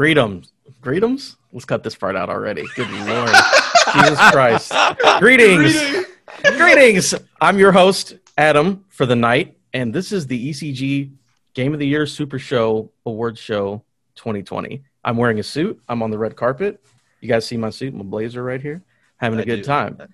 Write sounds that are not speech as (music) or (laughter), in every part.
Greetings. Greetings? Let's cut this part out already. Good lord. (laughs) Jesus Christ. Greetings. Greetings. I'm your host, Adam, for the night, and this is the ECG Game of the Year Super Show Awards Show 2020. I'm wearing a suit. I'm on the red carpet. You guys see my suit, my blazer right here. Having a I good do. time. Good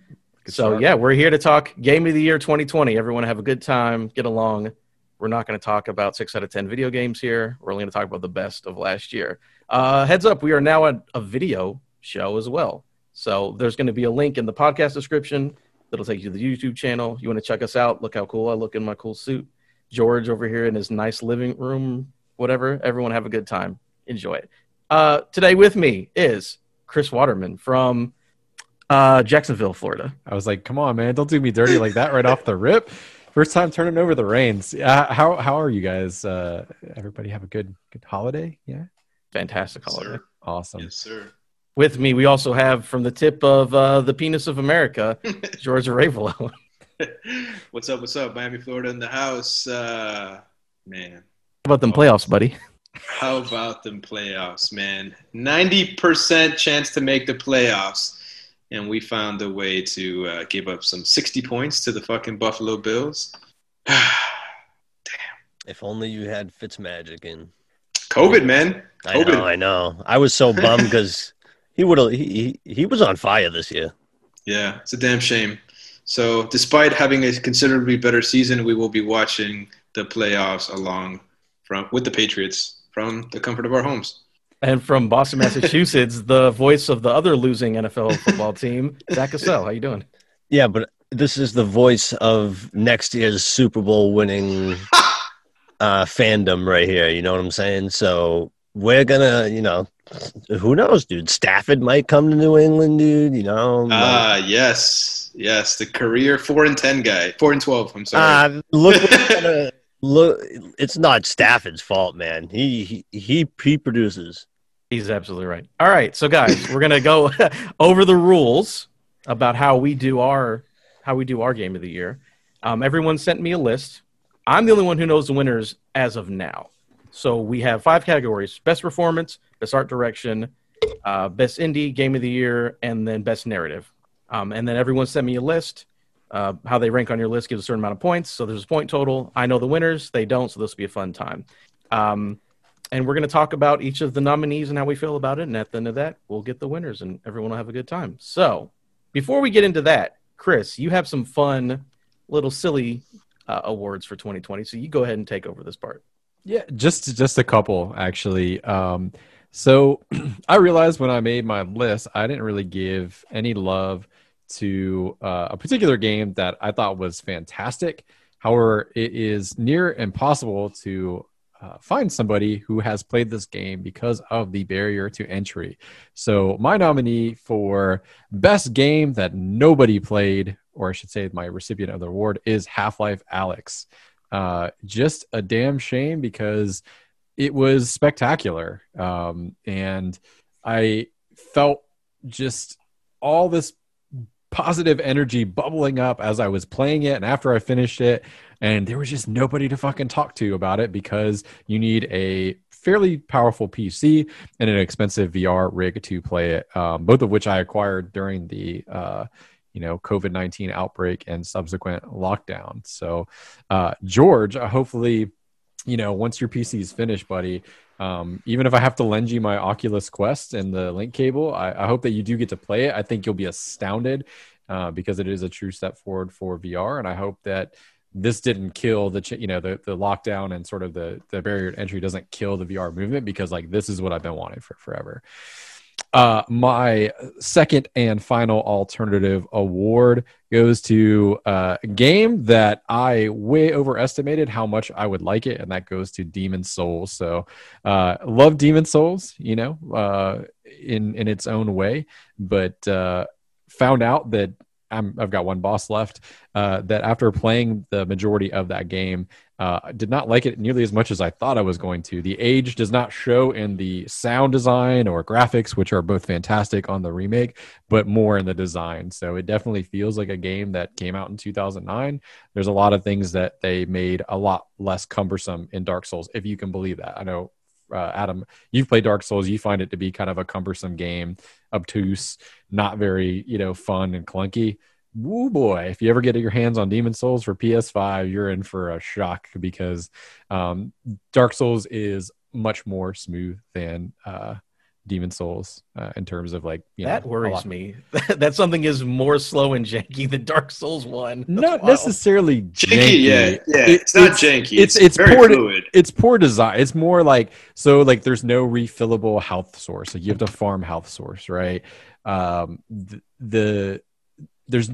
So start. yeah, we're here to talk Game of the Year 2020. Everyone have a good time, get along. We're not going to talk about six out of ten video games here. We're only going to talk about the best of last year. Uh, heads up, we are now at a video show as well. So there's going to be a link in the podcast description that'll take you to the YouTube channel. You want to check us out? Look how cool I look in my cool suit. George over here in his nice living room, whatever. Everyone have a good time. Enjoy it. Uh, today with me is Chris Waterman from uh, Jacksonville, Florida. I was like, come on, man, don't do me dirty like that right off the rip. First time turning over the reins. Uh, how how are you guys? Uh, everybody have a good good holiday? Yeah, Fantastic holiday. Sir. awesome. Yes, sir. With me, we also have from the tip of uh, the penis of America, (laughs) George Ravelo. (laughs) what's up? What's up? Miami, Florida in the house. Uh, man, How about them playoffs, buddy? (laughs) how about them playoffs, man? 90% chance to make the playoffs. And we found a way to uh, give up some 60 points to the fucking Buffalo Bills. (sighs) Damn. If only you had Fitzmagic in. COVID, man. I know, I know. I was so bummed (laughs) because he would have. He, he he was on fire this year. Yeah, it's a damn shame. So, despite having a considerably better season, we will be watching the playoffs along from with the Patriots from the comfort of our homes. And from Boston, Massachusetts, the voice of the other losing NFL football team, Zach Cassell. How you doing? Yeah, but this is the voice of next year's Super Bowl winning (laughs) uh, fandom right here. You know what I'm saying? So we're gonna, you know, who knows, dude? Stafford might come to New England, dude. You know. Ah, yes, yes, the career four and ten guy, four and twelve. I'm sorry. Uh, look, gonna- (laughs) look, it's not Stafford's fault, man. He he he, he produces. He's absolutely right. All right, so guys, we're gonna go (laughs) over the rules about how we do our how we do our game of the year. Um, everyone sent me a list. I'm the only one who knows the winners as of now. So we have five categories: best performance, best art direction, uh, best indie, game of the year, and then best narrative. Um, and then everyone sent me a list. Uh, how they rank on your list gives a certain amount of points. So there's a point total. I know the winners; they don't. So this will be a fun time. Um, and we're going to talk about each of the nominees and how we feel about it. And at the end of that, we'll get the winners, and everyone will have a good time. So before we get into that, Chris, you have some fun, little silly uh, awards for 2020. So you go ahead and take over this part. Yeah, just just a couple actually. Um, so (clears throat) I realized when I made my list, I didn't really give any love to uh, a particular game that I thought was fantastic. However, it is near impossible to uh, find somebody who has played this game because of the barrier to entry. So, my nominee for best game that nobody played, or I should say, my recipient of the award, is Half-Life: Alyx. Uh, just a damn shame because it was spectacular. Um, and I felt just all this positive energy bubbling up as I was playing it and after I finished it. And there was just nobody to fucking talk to about it because you need a fairly powerful PC and an expensive VR rig to play it, um, both of which I acquired during the. Uh, you know, COVID 19 outbreak and subsequent lockdown. So, uh, George, uh, hopefully, you know, once your PC is finished, buddy, um, even if I have to lend you my Oculus Quest and the link cable, I, I hope that you do get to play it. I think you'll be astounded uh, because it is a true step forward for VR. And I hope that this didn't kill the, you know, the, the lockdown and sort of the, the barrier to entry doesn't kill the VR movement because like this is what I've been wanting for forever. Uh, my second and final alternative award goes to uh, a game that I way overestimated how much I would like it, and that goes to Demon's Souls. So, uh, love Demon's Souls, you know, uh, in in its own way, but uh, found out that I'm, I've got one boss left. Uh, that after playing the majority of that game, uh, did not like it nearly as much as I thought I was going to. The age does not show in the sound design or graphics, which are both fantastic on the remake, but more in the design. So it definitely feels like a game that came out in 2009. There's a lot of things that they made a lot less cumbersome in Dark Souls, if you can believe that. I know uh, Adam, you've played Dark Souls, you find it to be kind of a cumbersome game, obtuse, not very you know fun and clunky. Woo boy! If you ever get your hands on Demon's Souls for PS5, you're in for a shock because um, Dark Souls is much more smooth than uh, Demon's Souls uh, in terms of like you that know, a worries me. (laughs) that something is more slow and janky than Dark Souls one. That's Not wild. necessarily Janky, janky. yeah, yeah. It- it's not janky. It's It's, it's very poor. fluid. It's poor design. It's more like so like there's no refillable health source. Like you have to farm health source, right? Um, the, the there's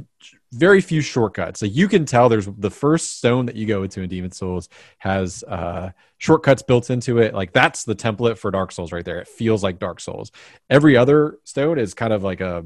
very few shortcuts. Like you can tell there's the first stone that you go into in Demon's Souls has uh shortcuts built into it. Like that's the template for Dark Souls right there. It feels like Dark Souls. Every other stone is kind of like a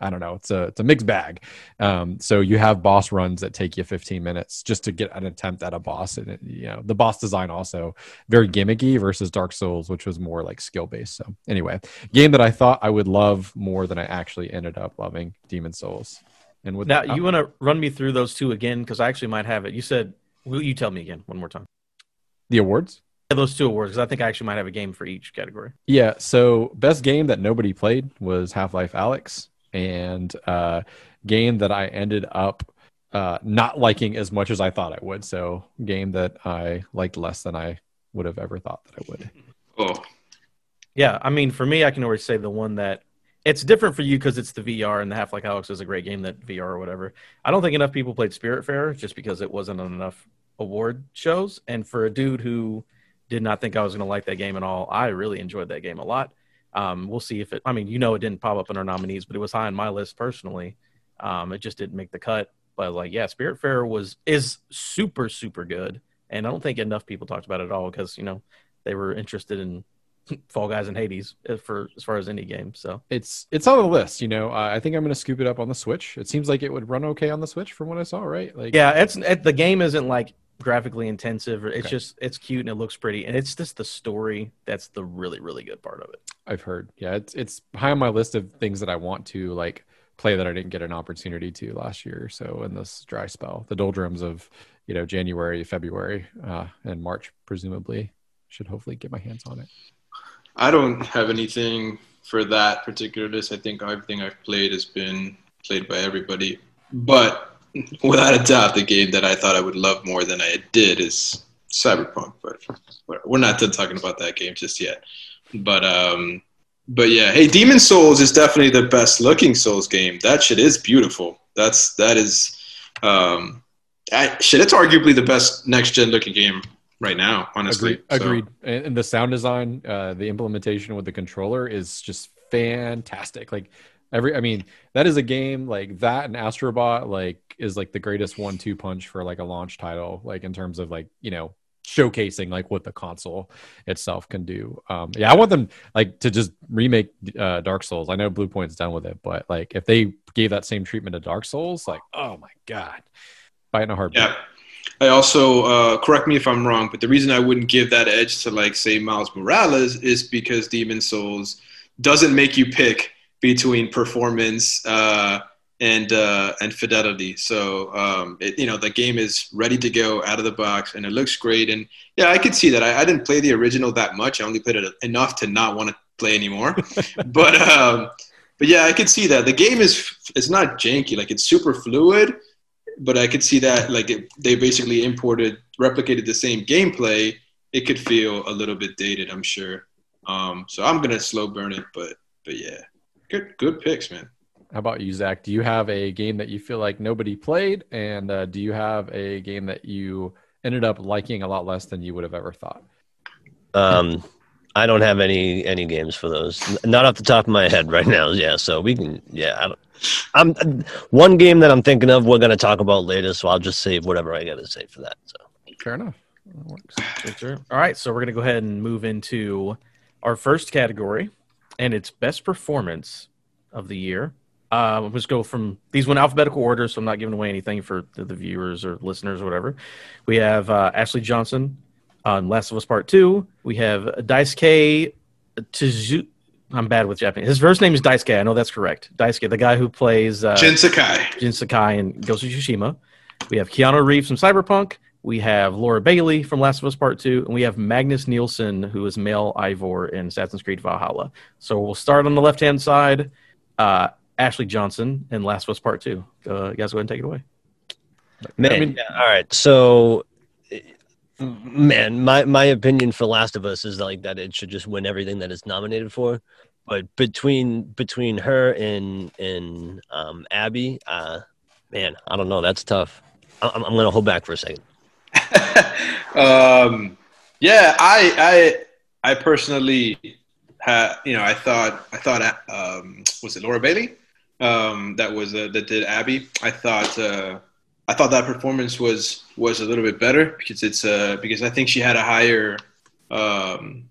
I don't know. It's a it's a mixed bag. Um, so you have boss runs that take you 15 minutes just to get an attempt at a boss, and it, you know the boss design also very gimmicky versus Dark Souls, which was more like skill based. So anyway, game that I thought I would love more than I actually ended up loving, Demon's Souls. And with Now you want to run me through those two again because I actually might have it. You said, will you tell me again one more time? the awards? Yeah, those two awards because I think I actually might have a game for each category. Yeah. So best game that nobody played was Half-Life: Alyx, and uh, game that I ended up uh, not liking as much as I thought I would. So game that I liked less than I would have ever thought that I would. Oh, Yeah, I mean, for me, I can always say the one that it's different for you because it's the VR and the Half-Life: Alyx is a great game that VR or whatever. I don't think enough people played Spiritfarer just because it wasn't on enough award shows. And for a dude who did not think I was going to like that game at all, I really enjoyed that game a lot. Um, we'll see if it. I mean, you know, it didn't pop up in our nominees, but it was high on my list personally. Um, it just didn't make the cut. But like, yeah, Spiritfarer was is super super good, and I don't think enough people talked about it at all because you know they were interested in Fall Guys and Hades uh, for as far as any game. So It's it's on the list. You know, uh, I think I'm going to scoop it up on the Switch. It seems like it would run okay on the Switch from what I saw. Right? Like yeah, it's it, the game isn't like graphically intensive. It's Okay. just it's cute and it looks pretty, and it's just the story that's the really really good part of it. I've heard. Yeah, it's it's high on my list of things that I want to like play that I didn't get an opportunity to last year. or So in this dry spell, the doldrums of you know January, February, uh, and March, presumably, should hopefully get my hands on it. I don't have anything for that particular list. I think everything I've played has been played by everybody. But without a doubt, the game that I thought I would love more than I did is Cyberpunk. But we're not done talking about that game just yet. But um, but yeah, hey, Demon's Souls is definitely the best looking Souls game. That shit is beautiful. That's that is um, I, shit. It's arguably the best next gen looking game right now. Honestly, Agreed. So- Agreed. And, the sound design, uh, the implementation with the controller is just fantastic. Like every, I mean, that is a game like that and Astrobot like is like the greatest one-two punch for like a launch title. Like in terms of like you know showcasing like what the console itself can do. Um, yeah, I want them like to just remake uh, Dark Souls. I know Bluepoint's done with it, but like if they gave that same treatment to Dark Souls, like oh my god, in a heartbeat. Yeah. I also uh, correct me if I'm wrong, but the reason I wouldn't give that edge to like say Miles Morales is because Demon's Souls doesn't make you pick between performance uh, and uh, and fidelity. So um, it, you know the game is ready to go out of the box, and it looks great. And yeah, I could see that. I, I didn't play the original that much. I only played it enough to not want to play anymore. (laughs) but um, but yeah, I could see that the game is it's not janky. Like it's super fluid but I could see that like it, they basically imported, replicated the same gameplay. It could feel a little bit dated, I'm sure. Um, so I'm gonna slow burn it, but but yeah, good good picks, man. How about you, Zach? Do you have a game that you feel like nobody played, and uh, do you have a game that you ended up liking a lot less than you would have ever thought? Um, I don't have any any games for those. Not off the top of my head right now. Yeah, so we can. Yeah, I don't, I'm one game that I'm thinking of. We're gonna talk about later, so I'll just save whatever I got to say for that. So Fair enough. That works. Sure, sure. All right, so we're gonna go ahead and move into our first category, and it's best performance of the year. Uh, we'll just go from these one alphabetical order, so I'm not giving away anything for the, the viewers or listeners or whatever. We have uh, Ashley Johnson on Last of Us Part Two. We have Daisuke Tzu. I'm bad with Japanese. His first name is Daisuke. I know that's correct. Daisuke, the guy who plays uh, Jin Sakai. Jin Sakai and Ghost of Tsushima. We have Keanu Reeves from Cyberpunk. We have Laura Bailey from Last of Us Part Two, and we have Magnus Nielsen, who is male Eivor in Assassin's Creed Valhalla. So we'll start on the left hand side. Uh, Ashley Johnson in Last of Us Part Two. Uh, you guys go ahead and take it away. Man, I mean- yeah, all right. So, man, my my opinion for Last of Us is like that it should just win everything that it's nominated for. But between between her and and um, Abby, uh, man, I don't know. That's tough. I'm, I'm gonna hold back for a second. (laughs) um, yeah, I I I personally had you know I thought I thought um, was it Laura Bailey um, that was uh, that did Abby. I thought uh, I thought that performance was was a little bit better because it's uh, because I think she had a higher um,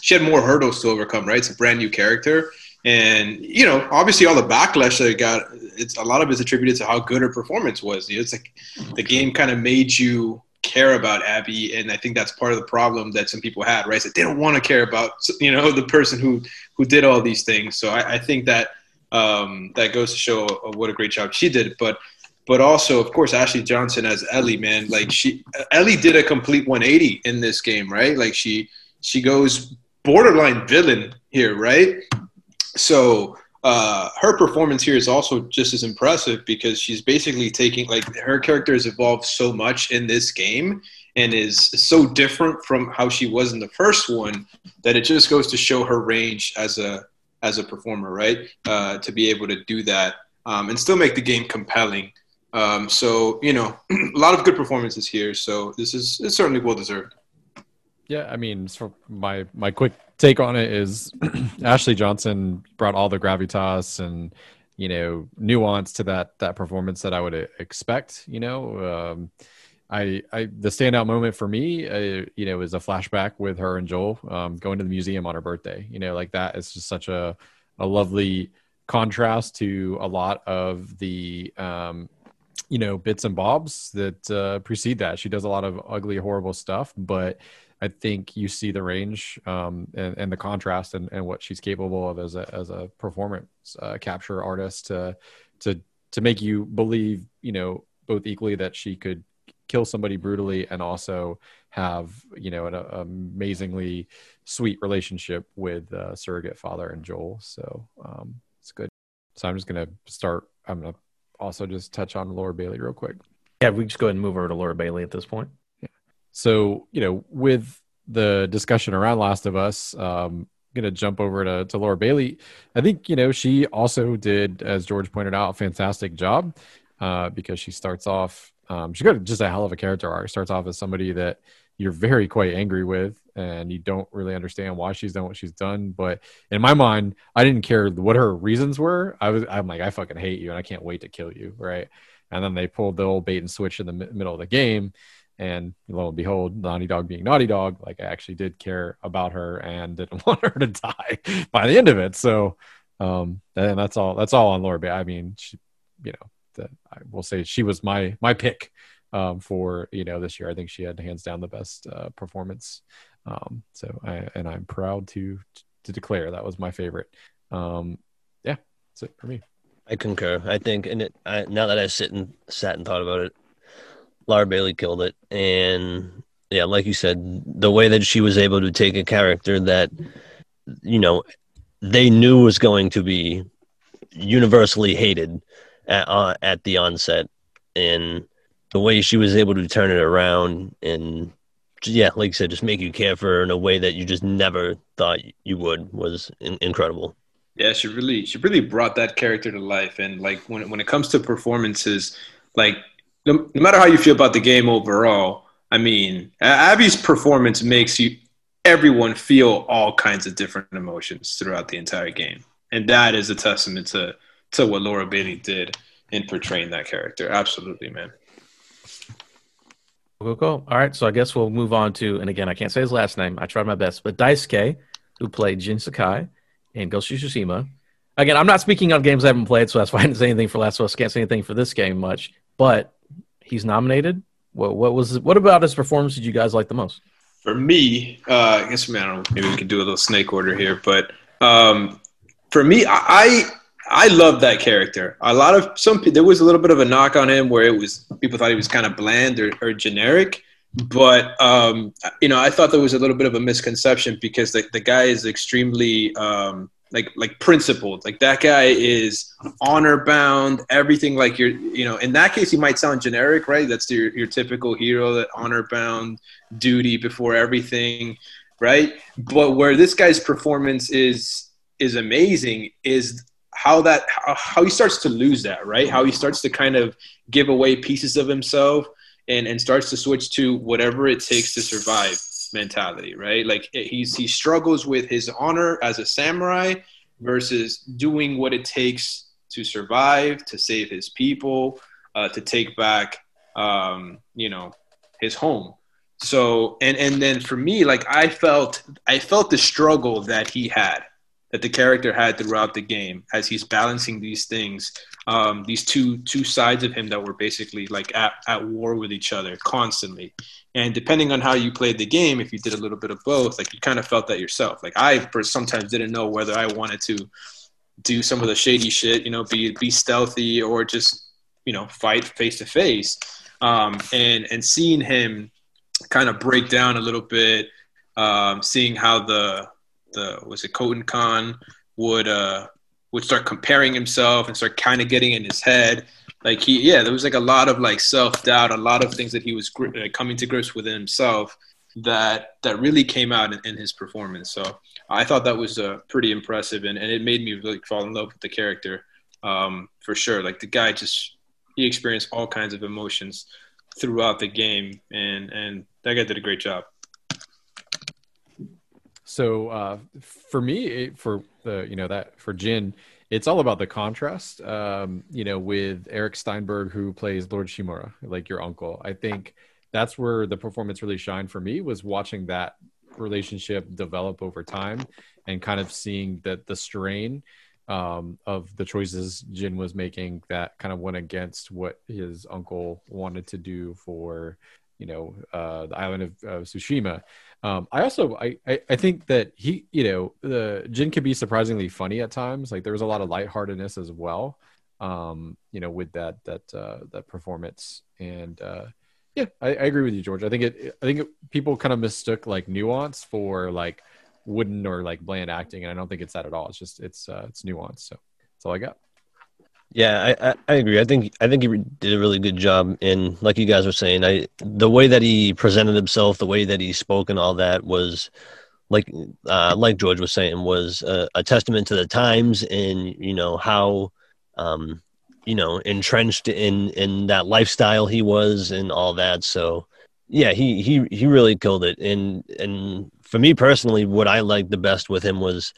she had more hurdles to overcome. Right, it's a brand new character. And you know, obviously, all the backlash that it got, it's a lot of it's attributed to how good her performance was. You know, It's like the game kind of made you care about Abby, and I think that's part of the problem that some people had, right? That they don't want to care about you know (laughs) the person who who did all these things. So I, I think that um, that goes to show what a great job she did. But but also, of course, Ashley Johnson as Ellie, man, like she Ellie did a complete 180 in this game, right? Like she she goes borderline villain here, right? So uh, her performance here is also just as impressive because she's basically taking like her character has evolved so much in this game and is so different from how she was in the first one that it just goes to show her range as a as a performer, right? Uh, to be able to do that um, and still make the game compelling. Um, so you know, (clears throat) a lot of good performances here. So this is it's certainly well deserved. Yeah, I mean, my my quick take on it is (clears throat) Ashley Johnson brought all the gravitas and you know nuance to that that performance that I would uh, expect. You know, um, I I the standout moment for me, uh, you know, is a flashback with her and Joel um, going to the museum on her birthday. You know, like that is just such a a lovely contrast to a lot of the um, you know bits and bobs that uh, precede that. She does a lot of ugly, horrible stuff, but I think you see the range um, and, and the contrast and, and what she's capable of as a as a performance uh, capture artist to to to make you believe, you know, both equally that she could kill somebody brutally and also have you know an a, amazingly sweet relationship with uh, surrogate father and Joel. So um, it's good. So I'm just gonna start. I'm gonna also just touch on Laura Bailey real quick. Yeah, we just go ahead and move over to Laura Bailey at this point. Yeah. So, you know, with the discussion around Last of Us, um, going to jump over to, to Laura Bailey. I think, you know, she also did, as George pointed out, a fantastic job uh, because she starts off, um, she got just a hell of a character arc. Starts off as somebody that you're very quite angry with and you don't really understand why she's done what she's done. But in my mind, I didn't care what her reasons were. I was, I'm like, I fucking hate you and I can't wait to kill you. Right. And then they pulled the old bait and switch in the mi- middle of the game and lo and behold, Naughty Dog being Naughty Dog, like I actually did care about her and (laughs) didn't want her to die by the end of it. So, um, and that's all. That's all on Laura. I mean, she, you know, the, I will say she was my my pick um, for you know this year. I think she had hands down the best uh, performance. Um, so, I, and I'm proud to to declare that was my favorite. Um, yeah, that's it for me. I concur. I think, and it, I, now that I sit and sat and thought about it, Laura Bailey killed it, and yeah, like you said, the way that she was able to take a character that you know they knew was going to be universally hated at, uh, at the onset, and the way she was able to turn it around and yeah, like you said, just make you care for her in a way that you just never thought you would was in- incredible. Yeah, she really she really brought that character to life. And like when when it comes to performances, like no, no matter how you feel about the game overall, I mean, Abby's performance makes you everyone feel all kinds of different emotions throughout the entire game, and that is a testament to to what Laura Bailey did in portraying that character. Absolutely, man. Cool, cool. All right, so I guess we'll move on to, and again, I can't say his last name. I tried my best, but Daisuke, who played Jin Sakai in Ghost of Tsushima. Again, I'm not speaking on games I haven't played, so that's why I didn't say anything for Last of Us. Can't say anything for this game much, but he's nominated. What, what was what about his performance did you guys like the most? For me, uh, I guess I don't maybe we could do a little snake order here, but um, for me, I I, love that character. A lot of some there was a little bit of a knock on him where it was people thought he was kind of bland or, or generic. but um, you know, I thought there was a little bit of a misconception because the, the guy is extremely um, like like principled. Like that guy is honor bound. Everything like you're you know. In that case, he might sound generic, right? That's your your typical hero that honor bound, duty before everything, right? But where this guy's performance is is amazing is how that how, he starts to lose that, right? How he starts to kind of give away pieces of himself and and starts to switch to whatever it takes to survive mentality, right? Like he's he struggles with his honor as a samurai versus doing what it takes to survive, to save his people, uh, to take back, um, you know, his home. So and and then for me, like I felt I felt the struggle that he had, that the character had throughout the game as he's balancing these things um, these two two sides of him that were basically like at, at war with each other constantly. And depending on how you played the game, if you did a little bit of both, like you kind of felt that yourself. Like I sometimes didn't know whether I wanted to do some of the shady shit, you know, be be stealthy or just you know fight face to face. And and seeing him kind of break down a little bit, um, seeing how the the was it Khotun Khan would uh, would start comparing himself and start kind of getting in his head. Like he, yeah, there was like a lot of like self doubt, a lot of things that he was gr- uh, coming to grips with himself that that really came out in, in, his performance. So I thought that was uh, pretty impressive, and, and it made me really fall in love with the character um, for sure. Like the guy just he experienced all kinds of emotions throughout the game, and and that guy did a great job. So uh, for me, for the you know that for Jin, it's all about the contrast. Um, you know, with Eric Steinberg who plays Lord Shimura, like your uncle. I think that's where the performance really shined for me was watching that relationship develop over time and kind of seeing that the strain um, of the choices Jin was making that kind of went against what his uncle wanted to do for you know uh, the island of uh, Tsushima. Um, I also I, I, I think that he you know the Jin can be surprisingly funny at times. Like there was a lot of lightheartedness as well. Um, you know with that that uh, that performance and uh, yeah, I, I agree with you, George. I think it I think it, people kind of mistook like nuance for like wooden or like bland acting, and I don't think it's that at all. It's just it's uh, it's nuance. So that's all I got. Yeah, I, I, I, agree. I think I think he did a really good job. And like you guys were saying, I the way that he presented himself, the way that he spoke, and all that was like uh, like George was saying was a, a, testament to the times and you know how um, you know entrenched in in that lifestyle he was and all that. So yeah, he he he really killed it. And and for me personally, what I liked the best with him was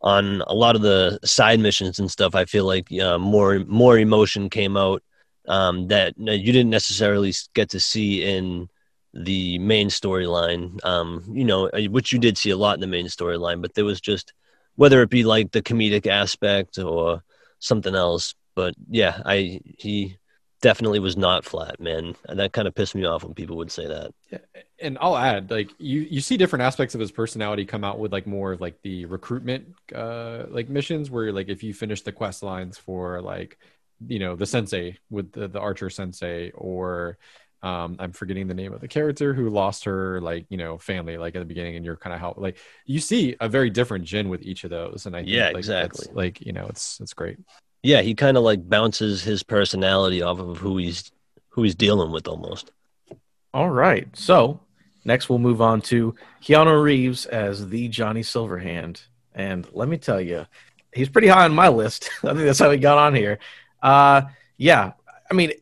on a lot of the side missions and stuff, I feel like uh, more more emotion came out um, that you didn't necessarily get to see in the main storyline. Um, you know, uh, which you did see a lot in the main storyline, but there was just whether it be like the comedic aspect or something else. But yeah, I he definitely was not flat, man. And that kind of pissed me off when people would say that. Yeah, and I'll add, like you you see different aspects of his personality come out with like more of like the recruitment uh like missions where like if you finish the quest lines for like you know the sensei with the, the archer sensei or um i'm forgetting the name of the character who lost her like you know family like at the beginning and you're kind of how like you see a very different Jin with each of those and i think, yeah like, exactly like you know it's it's great yeah, he kind of like bounces his personality off of who he's who he's dealing with almost. All right. So next we'll move on to Keanu Reeves as the Johnny Silverhand. And let me tell you, he's pretty high on my list. (laughs) I think that's how he got on here. Uh, yeah, I mean,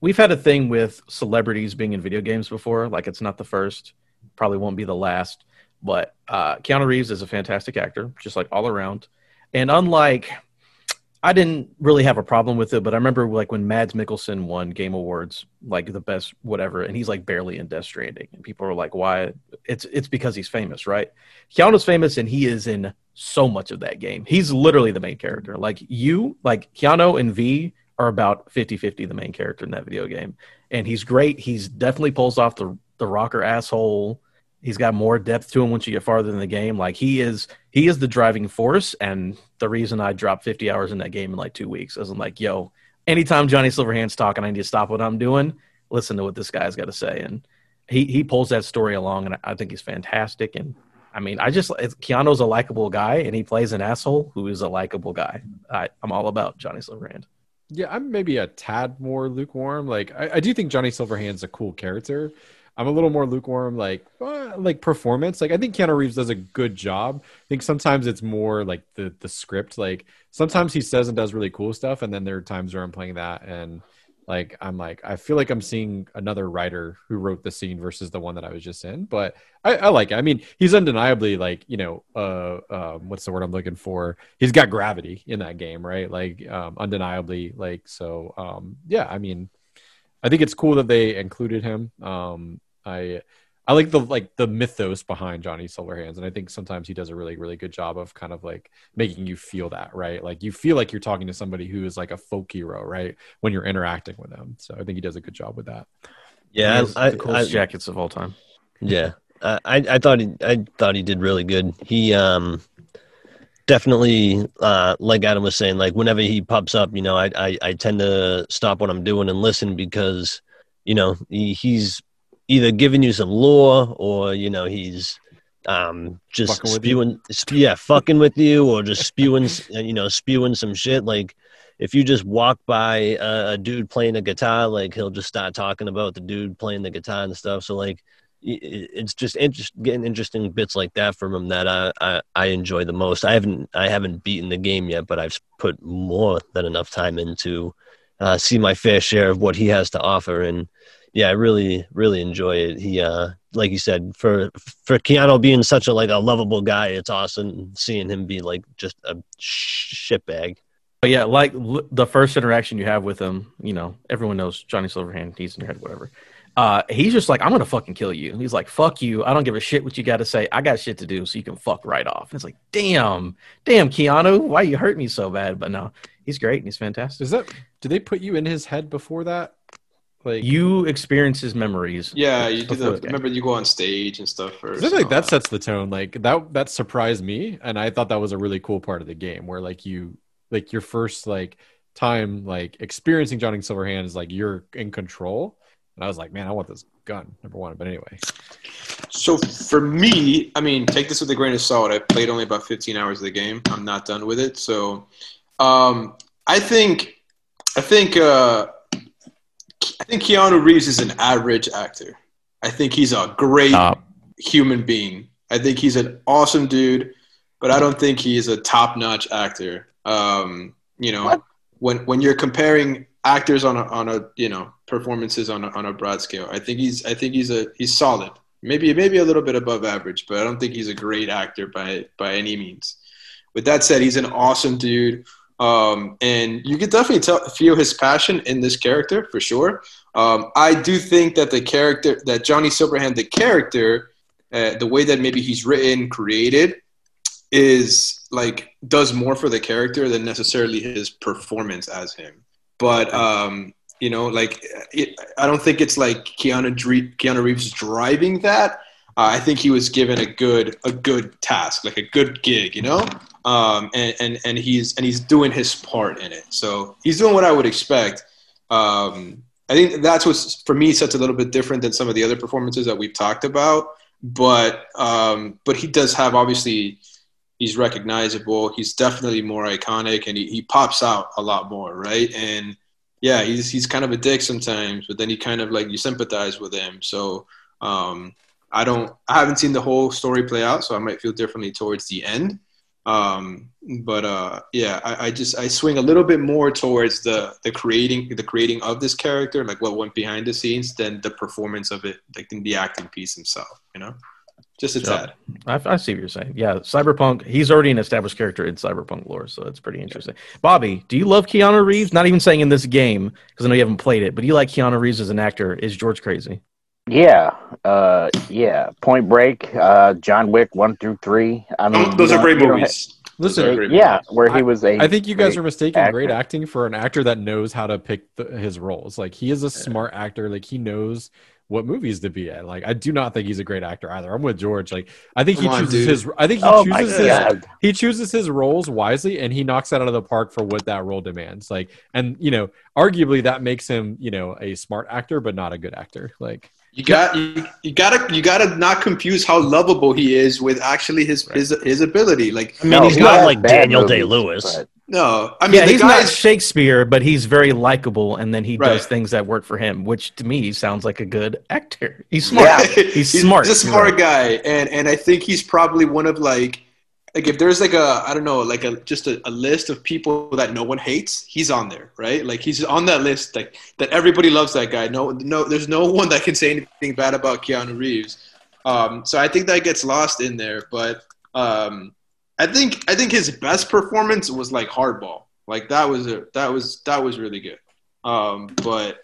we've had a thing with celebrities being in video games before. Like, it's not the first, probably won't be the last. But uh, Keanu Reeves is a fantastic actor, just like all around. And unlike I didn't really have a problem with it, but I remember like when Mads Mikkelsen won Game Awards, like the best whatever, and he's like barely in Death Stranding, and people are like, "Why?" It's it's because he's famous, right? Keanu's famous, and he is in so much of that game. He's literally the main character. Like you, like Keanu and V are about 50-50 the main character in that video game, and he's great. He's definitely pulls off the the rocker asshole he's got more depth to him once you get farther in the game. Like he is he is the driving force and the reason I dropped 50 hours in that game in like 2 weeks. is I'm like, yo, anytime Johnny Silverhand's talking, I need to stop what I'm doing, listen to what this guy's got to say and he he pulls that story along, and I- think he's fantastic. And I mean, I just Keanu's a likable guy, and he plays an asshole who is a likable guy. I, I'm all about Johnny Silverhand. Yeah, I'm maybe a tad more lukewarm. Like I, I do think Johnny Silverhand's a cool character. I'm a little more lukewarm, like uh, like performance. Like I think Keanu Reeves does a good job. I think sometimes it's more like the the script. Like sometimes he says and does really cool stuff, and then there are times where I'm playing that and like I'm like I feel like I'm seeing another writer who wrote the scene versus the one that I was just in. But I, I like it. I mean, he's undeniably like you know uh, um, what's the word I'm looking for? He's got gravity in that game, right? Like um, undeniably, like so. Um, yeah, I mean, I think it's cool that they included him. Um, I I like the like the mythos behind Johnny Silverhands, and I think sometimes he does a really really good job of kind of like making you feel that right. Like you feel like you're talking to somebody who is like a folk hero, right? When you're interacting with them, so I think he does a good job with that. Yeah, I, the coolest I- jackets of all time. Yeah, I, I I thought he I thought he did really good. He um definitely uh like Adam was saying, like whenever he pops up, you know, I I, I tend to stop what I'm doing and listen because you know he, he's either giving you some lore or you know he's um just Fucking spewing sp- yeah fucking with you or just spewing (laughs) you know spewing some shit. Like if you just walk by a, a dude playing a guitar like he'll just start talking about the dude playing the guitar and stuff. So like it's just interest, getting interesting bits like that from him that I, I I enjoy the most. I haven't I haven't beaten the game yet, but I've put more than enough time into uh, see my fair share of what he has to offer, and yeah, I really really enjoy it. He uh, like you said, for for Keanu being such a like a lovable guy, it's awesome seeing him be like just a shitbag. But yeah, like l- the first interaction you have with him, you know, everyone knows Johnny Silverhand, he's in your head, whatever. Uh, he's just like, I'm gonna fucking kill you. He's like, fuck you. I don't give a shit what you got to say. I got shit to do, so you can fuck right off. And it's like, damn, damn, Keanu, why you hurt me so bad? But no, he's great and he's fantastic. Is that? Do they put you in his head before that? Like You experience his memories. Yeah, you do the. the. Remember, you go on stage and stuff first. I feel like and all that sets the tone. Like that that surprised me, and I thought that was a really cool part of the game, where like you like your first like time like experiencing Johnny Silverhand is like you're in control, and I was like, man, I want this gun. Number one, but anyway, So for me, I mean, take this with a grain of salt. I played only about 15 hours of the game. I'm not done with it. So um, I think I think uh, I think Keanu Reeves is an average actor. I think he's a great Top. human being. I think he's an awesome dude, but I don't think he's a top-notch actor. Um, you know, What? when when you're comparing actors on a on a you know performances on a, on a broad scale, I think he's I think he's a he's solid. Maybe maybe a little bit above average, but I don't think he's a great actor by by any means. With that said, he's an awesome dude. Um, and you can definitely tell, feel his passion in this character for sure. Um, I do think that the character, that Johnny Silverhand, the character, uh, the way that maybe he's written, created, is like does more for the character than necessarily his performance as him. But um, you know, like it, I don't think it's like Keanu Dre- Keanu Reeves driving that. Uh, I think he was given a good a good task, like a good gig, you know, um, and, and and he's and he's doing his part in it. So he's doing what I would expect. Um, I think that's what for me sets a little bit different than some of the other performances that we've talked about. But um, but he does have obviously he's recognizable. He's definitely more iconic, and he, he pops out a lot more, right? And yeah, he's he's kind of a dick sometimes, but then he kind of like you sympathize with him. So um, I don't, I haven't seen the whole story play out, so I might feel differently towards the end. Um, but uh, yeah, I, I just I swing a little bit more towards the the creating the creating of this character, like what went behind the scenes, than the performance of it, like in the acting piece himself. You know, just a Sure. tad. I, I see what you're saying. Yeah, Cyberpunk. He's already an established character in Cyberpunk lore, so it's pretty interesting. Bobby, do you love Keanu Reeves? Not even saying in this game because I know you haven't played it, but do you like Keanu Reeves as an actor? Is George crazy? Yeah, uh, yeah. Point Break, uh, John Wick one through three. I mean, those are great movies. Those Listen, are great ha- yeah, movies. where he was a. I think you guys great are mistaking great acting for an actor that knows how to pick the, his roles. Like he is a smart actor. Like he knows what movies to be in. Like I do not think he's a great actor either. I'm with George. Like I think Come he chooses dude. his I think he Oh chooses his he chooses his roles wisely and he knocks that out of the park for what that role demands. Like and you know, arguably that makes him, you know, a smart actor but not a good actor. Like You got you, you gotta you gotta not confuse how lovable he is with actually his his his ability. Like I mean, No, he's he not has like Daniel Day Lewis. no, I mean yeah, the he's not Shakespeare, but he's very likable, and then he does things that work for him, which to me sounds like a good actor. He's smart. Yeah. (laughs) He's smart. He's a smart right. guy, and and I think he's probably one of like like if there's like a I don't know like a just a, a list of people that no one hates, he's on there, right? Like he's on that list, like that everybody loves that guy. No, no, there's no one that can say anything bad about Keanu Reeves. Um, so I think that gets lost in there, but um, I think I think his best performance was like Hardball. Like that was a, that was that was really good. Um, but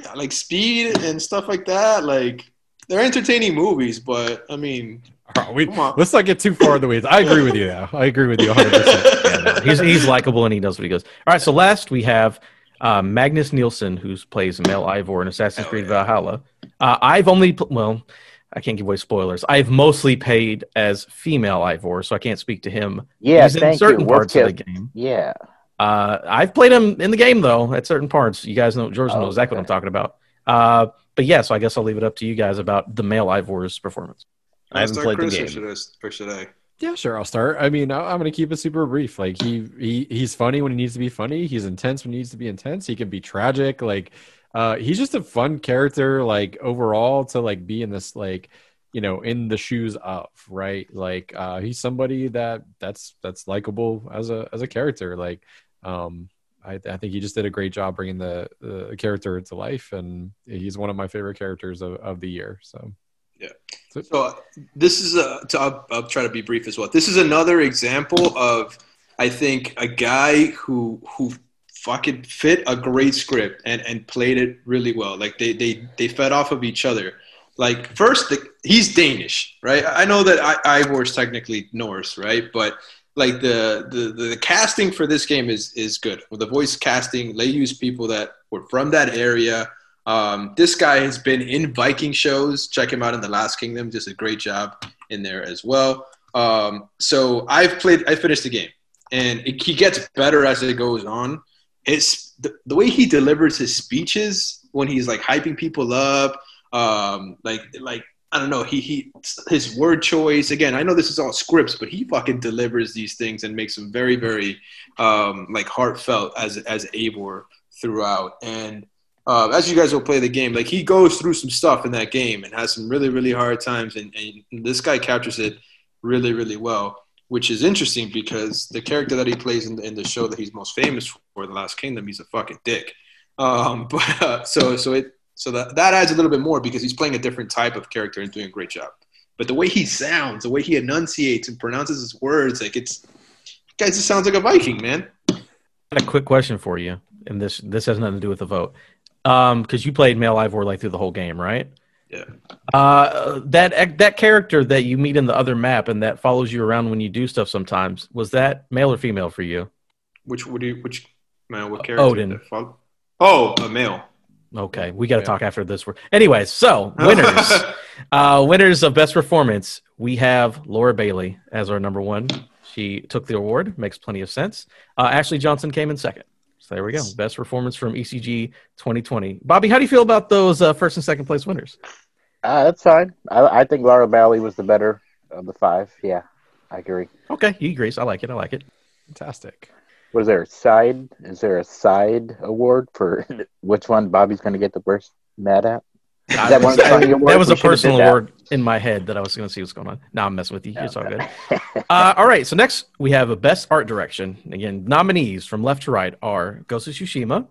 yeah, like Speed and stuff like that, like they're entertaining movies, but I mean, right, we, let's not get too far in the weeds. I agree with you though. I agree with you 100%. (laughs) Yeah, no, he's he's likable and he knows what he goes. All right, so last we have uh, Magnus Nielsen, who plays Mel Eivor in Assassin's Creed. Valhalla. Uh, I've only pl- well, I can't give away spoilers. I've mostly paid as female Eivor, so I can't speak to him. Yeah, he's in certain you. parts Work of the game. Yeah. Uh, I've played him in the game though at certain parts. You guys know George Oh, knows exactly what I'm talking about. Uh, but yeah, so I guess I'll leave it up to you guys about the male Eivor's performance. I haven't Start played the game. Or should I? Or should I? Yeah, sure. I'll start. I mean, I- I'm going to keep it super brief. Like he, he, he's funny when he needs to be funny. He's intense when he needs to be intense. He can be tragic. Like, uh, he's just a fun character. Like overall, to like be in this, like, you know, in the shoes of right. Like, uh, he's somebody that that's that's likable as a as a character. Like, um, I, I think he just did a great job bringing the the character to life, and he's one of my favorite characters of, of the year. So. So this is a. To, I'll, I'll try to be brief as well. This is another example of, I think, a guy who who fucking fit a great script and and played it really well. Like they they they fed off of each other. Like first, the, he's Danish, right? I know that I, Eivor is technically Norse, right? But like the, the the casting for this game is is good. With the voice casting, they use people that were from that area. Um, this guy has been in Viking shows. Check him out in The Last Kingdom. Does a great job in there as well. Um, so I've played. I finished the game, and it, he gets better as it goes on. It's the, the way he delivers his speeches when he's like hyping people up. Um, like like I don't know. He he his word choice again. I know this is all scripts, but he fucking delivers these things and makes them very very um, like heartfelt as as Eivor throughout. And uh, as you guys will play the game, like he goes through some stuff in that game and has some really really hard times, and, and this guy captures it really really well. Which is interesting because the character that he plays in the, in the show that he's most famous for, The Last Kingdom, he's a fucking dick. Um, (laughs) but uh, so so it so that that adds a little bit more because he's playing a different type of character and doing a great job. But the way he sounds, the way he enunciates and pronounces his words, like it's guys, it sounds like a Viking, man. I a quick question for you, and this this has nothing to do with the vote. Um, because you played male Eivor like through the whole game, right? Yeah. Uh, that that character that you meet in the other map and that follows you around when you do stuff sometimes was that male or female for you? Which would you which man what character? Odin. did that follow? Oh, a male. Okay, we got to Yeah. talk after this. Anyways, so (laughs) winners, uh, winners of best performance, we have Laura Bailey as our number one. She took the award, makes plenty of sense. Uh, Ashley Johnson came in second. So there we go, best performance from ECG 2020. Bobby, how do you feel about those uh, first and second place winners? Uh, that's fine. I, I think Laura Bailey was the better of the five. Yeah, I agree. Okay, you agree. I like it. I like it. Fantastic. Was there a side? Is there a side award for (laughs) which one Bobby's going to get the worst mad at? Is that of that was a personal word in my head that I was going to see what's going on. Now I'm messing with you. It's all good. Uh, all right. So next we have a best art direction. Again, nominees from left to right are Ghost of Tsushima,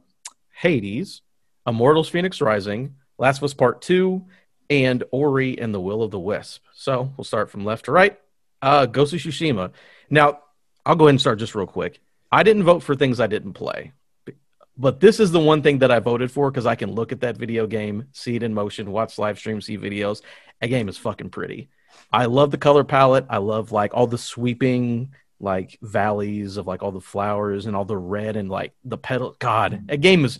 Hades, Immortals: Phoenix Rising, Last of Us Part Two, and Ori and the Will of the Wisp. So we'll start from left to right. Uh, Ghost of Tsushima. Now I'll go ahead and start just real quick. I didn't vote for things I didn't play. But this is the one thing that I voted for because I can look at that video game, see it in motion, watch live streams, see videos. That game is fucking pretty. I love the color palette. I love like all the sweeping like valleys of like all the flowers and all the red and like the petal. God, that game is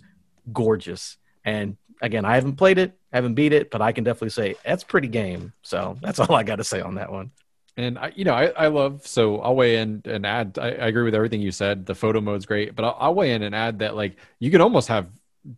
gorgeous. And again, I haven't played it, haven't beat it, but I can definitely say that's pretty game. So that's (laughs) all I got to say on that one. And I, you know, I, I love so I'll weigh in and add. I, I agree with everything you said. The photo mode's great, but I'll, I'll weigh in and add that like you can almost have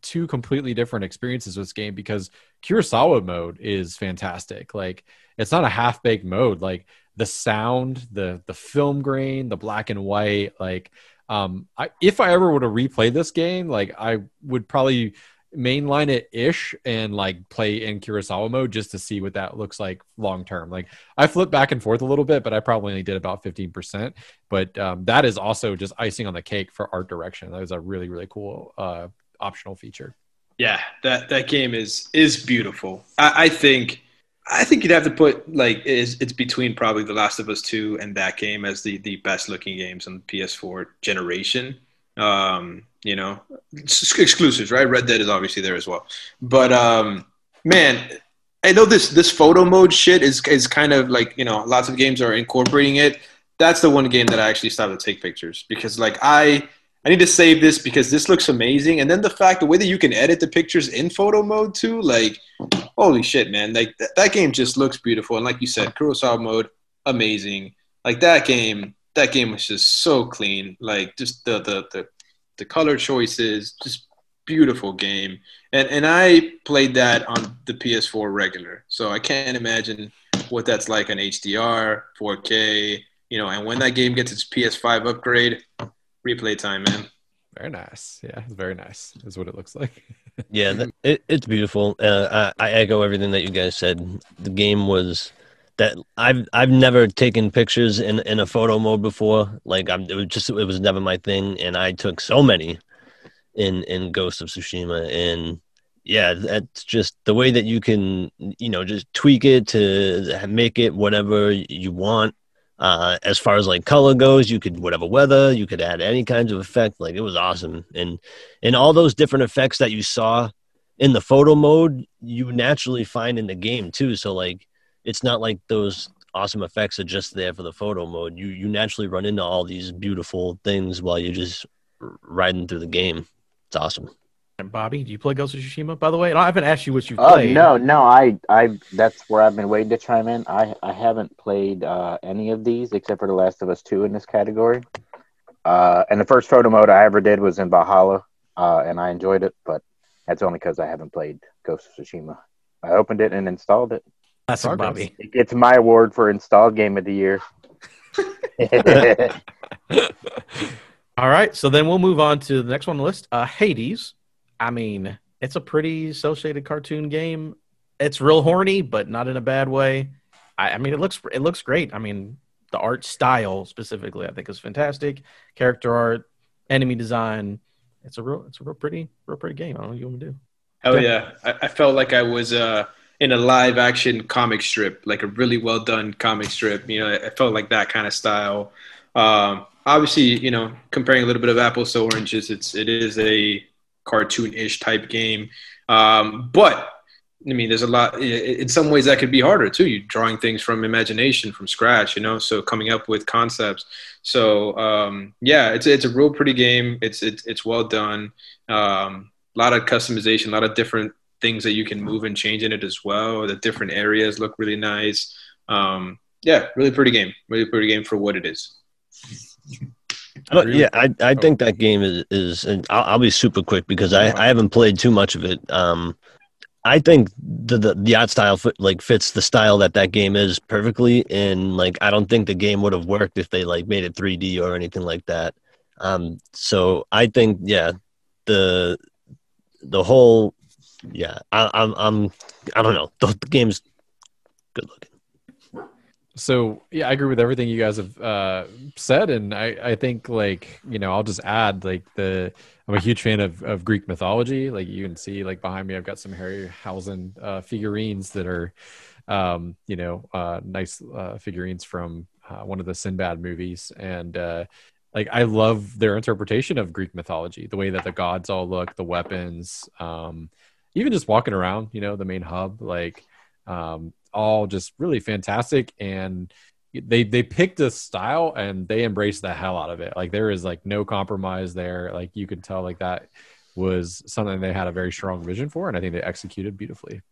two completely different experiences with this game because Kurosawa mode is fantastic. Like it's not a half baked mode. Like the sound, the the film grain, the black and white. Like um, I, if I ever were to replay this game, like I would probably mainline it ish and like play in Kurosawa mode just to see what that looks like long term. Like I flip back and forth a little bit, but I probably only did about 15%. But um, that is also just icing on the cake for art direction. That was a really, really cool uh, optional feature. Yeah, that, that game is is beautiful. I, I think I think you'd have to put like it's, it's between probably The Last of Us Two and that game as the the best looking games on the PS4 generation. Um, you know, exclusives, right? Red Dead is obviously there as well. But um, man, I know this this photo mode shit is is kind of like you know lots of games are incorporating it. That's the one game that I actually started to take pictures because like I I need to save this because this looks amazing. And then the fact the way that you can edit the pictures in photo mode too, like holy shit, man! Like th- that game just looks beautiful. And like you said, Kurosawa mode, amazing. Like that game, that game was just so clean. Like just the the the the color choices, just beautiful game. And and I played that on the PS4 regular, so I can't imagine what that's like on HDR, 4K, you know. And when that game gets its PS5 upgrade, replay time, man. Very nice. Yeah, very nice. Is what it looks like. (laughs) yeah, it, it's beautiful. Uh, I, I echo everything that you guys said. The game was that I've I've never taken pictures in in a photo mode before. Like I'm, it was just it was never my thing, and I took so many in in Ghost of Tsushima, and yeah, that's just the way that you can you know just tweak it to make it whatever you want. Uh, as far as like color goes, you could whatever weather, you could add any kinds of effect. Like it was awesome, and and all those different effects that you saw in the photo mode, you naturally find in the game too. So like it's not like those awesome effects are just there for the photo mode. You you naturally run into all these beautiful things while you're just riding through the game. It's awesome. And Bobby, do you play Ghost of Tsushima? By the way, I haven't asked you what you've Oh played. no, no, I, I, that's where I've been waiting to chime in. I, I haven't played uh, any of these except for The Last of Us Two in this category. Uh, and the first photo mode I ever did was in Valhalla, uh, and I enjoyed it, but that's only because I haven't played Ghost of Tsushima. I opened it and installed it. Classic Progress. Bobby. It gets my award for installed game of the year. (laughs) (laughs) All right, so then we'll move on to the next one on the list. Uh, Hades. I mean, it's a pretty cel-shaded cartoon game. It's real horny, but not in a bad way. I, I mean, it looks it looks great. I mean, the art style specifically, I think, is fantastic. Character art, enemy design. It's a real it's a real pretty real pretty game. I don't know what you want to do. Oh yeah, I, I felt like I was uh, in a live action comic strip, like a really well done comic strip. You know, I felt like that kind of style. Um, obviously, you know, comparing a little bit of apples to oranges, it's it is a cartoon-ish type game, um, but I mean, there's a lot. In some ways, that could be harder too. You're drawing things from imagination, from scratch, you know. So coming up with concepts. So um, yeah, it's it's a real pretty game. It's it's it's well done. Um, a lot of customization, a lot of different things that you can move and change in it as well. The different areas look really nice. Um, yeah, really pretty game. Really pretty game for what it is. But yeah, I, I think that game is is and I'll, I'll be super quick because I, I haven't played too much of it. Um, I think the, the art style fit, like fits the style that that game is perfectly, and like I don't think the game would have worked if they like made it 3D or anything like that. Um, so I think yeah, the the whole yeah, I, I'm I'm I don't know the, the game's good looking. So yeah, I agree with everything you guys have uh, said, and I, I think like you know I'll just add like the I'm a huge fan of, of Greek mythology. Like you can see like behind me, I've got some Harryhausen uh, figurines that are um, you know uh, nice uh, figurines from uh, one of the Sinbad movies, and uh, like I love their interpretation of Greek mythology, the way that the gods all look, the weapons, um, even just walking around, you know, the main hub, like um, all just really fantastic and they they picked a style and they embraced the hell out of it like there is like no compromise there like you can tell like that was something they had a very strong vision for, and I think they executed beautifully.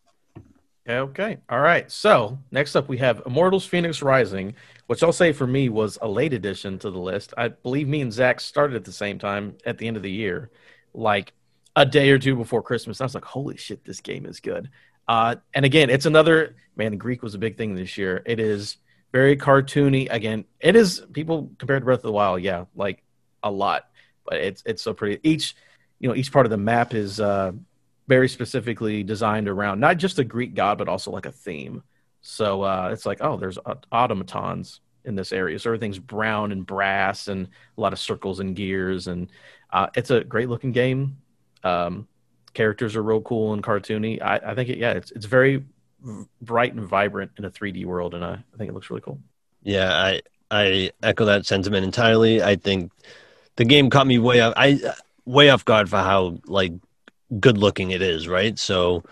Okay, okay. All right. So next up, we have Immortals Fenyx Rising, which I'll say for me was a late addition to the list. I believe me and Zach started at the same time at the end of the year, like a day or two before Christmas. I was like, holy shit, this game is good. Uh, and again, it's another man. Greek was a big thing this year. It is very cartoony. Again, it is people compared to Breath of the Wild, yeah, like a lot, but it's it's so pretty. Each you know each part of the map is uh, very specifically designed around not just a Greek god, but also like a theme. So uh, it's like, oh, there's automatons in this area. So everything's brown and brass and a lot of circles and gears. And uh, it's a great looking game. Um, characters are real cool and cartoony. I, I think it, yeah, it's, it's very bright and vibrant in a 3D world. And I, I think it looks really cool. Yeah, I, I echo that sentiment entirely. I think the game caught me way off, I, way off guard for how like good looking it is, right? So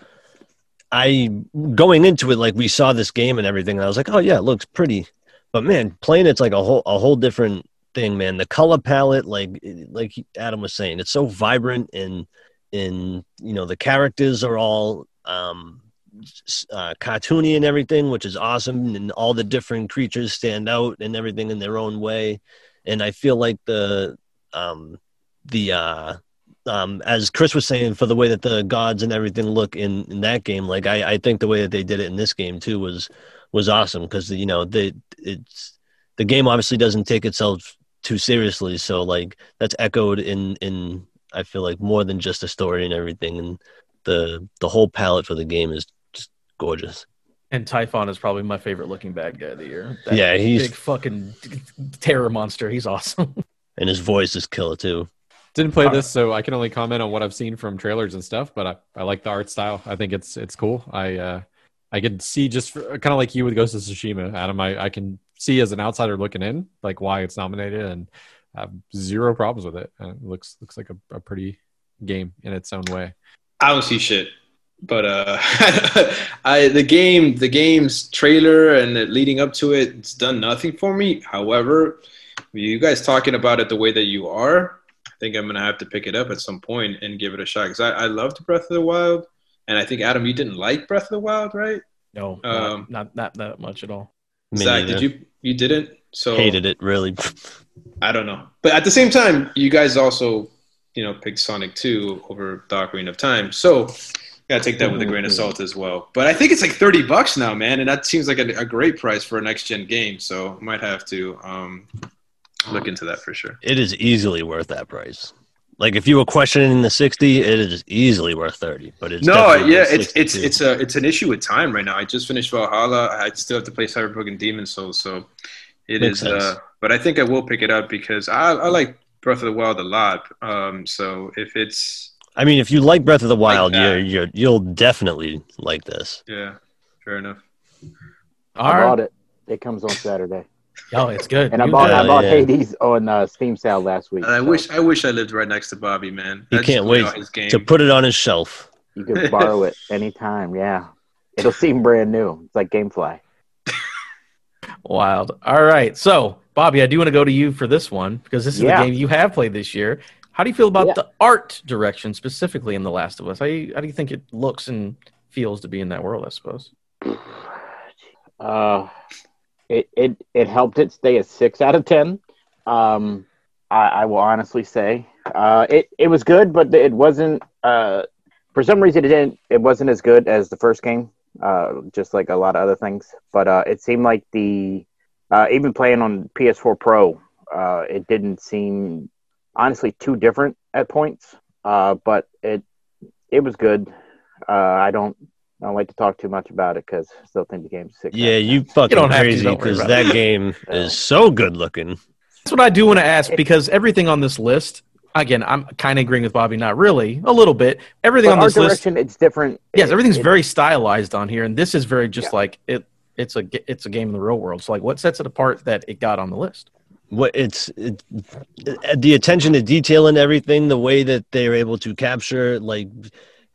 I going into it like we saw this game and everything, and I was like, oh yeah, it looks pretty. But man, playing it's like a whole a whole different thing, man. The color palette, like like Adam was saying, it's so vibrant and and you know the characters are all um uh, cartoony and everything, which is awesome, and all the different creatures stand out and everything in their own way. And I feel like the um the uh um, as Chris was saying, for the way that the gods and everything look in, in that game, like I, I think the way that they did it in this game too was was awesome because you know the it's the game obviously doesn't take itself too seriously, so like that's echoed in in I feel like more than just a story and everything, and the the whole palette for the game is just gorgeous. And Typhon is probably my favorite looking bad guy of the year. That yeah, he's a big fucking terror monster. He's awesome, (laughs) and his voice is killer too. Didn't play this, so I can only comment on what I've seen from trailers and stuff. But I, I like the art style. I think it's it's cool. I uh, I can see just kind of like you with Ghost of Tsushima, Adam. I, I can see as an outsider looking in, like why it's nominated, and have zero problems with it. And it looks looks like a, a pretty game in its own way. I don't see shit, but uh, (laughs) I the game the game's trailer and leading up to it, it's done nothing for me. However, you guys talking about it the way that you are, I think I'm gonna have to pick it up at some point and give it a shot because I, I loved Breath of the Wild, and I think Adam, you didn't like Breath of the Wild, right? No, um, not, not not that much at all. Zach, did you you didn't? So hated it really. I don't know, but at the same time, you guys also you know picked Sonic Two over the Ocarina of Time, so gotta take that with a grain of salt as well. But I think it's like thirty bucks now, man, and that seems like a, a great price for a next gen game. So I might have to um, look into that for sure. It is easily worth that price. Like if you were questioning the sixty, it is easily worth thirty. But it's no, yeah, it's it's it's a it's an issue with time right now. I just finished Valhalla. I still have to play Cyberpunk and Demon's Souls, so it Makes is. Uh, but I think I will pick it up because I, I like Breath of the Wild a lot. Um, so if it's, I mean, if you like Breath of the Wild, like you're, you're you'll definitely like this. Yeah, fair enough. I bought it. It comes on Saturday. Oh, it's good. And I bought I bought yeah. Hades on uh, Steam sale last week. I so. wish I wish I lived right next to Bobby, man. He can't wait to put it on his shelf. You can borrow it (laughs) anytime. Yeah, it'll seem brand new. It's like GameFly. (laughs) Wild. All right, so Bobby, I do want to go to you for this one because this is yeah. the game you have played this year. How do you feel about yeah. the art direction specifically in The Last of Us? How do you, how do you think it looks and feels to be in that world? I suppose. Uh, it it it helped it stay a six out of ten. Um, I, I will honestly say uh, it it was good, but it wasn't. Uh, for some reason, it didn't. It wasn't as good as the first game. Uh, just like a lot of other things, but uh, it seemed like the uh, even playing on PS4 Pro, uh, it didn't seem honestly too different at points. But it it was good. I don't I don't like to talk too much about it because I still think the game's sick. Yeah, you fucking you crazy because that game (laughs) is so good looking. That's what I do want to ask because everything on this list, again, I'm kind of agreeing with Bobby. Not really, a little bit. Everything but on this direction, list, it's different. Yes, everything's it, very stylized on here, and this is very just yeah. like it. It's a it's a game in the real world. So, like, what sets it apart that it got on the list? What it's it, uh, the attention to detail and everything, the way that they're able to capture like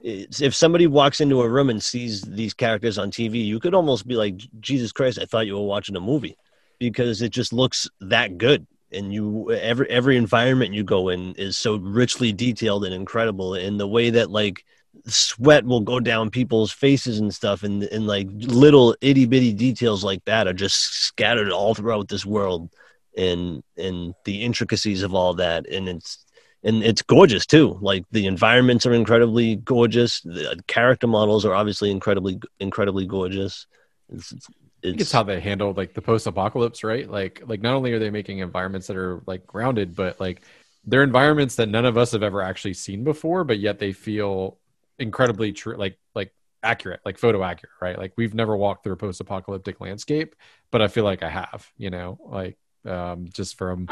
if somebody walks into a room and sees these characters on TV, you could almost be like, Jesus Christ, I thought you were watching a movie. Because it just looks that good. and you every every environment you go in is so richly detailed and incredible. In the way that like sweat will go down people's faces and stuff and and like little itty bitty details like that are just scattered all throughout this world. And and the intricacies of all that. And it's and it's gorgeous too like the environments are incredibly gorgeous the character models are obviously incredibly incredibly gorgeous it's, it's, I think it's how they handle like the post-apocalypse, right? Like, like not only are they making environments that are like grounded, but like they're environments that none of us have ever actually seen before, but yet they feel incredibly true, like like accurate, like photo accurate, right? Like we've never walked through a post-apocalyptic landscape, but I feel like I have, you know, like um, just from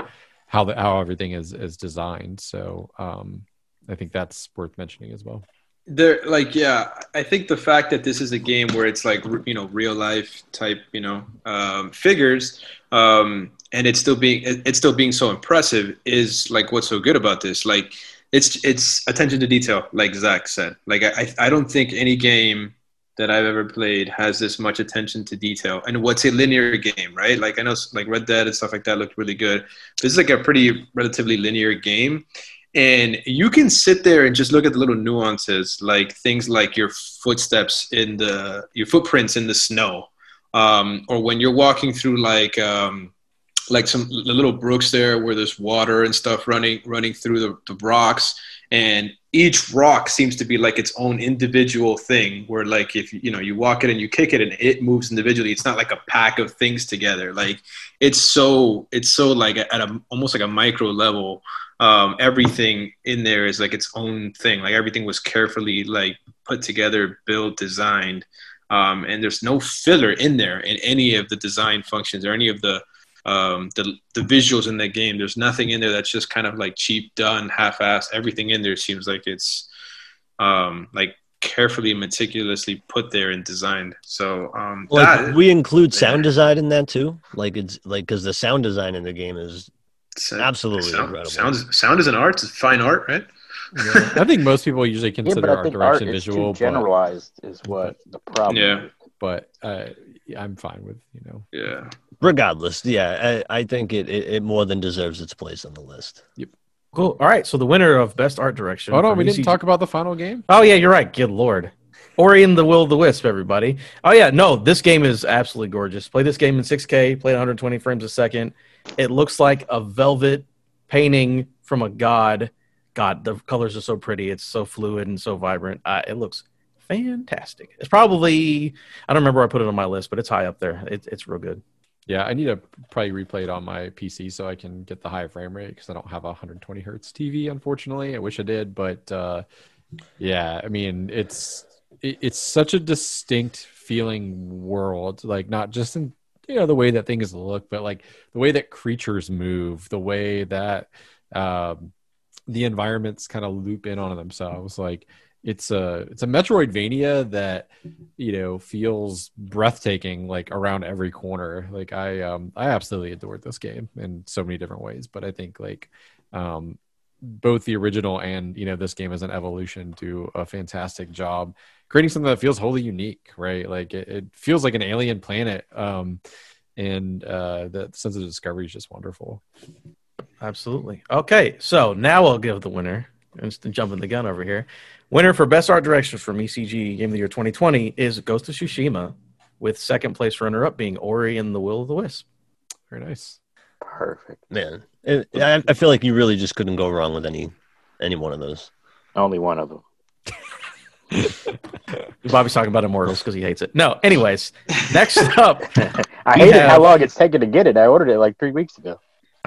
how the how everything is is designed. So um, I think that's worth mentioning as well. There like yeah i think the fact that this is a game where it's like you know real life type you know um, figures um, and it's still being it's still being so impressive is like what's so good about this. Like it's it's attention to detail like zach said. Like i i don't think any game that i've ever played has this much attention to detail. And what's a linear game right? Like i know like red dead and stuff like that looked really good. This is like a pretty relatively linear game. And you can sit there and just look at the little nuances like things like your footsteps in the your footprints in the snow um, or when you're walking through like um, like some little brooks there where there's water and stuff running running through the, the rocks. And each rock seems to be like its own individual thing where like if you know you walk it and you kick it and it moves individually it's not like a pack of things together like it's so it's so like at a almost like a micro level um, everything in there is like its own thing. Like everything was carefully like put together, built, designed, um, and there's no filler in there in any of the design functions or any of the um, the the visuals in that game. There's nothing in there that's just kind of like cheap, done, half-assed. Everything in there seems like it's um, like carefully, meticulously put there and designed. So um, like that, we include sound design in that too. Like it's like because the sound design in the game is Absolutely sound, incredible. Sound, sound is an art. It's fine art, right? Yeah. I think most people usually consider yeah, art direction art visual. Is generalized but, is what the problem. Yeah, but uh, I'm fine with you know. Yeah. Regardless, yeah, I, I think it, it, it more than deserves its place on the list. Yep. Cool. All right. So the winner of best art direction. Oh no, we ECG didn't talk about the final game. Oh yeah, you're right. Good lord. Ori and the Will of the Wisp, everybody. Oh yeah, no, this game is absolutely gorgeous. Play this game in 6K, play 120 frames a second. It looks like a velvet painting from a god. God, the colors are so pretty. It's so fluid and so vibrant. Uh, it looks fantastic. It's probably I don't remember where I put it on my list, but it's high up there. It, it's real good. Yeah, I need to probably replay it on my PC so I can get the high frame rate because I don't have a 120 hertz TV. Unfortunately, I wish I did, but uh, yeah, I mean it's it, it's such a distinct feeling world. Like not just in you know the way that things look but like the way that creatures move the way that um, the environments kind of loop in on themselves like it's a it's a metroidvania that you know feels breathtaking like around every corner like i um i absolutely adored this game in so many different ways but i think like um both the original and you know this game as an evolution do a fantastic job creating something that feels wholly unique, right? Like it, it feels like an alien planet. Um, and uh, the sense of discovery is just wonderful. Absolutely. Okay, so now I'll give the winner. Just jumping the gun over here. Winner for best art direction from ECG Game of the Year 2020 is Ghost of Tsushima, with second place runner up being Ori and the Will of the Wisp. Very nice. Perfect. Man, it, I, I feel like you really just couldn't go wrong with any any one of those. Only one of them. (laughs) Bobby's talking about Immortals because he hates it. No, anyways, next (laughs) up, I we hated have- how long it's taken to get it. I ordered it like three weeks ago.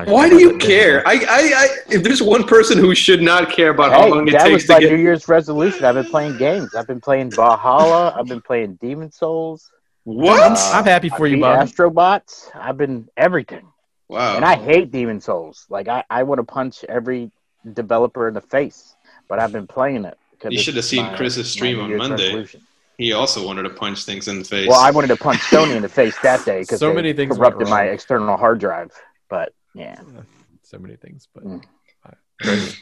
Why do you care? I, I, I, if there's one person who should not care about how Hey, long it that takes was my New Year's resolution. I've been playing games. I've been playing Valhalla. I've been playing Demon's Souls. what? Uh, I'm happy I for you, beat Bobby. Astrobots. I've been everything, wow. and I hate Demon's Souls. Like I, I want to punch every developer in the face, but I've been playing it. You should have seen my- Chris's stream on Monday. resolution. he also wanted to punch things in the face. Well, I wanted to punch Sony in the face that day because So they many things went corrupted my external hard drive. But yeah, So many things, but Mm.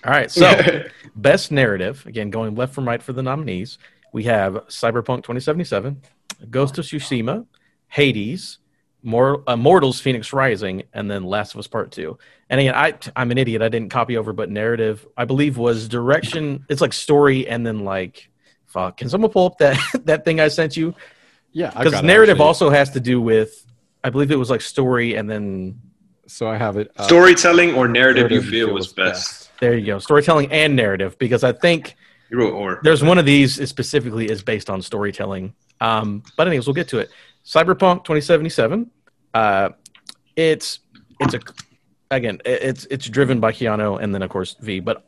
All right, so (laughs) best narrative again, going left from right for the nominees. We have Cyberpunk 2077, Ghost of Tsushima, Hades, Mor- uh, Mortals, Fenyx Rising, and then Last of Us Part Two. And again, I I'm an idiot. I didn't copy over, but narrative I believe was direction. It's like story and then like fuck. Can someone pull up that (laughs) that thing I sent you? Yeah, Because got it, narrative actually. also has to do with. I believe it was like story and then So I have it. uh, Storytelling or narrative, you narrative feel was best. there you go, storytelling and narrative. Because I think or. there's one of these is specifically is based on storytelling. Um, but anyways, we'll get to it. Cyberpunk 2077. Uh, it's it's a again it's it's driven by Keanu and then of course V. But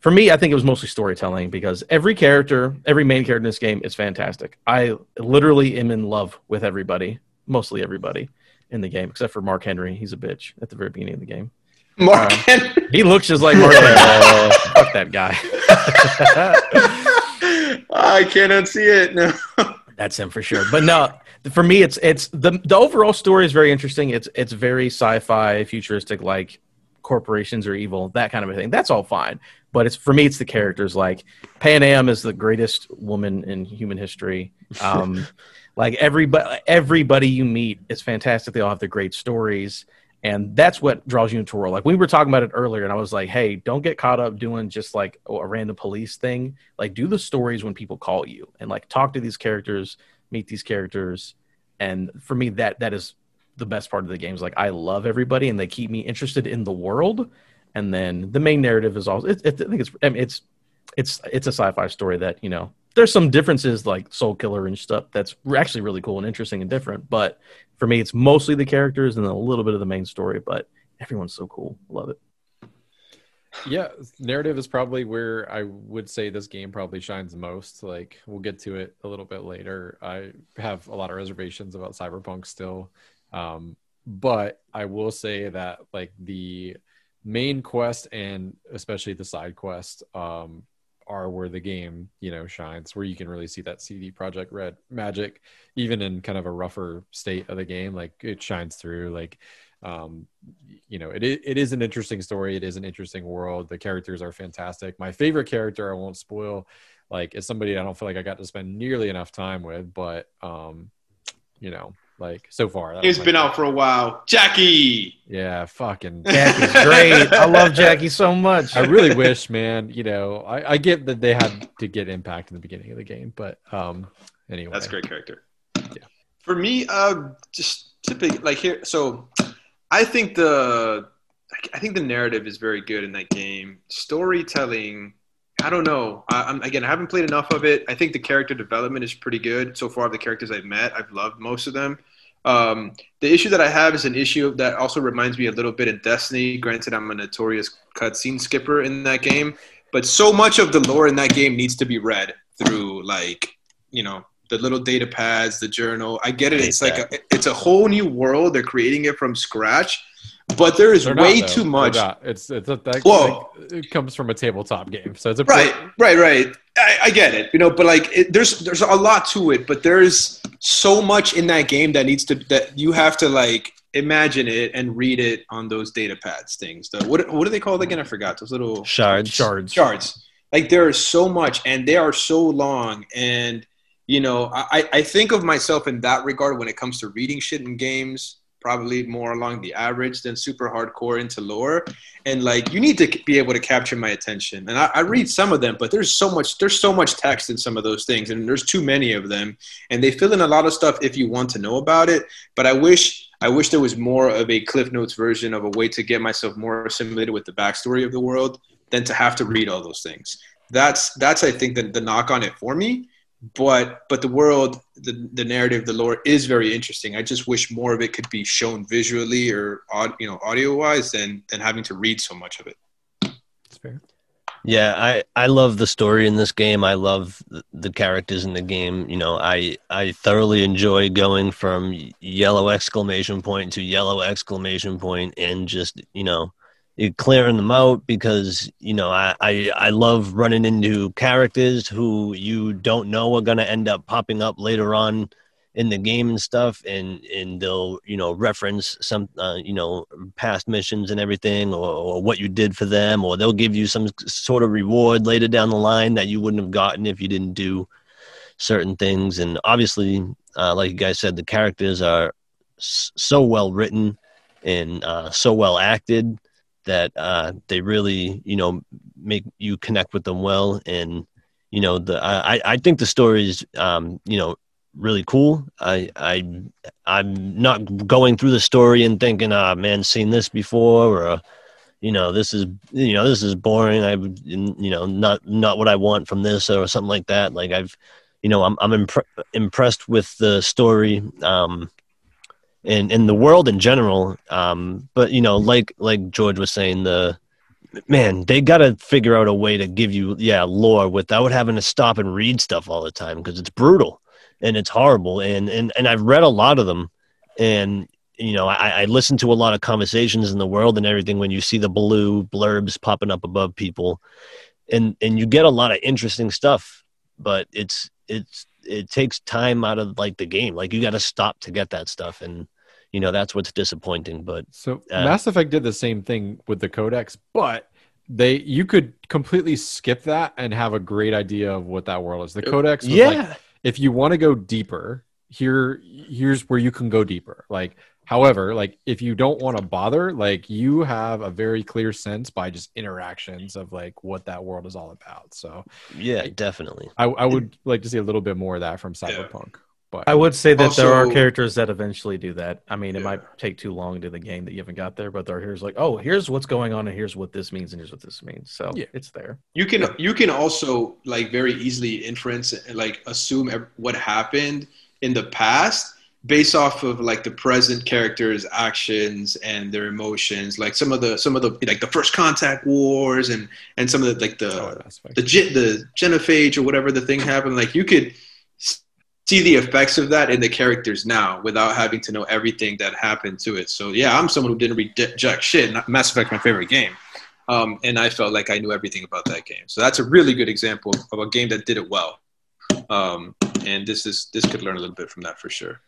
for me, I think it was mostly storytelling because every character, every main character in this game is fantastic. I literally am in love with everybody, mostly everybody in the game except for Mark Henry. He's a bitch at the very beginning of the game. Mark Uh, Henry. He looks just like Mark Henry. (laughs) Fuck that guy. I cannot see it. No. (laughs) That's him for sure. But no, for me, it's it's the the overall story is very interesting. It's it's very sci-fi, futuristic, like corporations are evil, that kind of a thing. That's all fine. But it's for me, it's the characters. Like Panam is the greatest woman in human history. (laughs) Um, like everybody, everybody you meet is fantastic. They all have their great stories. And that's what draws you into a world. Like we were talking about it earlier, and I was like, "Hey, don't get caught up doing just like a random police thing. Like, do the stories when people call you, and like talk to these characters, meet these characters. And for me, that that is the best part of the game. Is Like, I love everybody, and they keep me interested in the world. And then the main narrative is also. It, it, I think it's I mean, it's it's it's a sci-fi story that you know there's some differences like Soulkiller and stuff that's actually really cool and interesting and different. But for me, it's mostly the characters and a little bit of the main story. But everyone's so cool. Love it. yeah narrative is probably where i would say this game probably shines most like we'll get to it a little bit later i have a lot of reservations about cyberpunk still um, but i will say that like the main quest and especially the side quest um, are where the game you know shines where you can really see that CD Projekt Red magic even in kind of a rougher state of the game like it shines through like um, you know, it, it is an interesting story. It is an interesting world. The characters are fantastic. My favorite character, I won't spoil, like is somebody I don't feel like I got to spend nearly enough time with, but um, you know, like so far, that He's was been favorite. out for a while. Jackie. Yeah, fucking. (laughs) Jackie's great. I love Jackie so much. I really wish, man. You know, I, I get that they had to get impact in the beginning of the game, but um, anyway, That's a great character. Yeah. For me, uh, just typically like here. So, I think the, I think the narrative is very good in that game. Storytelling, I don't know. I, I'm again, I haven't played enough of it. I think the character development is pretty good so far. Of the characters I've met, I've loved most of them. Um, the issue that I have is an issue that also reminds me a little bit of Destiny. Granted, I'm a notorious cutscene skipper in that game, but so much of the lore in that game needs to be read through like you know the little data pads, the journal. I get it. It's like a, it's a whole new world. They're creating it from scratch, but there is They're way though. too much. It's it's a, that, Whoa. like, it comes from a tabletop game, so it's a Right, right, right. I, I get it, you know, but like, it, there's there's a lot to it, but there's so much in that game that needs to that you have to like imagine it and read it on those data pads things. The, what what are they called again? I forgot those little Shards. Shards. charts. Like there is so much, and they are so long. And you know, I, I think of myself in that regard when it comes to reading shit in games. Probably more along the average than super hardcore into lore, and like you need to be able to capture my attention. And I, I read some of them, but there's so much there's so much text in some of those things, and there's too many of them, and they fill in a lot of stuff if you want to know about it. But I wish I wish there was more of a Cliff Notes version of a way to get myself more assimilated with the backstory of the world than to have to read all those things. That's that's I think the, the knock on it for me. But but the world, the the narrative, the lore is very interesting. I just wish more of it could be shown visually or you know audio wise than than having to read so much of it. It's fair. Yeah, I I love the story in this game. I love the, the characters in the game. You know, I I thoroughly enjoy going from yellow exclamation point to yellow exclamation point and just you know you clearing them out because you know I, I I love running into characters who you don't know are gonna end up popping up later on in the game and stuff and and they'll you know reference some uh, you know past missions and everything or, or what you did for them or they'll give you some sort of reward later down the line that you wouldn't have gotten if you didn't do certain things. And obviously uh, like you guys said the characters are s- so well written and uh, so well acted that uh, they really you know make you connect with them well and you know the I I think the story is um, you know really cool. I I I'm not going through the story and thinking, ah, man, seen this before, or you know, this is you know, this is boring. I you know, not not what I want from this or something like that. Like I've, you know, I'm I'm impre- impressed with the story. Um, and in the world in general, um, but you know, like like George was saying, the man, they got to figure out a way to give you yeah lore without having to stop and read stuff all the time because it's brutal and it's horrible. And and and I've read a lot of them, and you know I, I listen to a lot of conversations in the world and everything when you see the blue blurbs popping up above people, and and you get a lot of interesting stuff, but it's it's it takes time out of like the game. Like you got to stop to get that stuff, and you know that's what's disappointing. But So Uh, Mass Effect did the same thing with the codex, but they you could completely skip that and have a great idea of what that world is. The codex, was like, yeah, if you want to go deeper, here here's where you can go deeper. Like, however, like if you don't want to bother, like you have a very clear sense by just interactions of like what that world is all about. So yeah, definitely. I, I would like to see a little bit more of that from Cyberpunk. But I would say that there are characters that eventually do that. I mean, it Yeah. might take too long to the game that you haven't got there, but there here's like, oh, here's what's going on, and here's what this means, and here's what this means. So Yeah. it's there. You can you can also like very easily inference and like assume what happened in the past based off of like the present characters' actions and their emotions. Like some of the some of the like the first contact wars and and some of the like the oh, Mass the the genophage or whatever the thing happened. Like you could s- see the effects of that in the characters now without having to know everything that happened to it. So yeah, I'm someone who didn't read jack shit. Mass Effect, my favorite game, um, and I felt like I knew everything about that game. So that's a really good example of a game that did it well. Um, and this is this could learn a little bit from that for sure.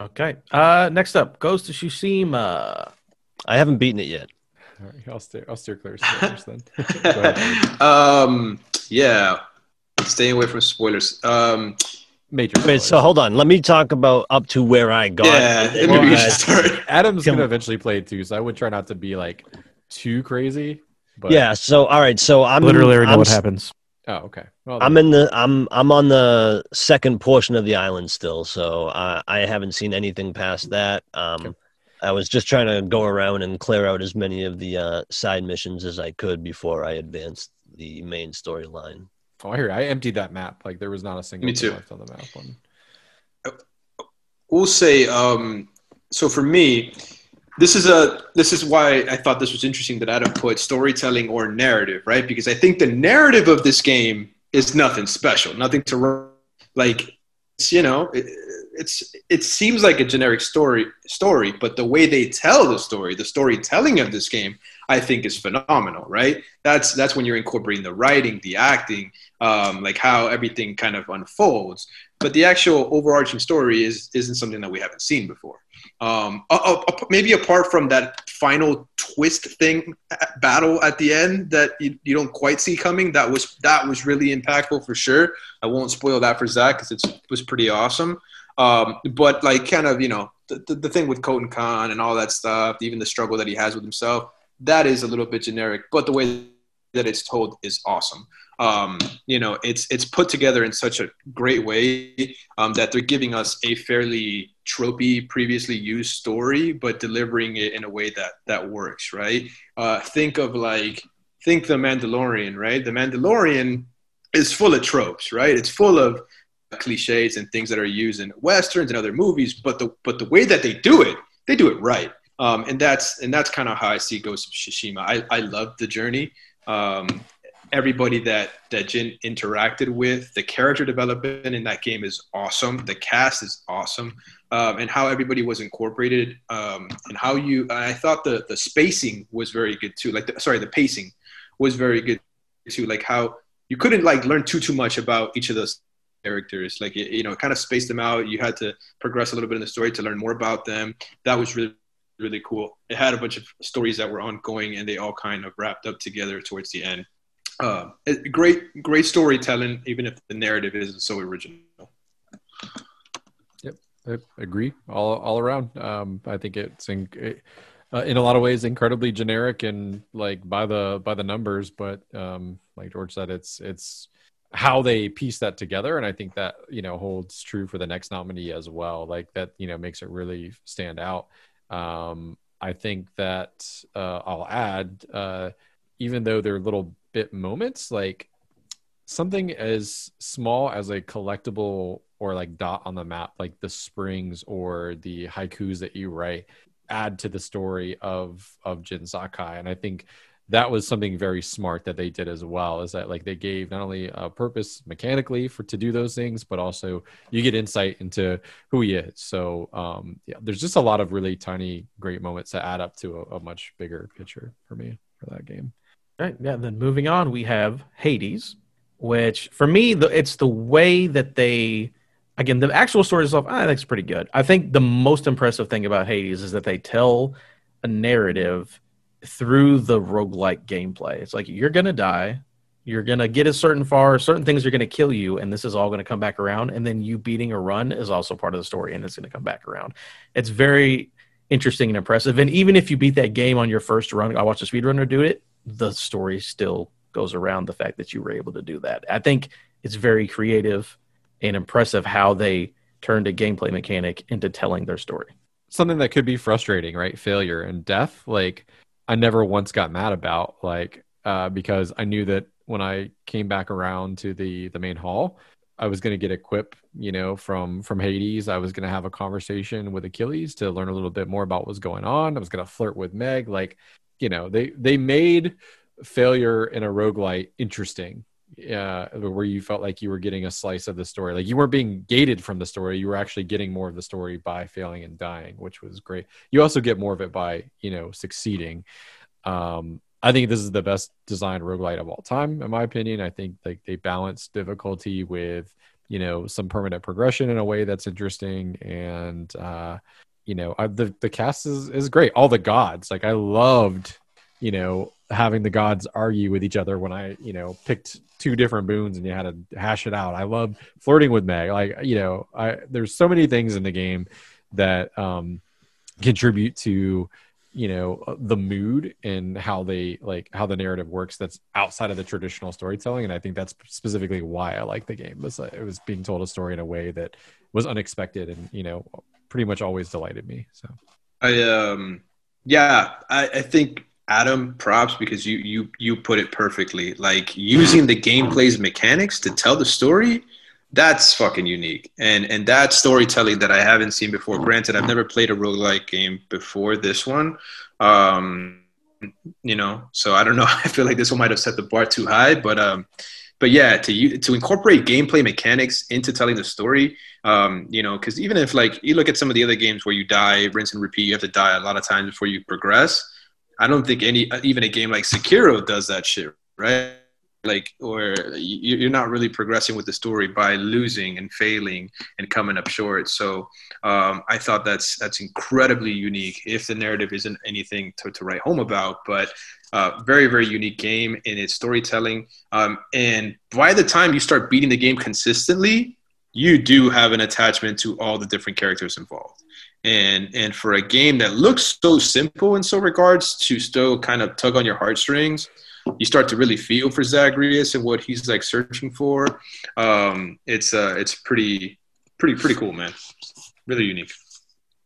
Okay. Uh, next up, Ghost of Tsushima. I haven't beaten it yet. All right, I'll steer I'll steer clear of spoilers then. (laughs) Um, yeah, staying away from spoilers. Um, Major. Wait, so hold on. Let me talk about up to where I got. yeah, (laughs) maybe you should start. Adam's Come gonna on. eventually play it too, so I would try not to be like too crazy. But yeah. So all right. So I'm Literally, already know I'm, what happens. Oh, okay. Well, I'm in the I'm I'm on the second portion of the island still. So I I haven't seen anything past that. Um, Okay. I was just trying to go around and clear out as many of the uh, side missions as I could before I advanced the main storyline. Oh, I hear. you. I emptied that map. Like there was not a single Me too. left on the map. One. we'll say um, so for me this is a this is why i thought this was interesting that adam put storytelling or narrative right because i think the narrative of this game is nothing special nothing to run like it's, you know it, it's it seems like a generic story story but the way they tell the story the storytelling of this game i think is phenomenal right that's that's when you're incorporating the writing the acting um, like how everything kind of unfolds but the actual overarching story is isn't something that we haven't seen before. Um, uh, uh, maybe apart from that final twist thing battle at the end that you, you don't quite see coming, that was that was really impactful for sure. I won't spoil that for Zach because it was pretty awesome. Um, but like kind of you know the, the, the thing with Khotun Khan and all that stuff, even the struggle that he has with himself, that is a little bit generic. But the way that it's told is awesome. Um, you know, it's it's put together in such a great way um, that they're giving us a fairly tropey, previously used story, but delivering it in a way that that works. Right? Uh, think of like think the Mandalorian. Right? The Mandalorian is full of tropes. Right? It's full of cliches and things that are used in westerns and other movies, but the but the way that they do it, they do it right. Um, and that's and that's kind of how I see Ghost of Tsushima. I, I love the journey. Um, everybody that that Jin interacted with, the character development in that game is awesome. The cast is awesome, um, and how everybody was incorporated, um, and how you. I thought the the spacing was very good too. Like, the, sorry, the pacing was very good too. Like how you couldn't like learn too too much about each of those characters. Like you know, kind of spaced them out. You had to progress a little bit in the story to learn more about them. That was really really cool. It had a bunch of stories that were ongoing, and they all kind of wrapped up together towards the end. Uh, great, great storytelling, even if the narrative isn't so original. Yep, I agree all all around. Um, I think it's in, uh, in a lot of ways incredibly generic and like by the by the numbers, but um, like George said, it's it's how they piece that together, and I think that you know holds true for the next nominee as well. Like that, you know, makes it really stand out. Um, I think that uh, I'll add, uh, even though they're little bit moments, like something as small as a collectible or like dot on the map, like the springs or the haikus that you write, add to the story of of Jin Sakai. And I think that was something very smart that they did as well. Is that like they gave not only a purpose mechanically for to do those things, but also you get insight into who he is. So um, yeah, there's just a lot of really tiny, great moments that add up to a, a much bigger picture for me for that game. All right. Yeah. Then moving on, we have Hades, which for me, the, it's the way that they again, the actual story itself, I think it's pretty good. I think the most impressive thing about Hades is that they tell a narrative through the roguelike gameplay. It's like you're gonna die, you're gonna get a certain far, certain things are gonna kill you, and this is all gonna come back around. And then you beating a run is also part of the story, and it's gonna come back around. It's very interesting and impressive. And even if you beat that game on your first run, I watched a speedrunner do it, the story still goes around the fact that you were able to do that. I think it's very creative and impressive how they turned a gameplay mechanic into telling their story. Something that could be frustrating, right? Failure and death. Like I never once got mad about, like uh, because I knew that when I came back around to the the main hall, I was going to get a quip, you know, from from Hades. I was going to have a conversation with Achilles to learn a little bit more about what's going on. I was going to flirt with Meg. Like, you know, they they made failure in a roguelite interesting uh, where you felt like you were getting a slice of the story. Like you weren't being gated from the story. You were actually getting more of the story by failing and dying, which was great. You also get more of it by, you know, succeeding. Um, I think this is the best designed roguelite of all time, in my opinion. I think like they balance difficulty with, you know, some permanent progression in a way that's interesting. And, uh, you know, I, the, the cast is, is great. All the gods, like I loved, you know, having the gods argue with each other when I, you know, picked two different boons and you had to hash it out. I love flirting with Meg. Like, you know, I there's so many things in the game that um contribute to you know the mood and how they like how the narrative works that's outside of the traditional storytelling and i think that's specifically why i like the game it was, it was being told a story in a way that was unexpected and you know pretty much always delighted me so i um yeah i, I think Adam, props because you you you put it perfectly. Like using the gameplay's mechanics to tell the story, that's fucking unique. And and that storytelling that I haven't seen before. Granted, I've never played a roguelike game before this one. Um, you know, so I don't know. (laughs) I feel like this one might have set the bar too high, but um, but yeah, to you to incorporate gameplay mechanics into telling the story, um, you know, because even if like you look at some of the other games where you die, rinse and repeat, you have to die a lot of times before you progress. I don't think any even a game like Sekiro does that shit, right? Like, or you're not really progressing with the story by losing and failing and coming up short. So um, I thought that's that's incredibly unique. If the narrative isn't anything to, to write home about, but uh, very very unique game in its storytelling. Um, and by the time you start beating the game consistently, you do have an attachment to all the different characters involved and and for a game that looks so simple in so regards to still kind of tug on your heartstrings you start to really feel for zagreus and what he's like searching for. Um, it's uh it's pretty pretty pretty cool man. Really unique.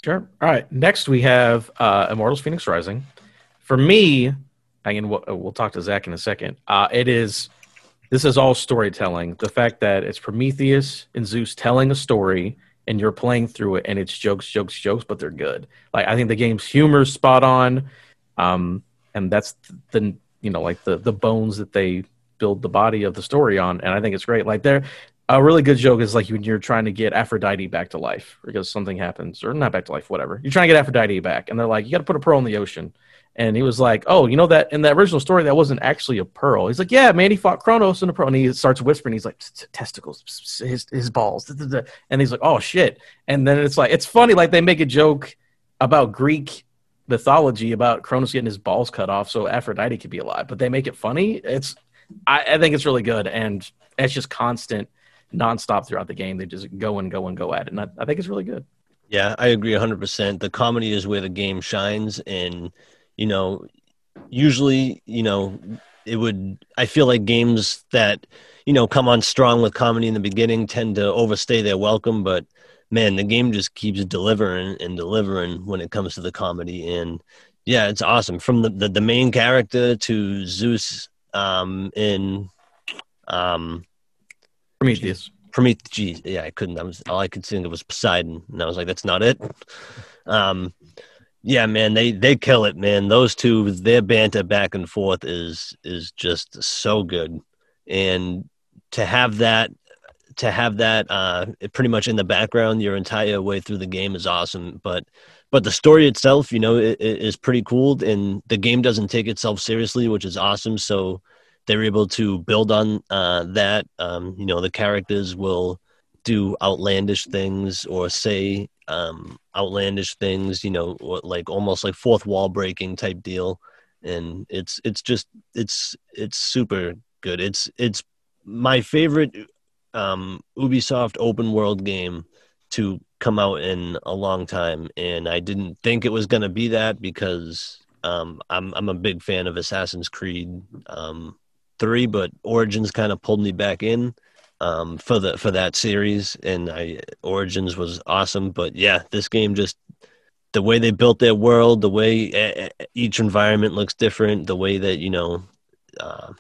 Sure. All right. Next we have uh immortals fenyx rising. For me again we'll, we'll talk to zach in a second uh it is this is all storytelling. The fact that it's prometheus and zeus telling a story and you're playing through it and it's jokes, jokes, jokes, but they're good. Like I think the game's humor is spot on. Um, and that's the you know, like the the bones that they build the body of the story on. And I think it's great. Like there a really good joke is like when you're trying to get Aphrodite back to life because something happens, or not back to life, whatever. You're trying to get Aphrodite back, and they're like, you got to put a pearl in the ocean. And he was like, "Oh, you know that in the original story that wasn't actually a pearl." He's like, "Yeah, man, he fought Kronos in a pearl." And he starts whispering. He's like, "Testicles, his his balls," and he's like, "Oh shit!" And then it's like it's funny, like they make a joke about Greek mythology about Kronos getting his balls cut off so Aphrodite could be alive, but they make it funny. It's I, I think it's really good, and it's just constant, nonstop throughout the game. They just go and go and go at it, and I, I think it's really good. Yeah, I agree 100%. The comedy is where the game shines. And, you know, usually, you know, it would, I feel like games that, you know, come on strong with comedy in the beginning tend to overstay their welcome. But, man, the game just keeps delivering and delivering when it comes to the comedy. And, yeah, it's awesome. From the, the, the main character to Zeus um, in um, Prometheus. Prometheus. Yeah, I couldn't. I was all I could think of was Poseidon, and I was like, that's not it. Um, yeah, man, they they kill it, man. Those two, their banter back and forth is is just so good, and to have that to have that uh, pretty much in the background your entire way through the game is awesome. But but the story itself, you know, it, it is pretty cool, and the game doesn't take itself seriously, which is awesome. So they're able to build on uh, that. Um, you know, the characters will do outlandish things or say um, outlandish things. You know, like almost like fourth wall breaking type deal, and it's it's just it's it's super good. It's it's my favorite um, Ubisoft open world game to come out in a long time, and I didn't think it was going to be that because um, I'm I'm a big fan of Assassin's Creed. Um, three, but Origins kind of pulled me back in um, for the for that series, and I Origins was awesome. But yeah, this game just the way they built their world, the way each environment looks different, the way that you know, uh,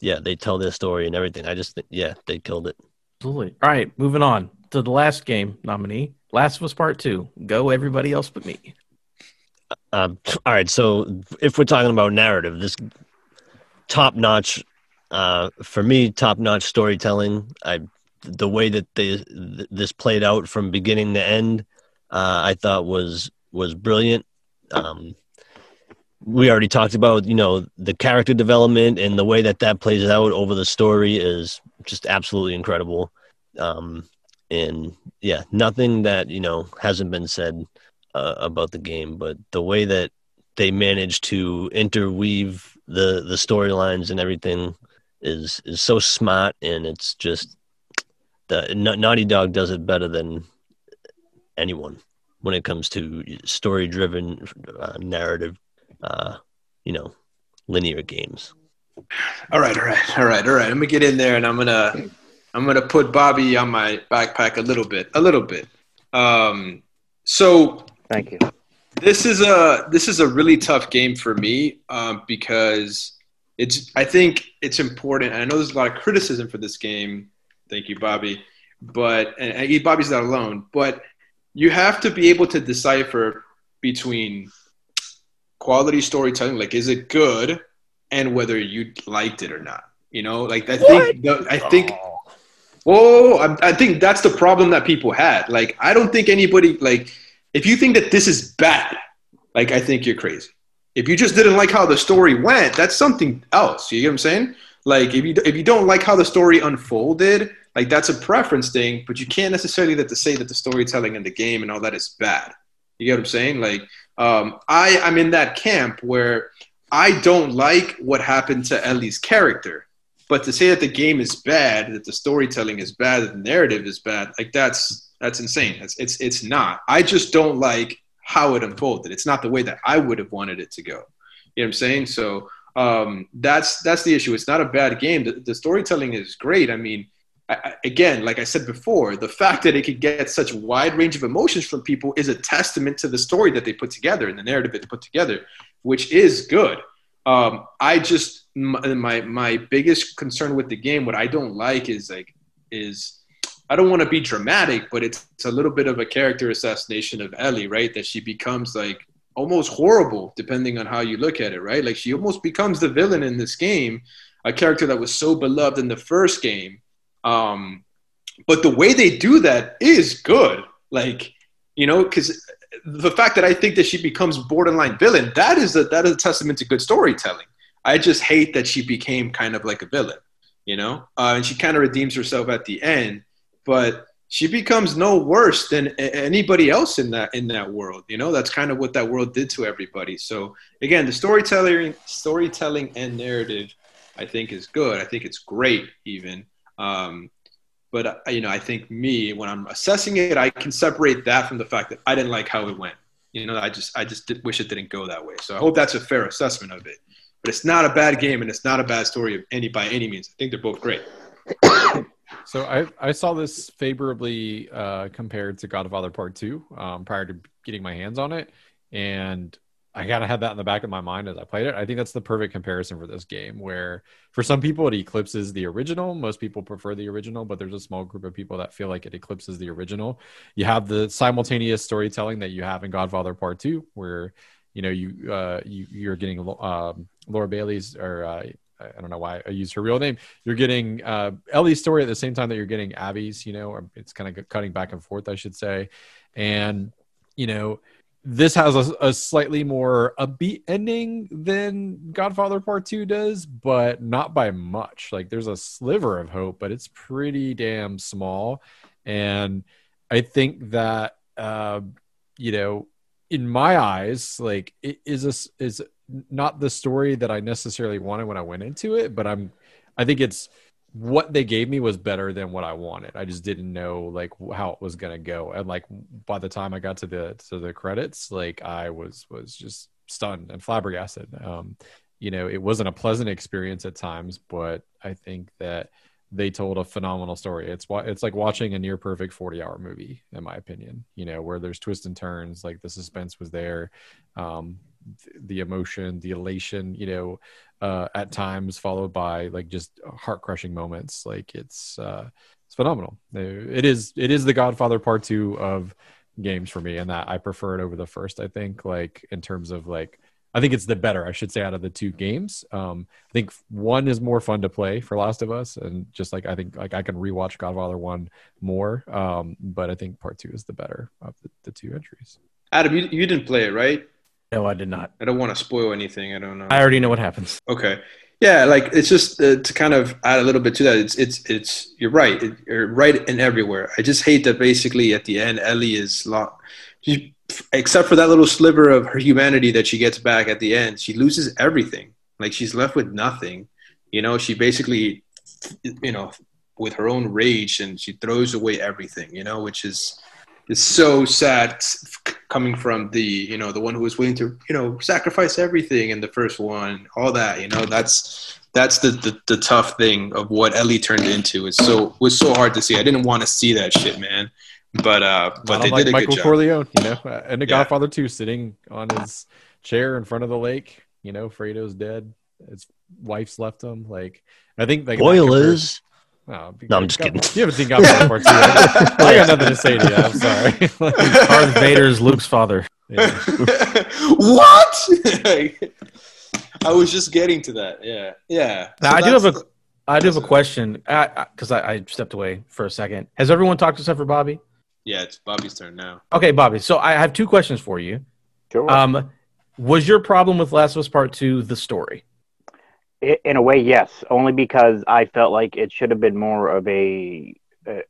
yeah, they tell their story and everything. I just yeah, they killed it. Absolutely. All right, moving on to the last game nominee, Last of Us Part Two. Go everybody else but me. Um, all right, so if we're talking about narrative, this top notch uh, for me, top notch storytelling. I the way that they this played out from beginning to end, uh, I thought was was brilliant. Um, we already talked about you know the character development and the way that that plays out over the story is just absolutely incredible. Um, and yeah, nothing that you know hasn't been said uh, about the game, but the way that they managed to interweave the the storylines and everything is is so smart and it's just the Naughty Dog does it better than anyone when it comes to story driven uh, narrative uh, you know linear games. All right all right all right all right. I'm gonna get in there and i'm gonna i'm gonna put bobby on my backpack a little bit a little bit. Um so thank you. this is a this is a really tough game for me um, because it's I think it's important. I know there's a lot of criticism for this game. Thank you, Bobby. But and Bobby's not alone. But you have to be able to decipher between quality storytelling, like is it good, and whether you liked it or not. You know, like I think the, I think. Oh, I, I think that's the problem that people had. Like, I don't think anybody like if you think that this is bad, like I think you're crazy. If you just didn't like how the story went, that's something else. You get what I'm saying? Like if you if you don't like how the story unfolded, like that's a preference thing, but you can't necessarily that to say that the storytelling in the game and all that is bad. You get what I'm saying? Like um, I I'm in that camp where I don't like what happened to Ellie's character, but to say that the game is bad, that the storytelling is bad, that the narrative is bad, like that's that's insane. It's it's it's not. I just don't like how it unfolded. It's not the way that I would have wanted it to go. You know what I'm saying? So um, that's that's the issue. It's not a bad game. The, the storytelling is great. I mean, I, again, like I said before, the fact that it could get such wide range of emotions from people is a testament to the story that they put together and the narrative they put together, which is good. Um, I just my my biggest concern with the game, what I don't like is like is I don't want to be dramatic, but it's, it's a little bit of a character assassination of Ellie, right? That she becomes like almost horrible, depending on how you look at it, right? Like she almost becomes the villain in this game, a character that was so beloved in the first game. Um, but the way they do that is good. Like, you know, because the fact that I think that she becomes borderline villain, that is a that is a testament to good storytelling. I just hate that she became kind of like a villain, you know, uh, and she kind of redeems herself at the end but she becomes no worse than anybody else in that in that world you know that's kind of what that world did to everybody so again the storytelling storytelling and narrative i think is good i think it's great even um, But uh, you know, I think me when I'm assessing it, I can separate that from the fact that I didn't like how it went. You know, I just I just did, wish it didn't go that way. So I hope that's a fair assessment of it. But it's not a bad game, and it's not a bad story of any by any means. I think they're both great. (coughs) So I I saw this favorably uh, compared to Godfather Part Two um, prior to getting my hands on it, and I kind of had that in the back of my mind as I played it. I think that's the perfect comparison for this game, where for some people it eclipses the original. Most people prefer the original, but there's a small group of people that feel like it eclipses the original. You have the simultaneous storytelling that you have in Godfather Part Two, where you know you uh, you you're getting um, Laura Bailey's or uh, I don't know why I use her real name. You're getting uh, Ellie's story at the same time that you're getting Abby's. You know, it's kind of cutting back and forth, I should say, and you know this has a, a, slightly more upbeat ending than Godfather Part 2 does, but not by much. Like there's a sliver of hope, but it's pretty damn small. And I think that, uh, you know, in my eyes, like it is a, is not the story that I necessarily wanted when I went into it, but I'm, I think it's what they gave me was better than what I wanted. I just didn't know like how it was gonna go. And like by the time I got to the to the credits, like I was was just stunned and flabbergasted. Um, you know, it wasn't a pleasant experience at times, but I think that they told a phenomenal story. It's it's like watching a near perfect 40 hour movie, in my opinion, you know, where there's twists and turns, like the suspense was there. Um, the emotion, the elation, you know, uh, at times followed by like just heart crushing moments. Like it's uh, it's phenomenal. It is it is the Godfather Part Two of games for me, and that I prefer it over the first. I think like in terms of like I think it's the better, I should say, out of the two games. Um, I think one is more fun to play for Last of Us, and just like I think like I can rewatch Godfather one more, um, but I think Part Two is the better of the, the two entries. Adam, you, you didn't play it, right? No, I did not. I don't want to spoil anything. I don't know. I already know what happens. Okay. Yeah, like it's just uh, to kind of add a little bit to that. It's it's it's you're right. It, you're right in everywhere. I just hate that basically at the end Ellie is lost. She, except for that little sliver of her humanity that she gets back at the end, she loses everything. Like she's left with nothing. You know, she basically, you know, with her own rage and she throws away everything. You know, which is is so sad coming from the you know the one who was willing to you know sacrifice everything in the first one all that you know that's that's the, the, the tough thing of what Ellie turned into it's so was so hard to see I didn't want to see that shit man but uh but they like did a Michael good job Corleone you know and the Yeah. Godfather 2 sitting on his chair in front of the lake you know Fredo's dead his wife's left him like I think like that compares- Spoilers. Oh, No, I'm just God- kidding. You haven't seen Godfather Part 2 right? (laughs) I got nothing to say to you I'm sorry (laughs) (laughs) Like, Darth Vader's Luke's father. yeah. what I was just getting to that yeah yeah Now, So I do have a I do have a question because I, I stepped away for a second. Has everyone talked except for Bobby? Yeah it's Bobby's turn now Okay, Bobby. So I have two questions for you. Sure. Um, was your problem with Last of Us Part Two the story? I- in a way, yes. Only because I felt like it should have been more of a. Uh,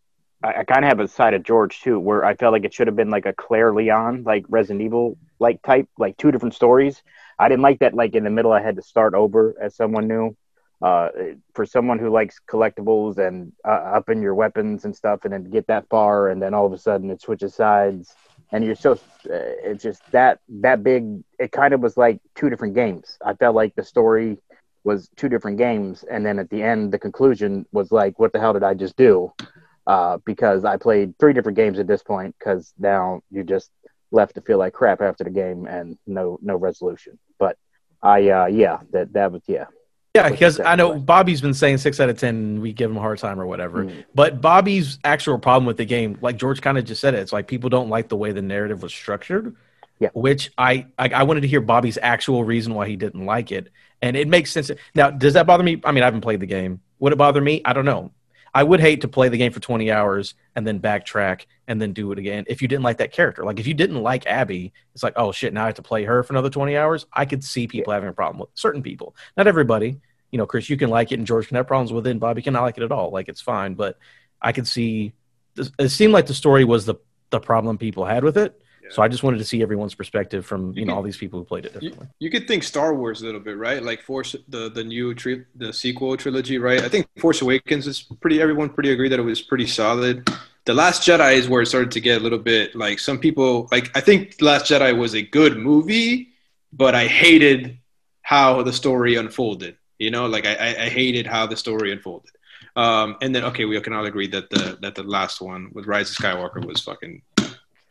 I, I kind of have a side of George too, where I felt like it should have been like a Claire Leon, like Resident Evil, like type, like two different stories. I didn't like that. Like in the middle, I had to start over as someone new. Uh, for someone who likes collectibles and uh, upping your weapons and stuff, and then get that far, and then all of a sudden it switches sides, and you're so uh, it's just that that big. It kind of was like two different games. I felt like the story was two different games and then at the end the conclusion was like what the hell did i just do uh, because i played three different games at this point because now you're just left to feel like crap after the game and no no resolution but i uh, yeah that that was yeah Yeah, because I know Bobby's been saying six out of ten, and we give him a hard time or whatever. Mm. But Bobby's actual problem with the game, like George kind of just said it, it's like people don't like the way the narrative was structured. Yeah. Which I, I I wanted to hear Bobby's actual reason why he didn't like it, and it makes sense. Now, does that bother me? I mean, I haven't played the game. Would it bother me? I don't know. I would hate to play the game for 20 hours and then backtrack and then do it again if you didn't like that character. Like if you didn't like Abby, it's like, oh shit, now I have to play her for another 20 hours. I could see people having a problem with certain people. Not everybody. You know, Chris, you can like it and George can have problems with it and Bobby cannot like it at all. Like it's fine. But I could see it seemed like the story was the the problem people had with it. So I just wanted to see everyone's perspective from you know all these people who played it You, differently. you could think Star Wars a little bit, right? Like Force, the the new tri- the sequel trilogy, right? I think Force Awakens is pretty. Everyone pretty agreed that it was pretty solid. The Last Jedi is where it started to get a little bit like some people like. I think The Last Jedi was a good movie, but I hated how the story unfolded. You know, like I, I I hated how the story unfolded. Um, and then okay, we can all agree that the that the last one with Rise of Skywalker was fucking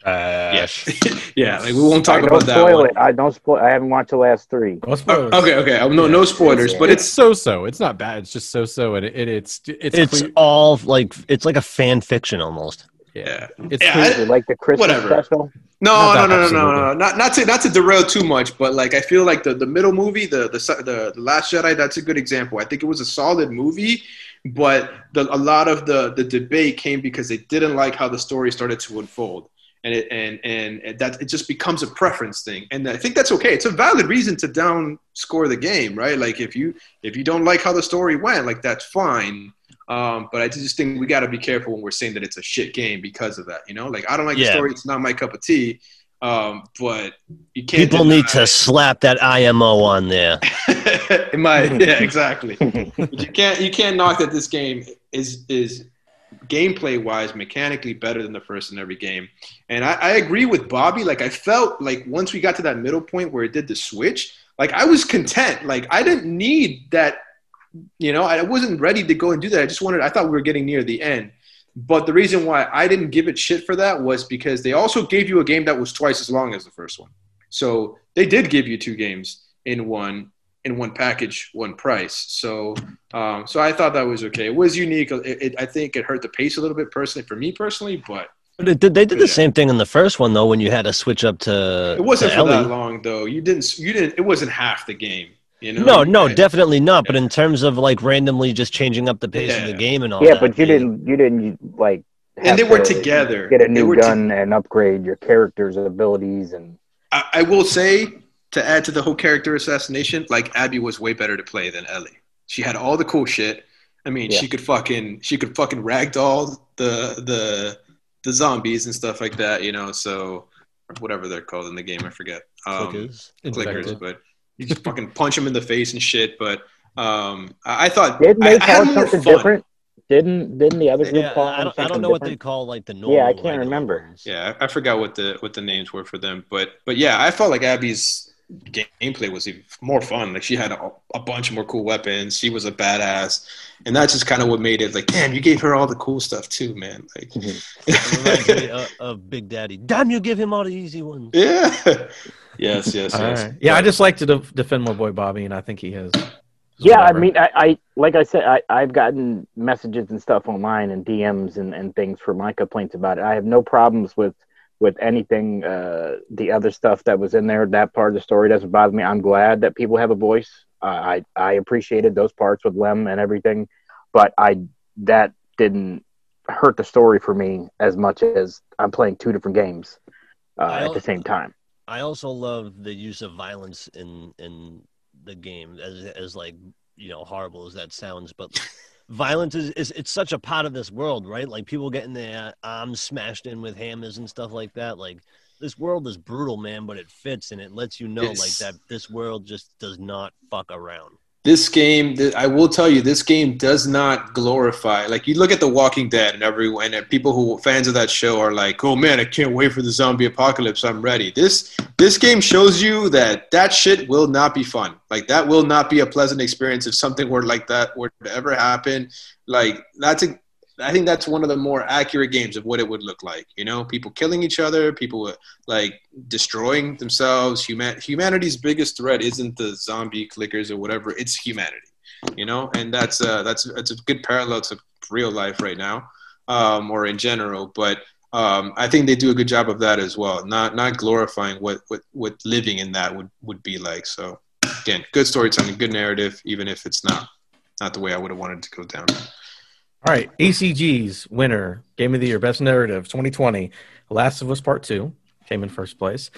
yeah, (laughs) yeah. Like we won't talk All right, about don't that spoil one. it. I don't spoil. I haven't watched the last three. No Uh, spoilers. okay, okay. Um, no, no spoilers, but it's it's so so. It's not bad. It's just so so, and it, it, it's it's It's clear- all like it's like a fan fiction almost. yeah. it's Yeah, I- like the Christmas Whatever. special? No, no, no, no, no, no, Not not to not to derail too much, but like I feel like the the middle movie, the the the, the Last Jedi, that's a good example. I think it was a solid movie, but the, a lot of the the debate came because they didn't like how the story started to unfold. And it and, and and that it just becomes a preference thing, and I think that's okay. It's a valid reason to down score the game, right? Like if you if you don't like how the story went, like that's fine. Um, but I just think we got to be careful when we're saying that it's a shit game because of that. You know, like I don't like the story; it's not my cup of tea. Um, but you can't. People need to slap that IMO on there. (laughs) In my (laughs) yeah, exactly. But you can't you can't knock that this game is is gameplay wise mechanically better than the first in every game. And I, I agree with Bobby. Like I felt like once we got to that middle point where it did the switch, like I was content. Like I didn't need that. You know, I wasn't ready to go and do that. I just wanted. I thought we were getting near the end. But the reason why I didn't give it shit for that was because they also gave you a game that was twice as long as the first one. So they did give you two games in one in one package, one price. So um, so I thought that was okay. It was unique. It, it, I think it hurt the pace a little bit personally for me personally, but But it did, they did Yeah. the same thing in the first one though when you had to switch up to it wasn't to for that long though. You didn't you didn't it wasn't half the game. You know? No, no, Yeah. definitely not. But in terms of like randomly just changing up the pace of the game and all Yeah, that, but you they- didn't. You didn't like. And have they were together. Get a new were to- gun and upgrade your character's abilities and. I, I will say to add to the whole character assassination, like Abby was way better to play than Ellie. She had all the cool shit. I mean, Yeah. she could fucking she could fucking ragdoll the the the zombies and stuff like that, you know. So whatever they're called in the game, I forget. Um, clickers. clickers, but you just fucking punch them in the face and shit. But um, I, I thought Didn't I, they I had call it more something fun. different? Didn't didn't the other group Yeah, call I it don't, I don't know what they call like the normal. Yeah, I can't regular remember. ones. Yeah, I I forgot what the what the names were for them, but but yeah, I felt like Abby's gameplay was even more fun. Like she had a, a bunch more cool weapons. She was a badass, and that's just kind of what made it like, damn, you gave her all the cool stuff too, man. Like, mm-hmm. (laughs) It reminds me of, of Big Daddy. Damn, you give him all the easy ones. yeah, (laughs) yes, yes, yes. right. Yeah, I just like to def- defend my boy Bobby, and I think he has. Yeah, I mean, I, I like I said, I, I've gotten messages and stuff online and DMs and, and things for my complaints about it. I have no problems with with anything. Uh, the other stuff that was in there, that part of the story doesn't bother me. I'm glad that people have a voice. I I appreciated those parts with Lev and everything, but I that didn't hurt the story for me as much as I'm playing two different games uh, I at the same time. I also love the use of violence in in the game, as as like you know horrible as that sounds, but (laughs) violence is, is it's such a part of this world, right? Like people getting their arms smashed in with hammers and stuff like that. Like this world is brutal, man, but it fits and it lets you know It's- like that this world just does not fuck around. This game i will tell you this game does not glorify like you look at the walking dead and everyone and people who fans of that show are like oh man i can't wait for the zombie apocalypse. I'm ready. This this game shows you that that shit will not be fun. Like that will not be a pleasant experience if something were like that were to ever happen. Like that's a I think that's one of the more accurate games of what it would look like. You know, people killing each other, people like destroying themselves. Human humanity's biggest threat isn't the zombie clickers or whatever; it's humanity. You know, and that's uh, that's that's a good parallel to real life right now, um, or in general. But um, I think they do a good job of that as well. Not not glorifying what what what living in that would would be like. So again, good storytelling, good narrative, even if it's not not the way I would have wanted to go down. All right, ECG's winner, Game of the Year, Best Narrative, 2020, Last of Us Part Two, came in first place.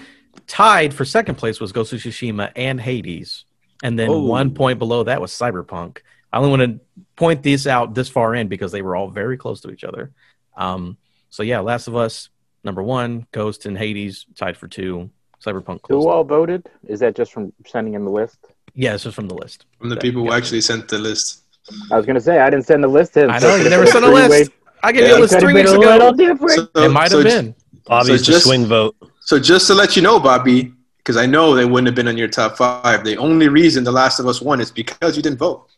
Tied for second place was Ghost of Tsushima and Hades, and then Oh. one point below that was Cyberpunk. I only want to point these out this far in because they were all very close to each other. Um, so yeah, Last of Us number one. Ghost and Hades tied for two. Cyberpunk Who close. all voted? Is that just from sending in the list? Yeah, it's is from the list. From the people who actually sent the list. I was gonna say I didn't send the list in. I know it you never sent a three-way- list. I gave Yeah, you a list three weeks ago. different. It might have so, been. Bobby's So the just- swing vote. So just to let you know, Bobby, because I know they wouldn't have been on your top five. The only reason The Last of Us won is because you didn't vote.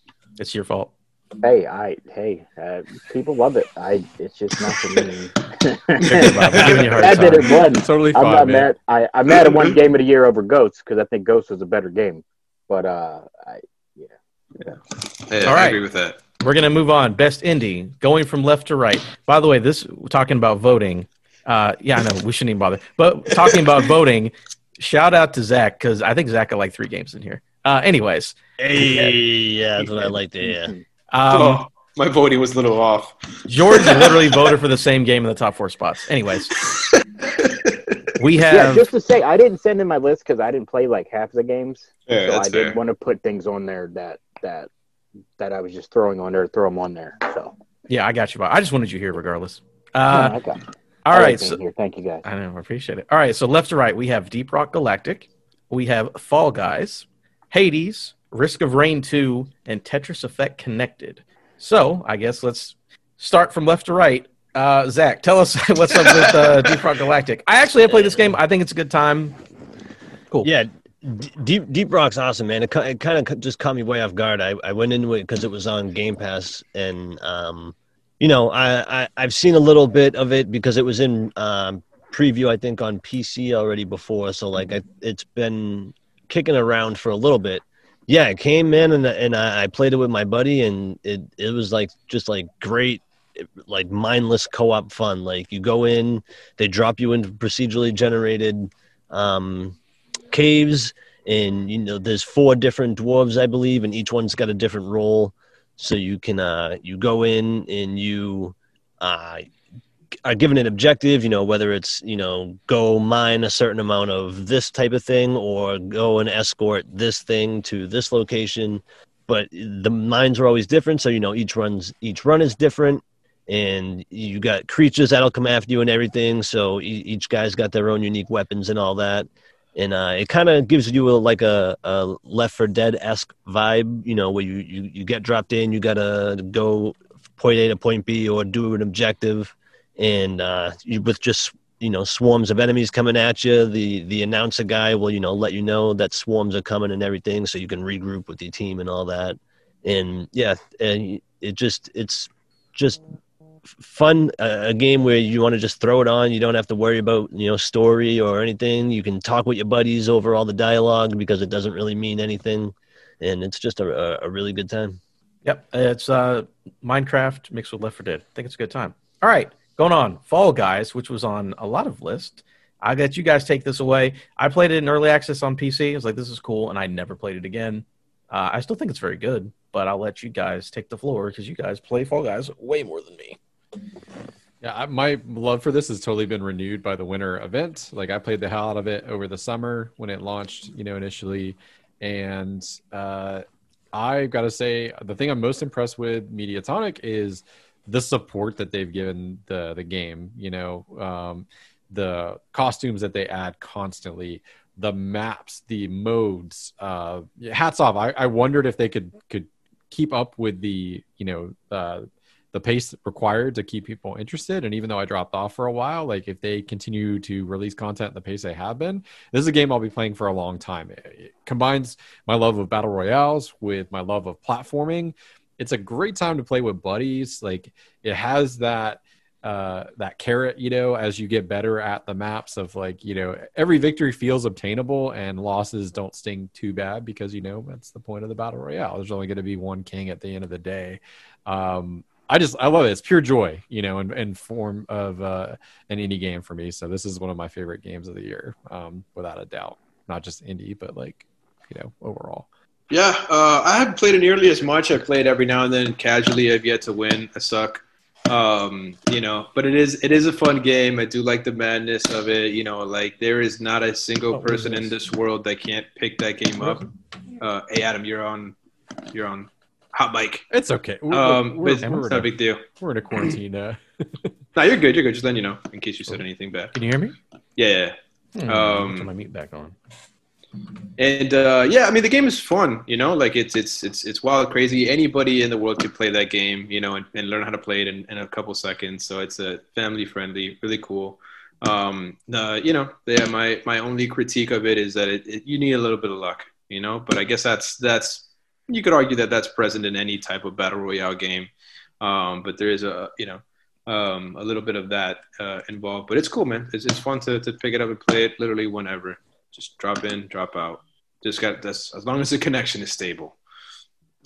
It's your fault. Hey, I hey, uh, people love it. I it's just not for me. Bob. We're giving you a hard Admit time. it won. (laughs) Totally I'm not man. mad. I, I'm mad at one game of the year over Ghosts because I think Ghosts was a better game. But uh, I, Hey, All I right. agree with that. We're gonna move on. Best indie, going from left to right. By the way, this talking about voting. Uh, yeah, I know we shouldn't even bother. But talking about (laughs) voting, shout out to Zach because I think Zach got like three games in here. Uh, anyways, Hey, yeah, that's what I like to hear. um, oh, my voting was a little off. George (laughs) literally voted for the same game in the top four spots. Anyways, (laughs) we have. yeah, just to say, I didn't send in my list because I didn't play like half the games. Yeah, so that's I fair. didn't want to put things on there that that that I was just throwing on there, throw them on there. So yeah, I got you. Bob. I just wanted you here regardless. No, Uh, I got all I right, being so here. Thank you guys. I know, I appreciate it. All right, so left to right, we have Deep Rock Galactic, we have Fall Guys, Hades, Risk of Rain 2, and Tetris Effect Connected. So I guess let's start from left to right. Uh, Zach, tell us (laughs) what's up with uh, Deep Rock Galactic. I actually have played this game. I think it's a good time. Cool. Yeah, D- Deep Deep Rock's awesome, man. It, it kind of just caught me way off guard. I, I went into it because it was on Game Pass, and um, you know, I, I I've seen a little bit of it because it was in um, preview, I think, on PC already before. So like, I, it's been kicking around for a little bit. Yeah, it came in and and I, I played it with my buddy, and it it was like just like great. Like mindless co-op fun. Like you go in, they drop you into procedurally generated um, caves and you know there's four different dwarves i believe and each one's got a different role. So you can uh you go in and you uh are given an objective you know whether it's you know go mine a certain amount of this type of thing or go and escort this thing to this location. But the mines are always different. So you know each runs each run is different and you got creatures that'll come after you and everything. So each guy's got their own unique weapons and all that and uh, it kind of gives you a, like a, a Left 4 Dead esque vibe, you know, where you, you you get dropped in, you gotta go point A to point B or do an objective, and uh, you with just you know swarms of enemies coming at you. The the announcer guy will you know let you know that swarms are coming and everything, so you can regroup with your team and all that. And yeah, and it just it's just fun a, a game where you want to just throw it on you don't have to worry about you know story or anything you can talk with your buddies over all the dialogue because it doesn't really mean anything and it's just a, a, a really good time Yep, it's uh, Minecraft mixed with Left 4 Dead. I think it's a good time. All right, going on. Fall Guys, which was on a lot of lists. I let you guys take this away. I played it in early access on PC. I was like, this is cool, and I never played it again. Uh, I still think it's very good, but I'll let you guys take the floor because you guys play Fall Guys way more than me. Yeah, my love for this has totally been renewed by the winter event. Like I played the hell out of it over the summer when it launched, you know, initially, and uh, I got to say the thing I'm most impressed with Mediatonic is the support that they've given the the game. You know, um, the costumes that they add constantly, the maps, the modes. Uh, hats off. I, I wondered if they could could keep up with the you know uh, the pace required to keep people interested. And even though I dropped off for a while, like if they continue to release content at the pace they have been, this is a game I'll be playing for a long time. It, it combines my love of battle royales with my love of platforming. It's a great time to play with buddies. Like it has that uh that carrot you know as you get better at the maps of like you know every victory feels obtainable and losses don't sting too bad because you know that's the point of the battle royale there's only going to be one king at the end of the day um I just I love it. It's pure joy, you know, in, in form of uh, an indie game for me. So this is one of my favorite games of the year, um, without a doubt. Not just indie, but like you know overall. Yeah, uh, I haven't played it nearly as much. I played every now and then casually. I've yet to win. I suck. Um, you know, but it is it is a fun game. I do like the madness of it. You know, like there is not a single Oh, person in this? this world that can't pick that game up. Uh, hey, Adam, you're on. You're on hot mic. It's okay. We're, Um, we're, it's, we're, it's not a big deal. we're in a quarantine. Uh, (laughs) No, you're good. You're good. Just letting you know in case you said anything bad. Can you hear me? Yeah, yeah. Hmm, Um, turn my mute back on. And uh, yeah, I mean the game is fun. You know, like it's it's it's it's wild, crazy. Anybody in the world could play that game. You know, and, and learn how to play it in, in a couple seconds. So it's a family friendly, really cool. Um, uh, you know, yeah. My my only critique of it is that it, it you need a little bit of luck. You know, but I guess that's that's you could argue that that's present in any type of battle royale game. Um, but there is a you know um, a little bit of that uh, involved. But it's cool, man. It's it's fun to to pick it up and play it literally whenever. Just drop in, drop out. Just got this as long as the connection is stable.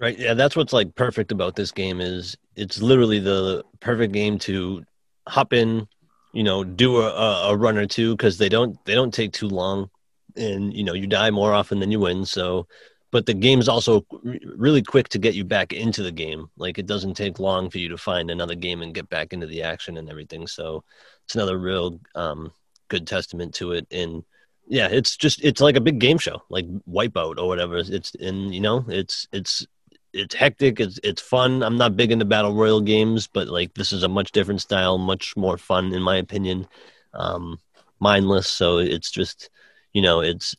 Right. Yeah, that's what's like perfect about this game is it's literally the perfect game to hop in, you know, do a, a a run or two because they don't they don't take too long, and you know you die more often than you win. So, but the game's also really quick to get you back into the game. Like it doesn't take long for you to find another game and get back into the action and everything. So, it's another real um, good testament to it. And yeah, it's just it's like a big game show, like Wipeout or whatever. It's and you know it's it's it's hectic. It's it's fun. I'm not big into battle royal games, but like this is a much different style, much more fun in my opinion. Um, mindless, so it's just you know it's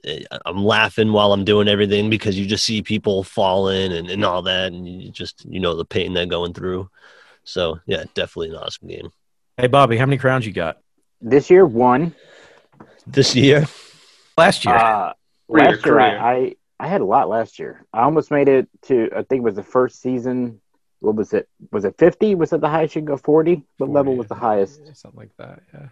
I'm laughing while I'm doing everything because you just see people falling and and all that, and you just you know the pain they're going through. So yeah, definitely an awesome game Hey, Bobby, how many crowns you got This year, one. this year. last year? Uh, last year. I, I I had a lot last year. I almost made it to. I think it was the first season. What was it? Was it fifty? Was that the highest you could go? Forty? What level was the highest? Something like that. Yeah.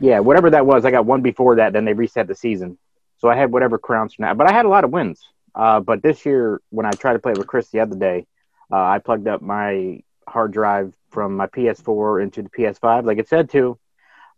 Yeah, whatever that was. I got one before that. Then they reset the season, so I had whatever crowns from that. But I had a lot of wins. Uh, but this year, when I tried to play with Chris the other day, uh, I plugged up my hard drive from my PS4 into the PS5, like it said to,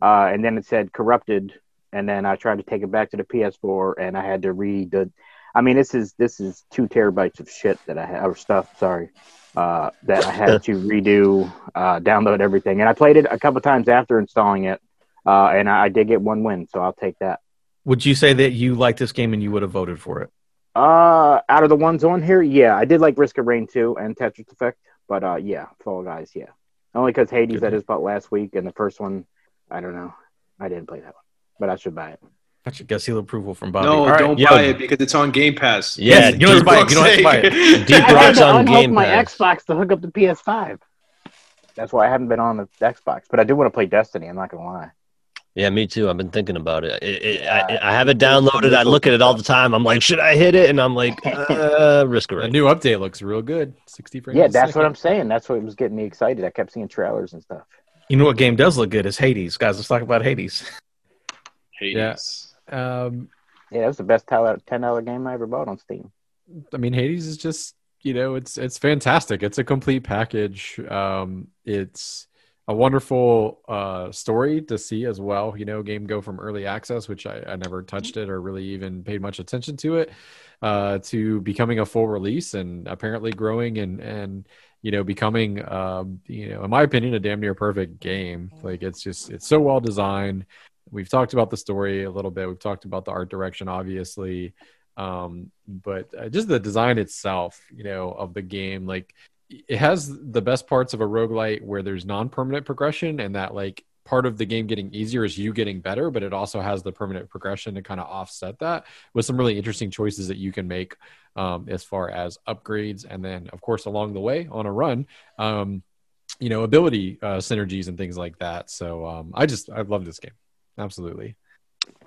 uh, and then it said corrupted, and then I tried to take it back to the PS4, and I had to read the. I mean, this is this is two terabytes of shit that I have or stuff. Sorry, uh, that I had (laughs) to redo, uh, download everything, and I played it a couple times after installing it, uh, and I, I did get one win, so I'll take that. Would you say that you like this game and you would have voted for it? Uh, out of the ones on here, yeah, I did like Risk of Rain 2 and Tetris Effect, but uh, yeah, Fall Guys, yeah, only because Hades I just bought last week, and the first one, I don't know, I didn't play that one, but I should buy it. I should get seal approval from Bobby. No, All right. don't yeah. buy it because it's on Game Pass. Yeah, you don't have to buy it. You don't have to buy it. Deep Rock's on unhook Game my Pass. Xbox to hook up the PS5. That's why I haven't been on the Xbox, but I do want to play Destiny. I'm not gonna lie. Yeah, me too. I've been thinking about it. it, it I, I have it downloaded. I look at it all the time. I'm like, should I hit it? And I'm like, (laughs) uh, risk The it. new update looks real good. 60 frames. Yeah, that's what. I'm saying. That's what was getting me excited. I kept seeing trailers and stuff. You know what game does look good is Hades. Guys, let's talk about Hades. Hades. Um, Yeah, that was the best ten dollar game I ever bought on Steam. I mean, Hades is just you know, it's it's fantastic. It's a complete package. Um, it's a wonderful uh, story to see as well. You know, game go from early access, which I, I never touched it or really even paid much attention to it, uh, to becoming a full release and apparently growing and and you know becoming um, you know, in my opinion, a damn near perfect game. Like it's just it's so well designed. We've talked about the story a little bit. We've talked about the art direction, obviously um but uh, just the design itself you know of the game like it has the best parts of a roguelite where there's non-permanent progression and that like part of the game getting easier is you getting better but it also has the permanent progression to kind of offset that with some really interesting choices that you can make um, as far as upgrades and then of course along the way on a run um, you know ability uh, synergies and things like that. So um, i just i love this game. Absolutely.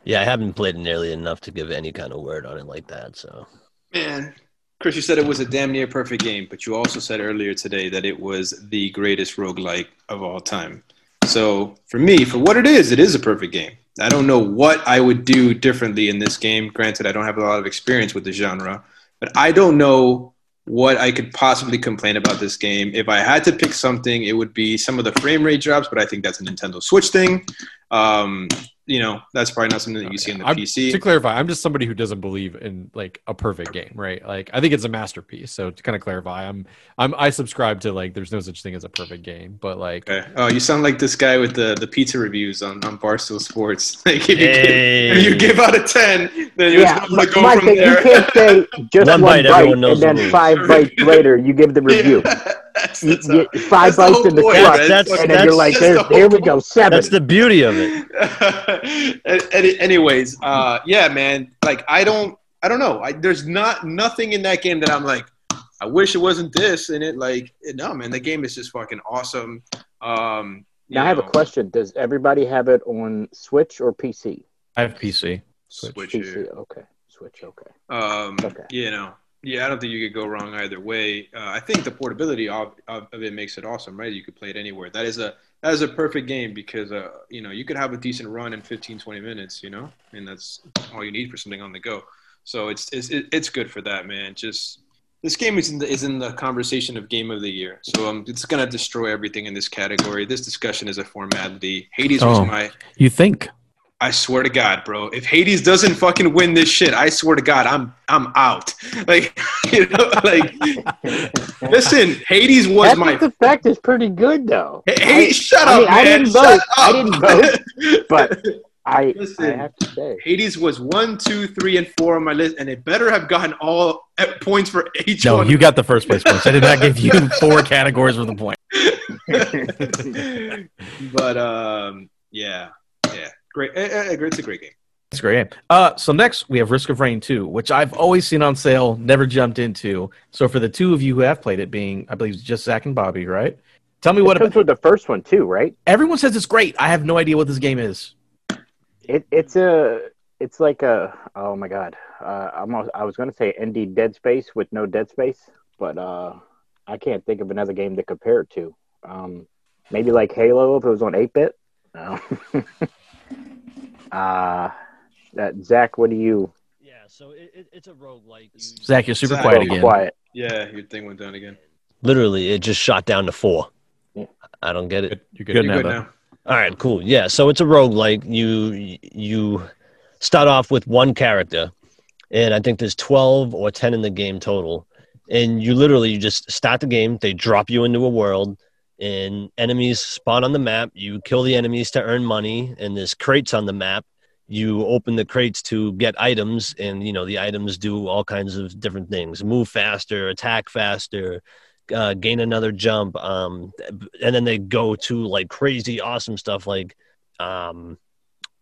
Yeah, I haven't played it nearly enough to give any kind of word on it like that. So. Man, Chris, you said it was a damn near perfect game, but you also said earlier today that it was the greatest roguelike of all time. So for me, for what it is, it is a perfect game. I don't know what I would do differently in this game. Granted, I don't have a lot of experience with the genre, but I don't know what I could possibly complain about this game. If I had to pick something, it would be some of the frame rate drops, but I think that's a Nintendo Switch thing. Um, you know, that's probably not something that you see on the I'm- PC. To clarify, I'm just somebody who doesn't believe in like a perfect game, right? Like I think it's a masterpiece. So to kind of clarify, I'm I'm I subscribe to like there's no such thing as a perfect game, but like Okay. Oh, you sound like this guy with the, the pizza reviews on, on Barstool Sports. (laughs) Like if you, give, Hey. if you give out a ten, then you're Yeah, supposed to go my from there. you can't say just One one, bite, bite, and then five bites later you give the (laughs) review. That's, that's you, a- five that's bites whole in the point, crust. That's- and then you're like, that's "There's, the here we go, seven. That's the beauty of (laughs) it. Anyways, uh, yeah, man. Like I don't, I don't know. I, there's not nothing in that game that I'm like, I wish it wasn't this. And it like, no, man. The game is just fucking awesome. Um, you Now I have a question: Does everybody have it on Switch or PC? I have PC. Switch PC. Okay. Switch. Okay. Um, Okay. You know, yeah, I don't think you could go wrong either way. Uh, I think the portability of, of, of it makes it awesome, right? You could play it anywhere. That is a that is a perfect game because uh, you know you could have a decent run in 15, 20 minutes. You know, and that's all you need for something on the go. So it's it's it's good for that, man. Just this game is in the is in the conversation of game of the year. So um, it's gonna destroy everything in this category. This discussion is a formality. Hades Oh. was my You think? I swear to God, bro. If Hades doesn't fucking win this shit, I swear to God, I'm I'm out. (laughs) Like (laughs) you know, like (laughs) listen, Hades was That my effect is pretty good though. Hey, I- shut I up, mean, I didn't Shut vote. I didn't vote, but I I Listen. have to say Hades was one, two, three, and four on my list, and it better have gotten all points for each No, one. you got the first place points. I did not give you four categories worth of point. but um, yeah, yeah, great. eh, eh, It's a great game. It's a great. game. Uh, so next we have Risk of Rain 2, which I've always seen on sale, never jumped into. So for the two of you who have played it, being I believe just Zach and Bobby, right? Tell me it what comes about, with the first one too, right? everyone says it's great. I have no idea what this game is. It it's a it's like a oh my god. Uh, I'm I was gonna say indie Dead Space with no Dead Space, but uh, I can't think of another game to compare it to. Um, maybe like Halo if it was on eight bit. No. (laughs) uh, that Zach, what do you? Yeah, so it, it, it's a roguelike. You, Zach, you're super Zach. quiet again. Quiet. Yeah, your thing went down again. literally, it just shot down to four. Yeah. I don't get it. Good. You're Good good. now, You're good now. All right, cool. Yeah, so it's a roguelike. You you start off with one character, and I think there's 12 or 10 in the game total. And you literally you just start the game, they drop you into a world, and enemies spawn on the map. You kill the enemies to earn money, and there's crates on the map. You open the crates to get items, and you know the items do all kinds of different things: move faster, attack faster, uh, gain another jump. Um, and then they go to like crazy awesome stuff like um,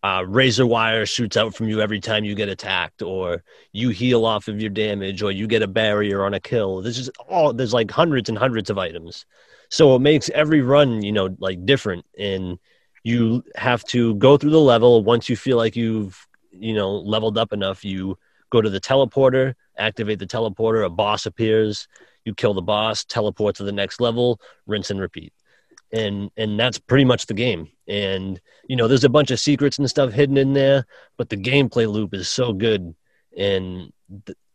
uh, razor wire shoots out from you every time you get attacked, or you heal off of your damage, or you get a barrier on a kill. This is all there's like hundreds and hundreds of items, so it makes every run you know like different, and you have to go through the level. Once you feel like you've you know leveled up enough, you go to the teleporter, activate the teleporter, a boss appears. You kill the boss, teleport to the next level, rinse and repeat and and that's pretty much the game. And you know there's a bunch of secrets and stuff hidden in there but the gameplay loop is so good. And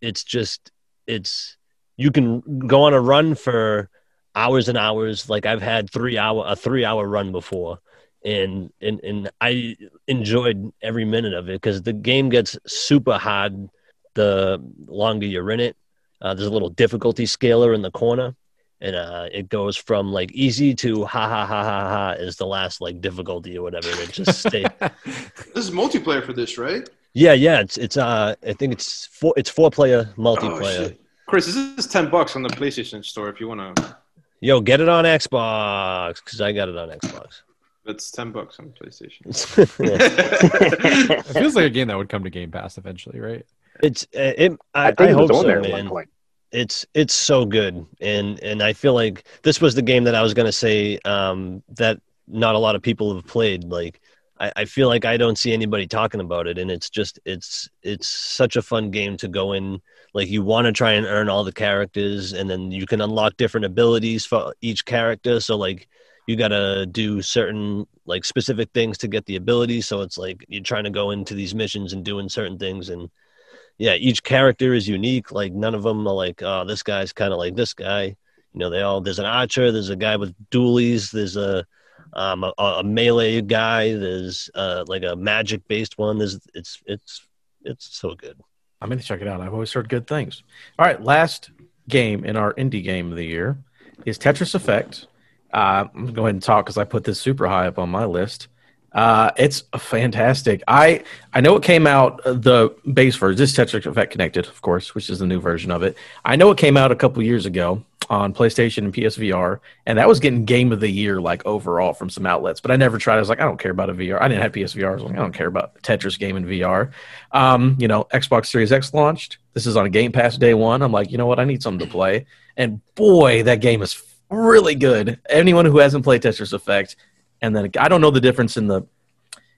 it's just it's you can go on a run for hours and hours. Like i've had three hour a three hour run before. And and and i enjoyed every minute of it because the game gets super hard the longer you're in it. Uh, there's a little difficulty scaler in the corner and uh, it goes from like easy to ha ha ha ha ha is the last like difficulty or whatever. It just stay. (laughs) This is multiplayer for this, right? yeah, yeah. It's it's uh I think it's four it's four player multiplayer. Oh. Chris, this is ten bucks on the PlayStation Store if you want to. Yo, get it on Xbox because I got it on Xbox. That's ten bucks on PlayStation. (laughs) It feels like a game that would come to Game Pass eventually, right? it's uh, it. I, I think I it was hope on so, there at man. one point. It's it's so good. And and i feel like this was the game that i was going to say um that not a lot of people have played. Like I, I feel like i don't see anybody talking about it. And it's just it's it's such a fun game to go in. Like you want to try and earn all the characters and then you can unlock different abilities for each character. So like you got to do certain like specific things to get the abilities. So it's like you're trying to go into these missions and doing certain things. And yeah, each character is unique. Like none of them are like, oh, this guy's kind of like this guy. You know, they all there's an archer, there's a guy with dualies, there's a um a, a melee guy, there's uh like a magic based one. There's it's it's it's so good. I'm to check it out. I've always heard good things. All right, last game in our indie game of the year is Tetris Effect. Uh, I'm going to go ahead and talk because I put this super high up on my list. Uh, it's fantastic. I I know it came out uh, the base version. This is Tetris Effect Connected, of course, which is the new version of it. I know it came out a couple years ago. on PlayStation and PSVR, and that was getting Game of the Year like overall from some outlets. But I never tried. I was like, I don't care about a VR. I didn't have PSVR. I was like, I don't care about Tetris game in VR. Um, you know, Xbox Series X launched. This is on Game Pass day one. I'm like, you know what? I need something to play. And boy, that game is really good. Anyone who hasn't played Tetris Effect, and then I don't know the difference in the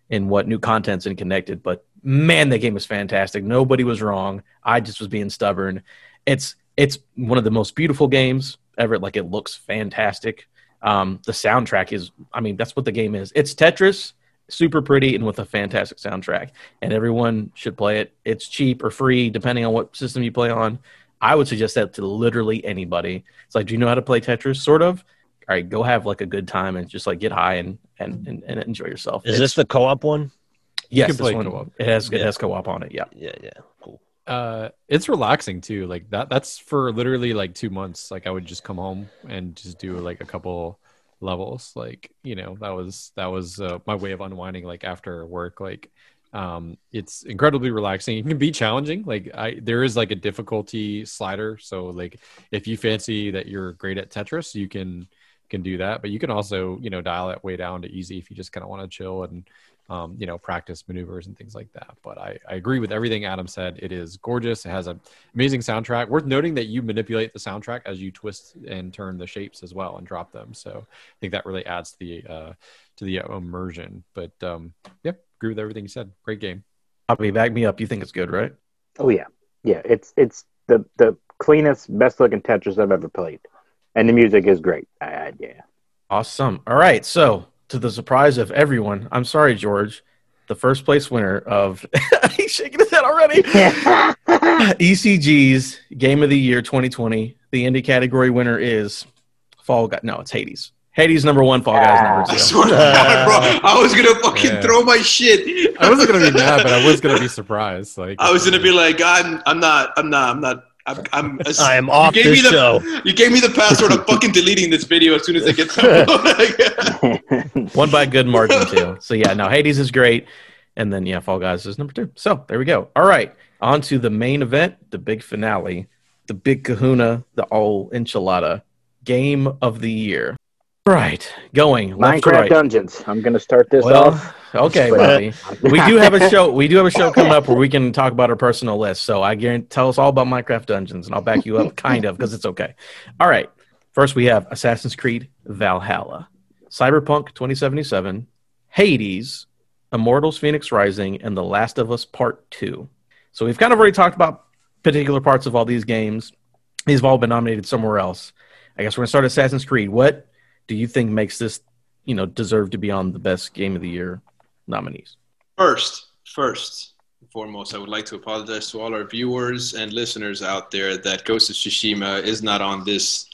in what new content's in connected, but man, that game was fantastic. Nobody was wrong. I just was being stubborn. It's it's one of the most beautiful games ever. Like it looks fantastic. Um, the soundtrack is, I mean, that's what the game is. It's Tetris, super pretty and with a fantastic soundtrack. And everyone should play it. It's cheap or free, depending on what system you play on. I would suggest that to literally anybody. It's like, do you know how to play Tetris? Sort of. All right, go have like a good time and just like get high and and, and, and enjoy yourself. Is It's- this the co-op one? yes, this one, co-op. It has it has co-op on it. Yeah. Yeah, yeah, cool. uh it's relaxing too like that that's for literally like two months like i would just come home and just do like a couple levels like you know that was that was uh, my way of unwinding like after work like um it's incredibly relaxing it can be challenging like i there is like a difficulty slider so like if you fancy that you're great at tetris you can can do that but you can also you know dial it way down to easy if you just kind of want to chill and um, you know, practice maneuvers and things like that. But I, I agree with everything Adam said. It is gorgeous. It has an amazing soundtrack. Worth noting that you manipulate the soundtrack as you twist and turn the shapes as well and drop them. So I think that really adds to the uh, to the immersion. But um, yeah, agree with everything you said. Great game. Bobby, back me up. You think it's good, right? Oh yeah, yeah. It's it's the the cleanest, best looking Tetris I've ever played, and the music is great. I, I, yeah. Awesome. All right. So, to the surprise of everyone, I'm sorry, George, the first place winner of (laughs) he's shaking his head already. (laughs) ECG's Game of the Year 2020. The indie category winner is Fall Guy. No, it's Hades. Hades number one, Fall Guys number ah. I two. swear to God, uh, bro. I was gonna fucking Yeah. throw my shit. I wasn't gonna be mad, but I was gonna be surprised. Like I was gonna be like, I'm, I'm not, I'm not, I'm not. I'm, I'm, (laughs) I am off you gave this me the, show. You gave me the password. I'm fucking deleting this video as soon as I get to One by good margin too. (laughs) So yeah, now Hades is great, and then yeah, Fall Guys is number two. So there we go. All right, on to the main event, the big finale, the big Kahuna, the all enchilada game of the year. Right, going Minecraft right. Dungeons. I'm gonna start this Well, off. okay, But- Bobby. (laughs) we do have a show. We do have a show coming up where we can talk about our personal list. So I guarantee, tell us all about Minecraft Dungeons, and I'll back you up, (laughs) kind of, because it's okay. All right. First, we have Assassin's Creed Valhalla, Cyberpunk 2077, Hades, Immortals: Fenyx Rising, and The Last of Us Part Two. So we've kind of already talked about particular parts of all these games. These have all been nominated somewhere else. I guess we're gonna start Assassin's Creed. What do you think makes this, you know, deserve to be on the best game of the year nominees? First, first and foremost, I would like to apologize to all our viewers and listeners out there that Ghost of Tsushima is not on this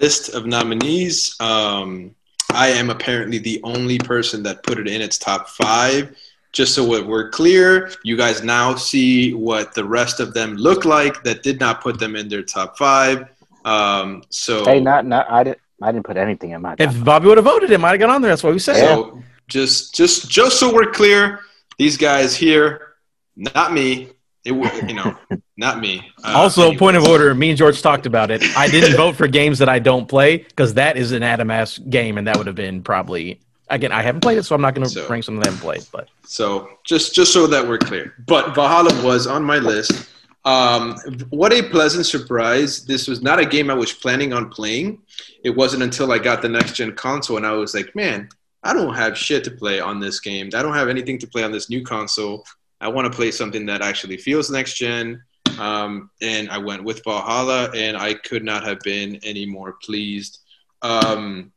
list of nominees. Um, I am apparently the only person that put it in its top five. Just so we're clear, you guys now see what the rest of them look like that did not put them in their top five. Um, so Hey, not not I didn't I didn't put anything in my. top. If Bobby would have voted, it might have got on there. That's what we said. So just just just so we're clear, these guys here, not me. It would you know, (laughs) not me. Uh, also, point of order. Me and George talked about it. I didn't vote for games that I don't play because that is an Adam ass game, and that would have been probably again. I haven't played it, so I'm not going to So- rank something I haven't played. But So just just so that we're clear. But Valhalla was on my list. Um, what a pleasant surprise! This was not a game I was planning on playing. It wasn't until I got the next gen console and I was like, man, I don't have shit to play on this game. I don't have anything to play on this new console. I want to play something that actually feels next gen. Um, and I went with Valhalla, and I could not have been any more pleased. Um,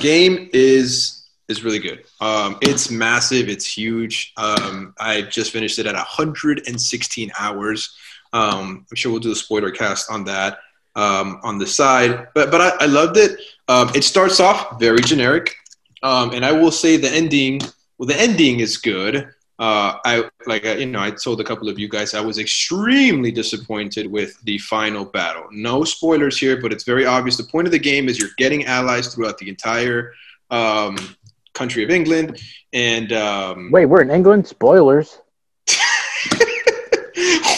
game is is really good. Um, it's massive. It's huge. Um, I just finished it at 116 hours. Um, I'm sure we'll do a spoiler cast on that um, on the side. But but I, I loved it. Um, it starts off very generic, um, and I will say the ending. Well, the ending is good. Uh, I like you know I told a couple of you guys I was extremely disappointed with the final battle. No spoilers here, but it's very obvious. The point of the game is you're getting allies throughout the entire um, country of England, and um, Wait, we're in England. Spoilers.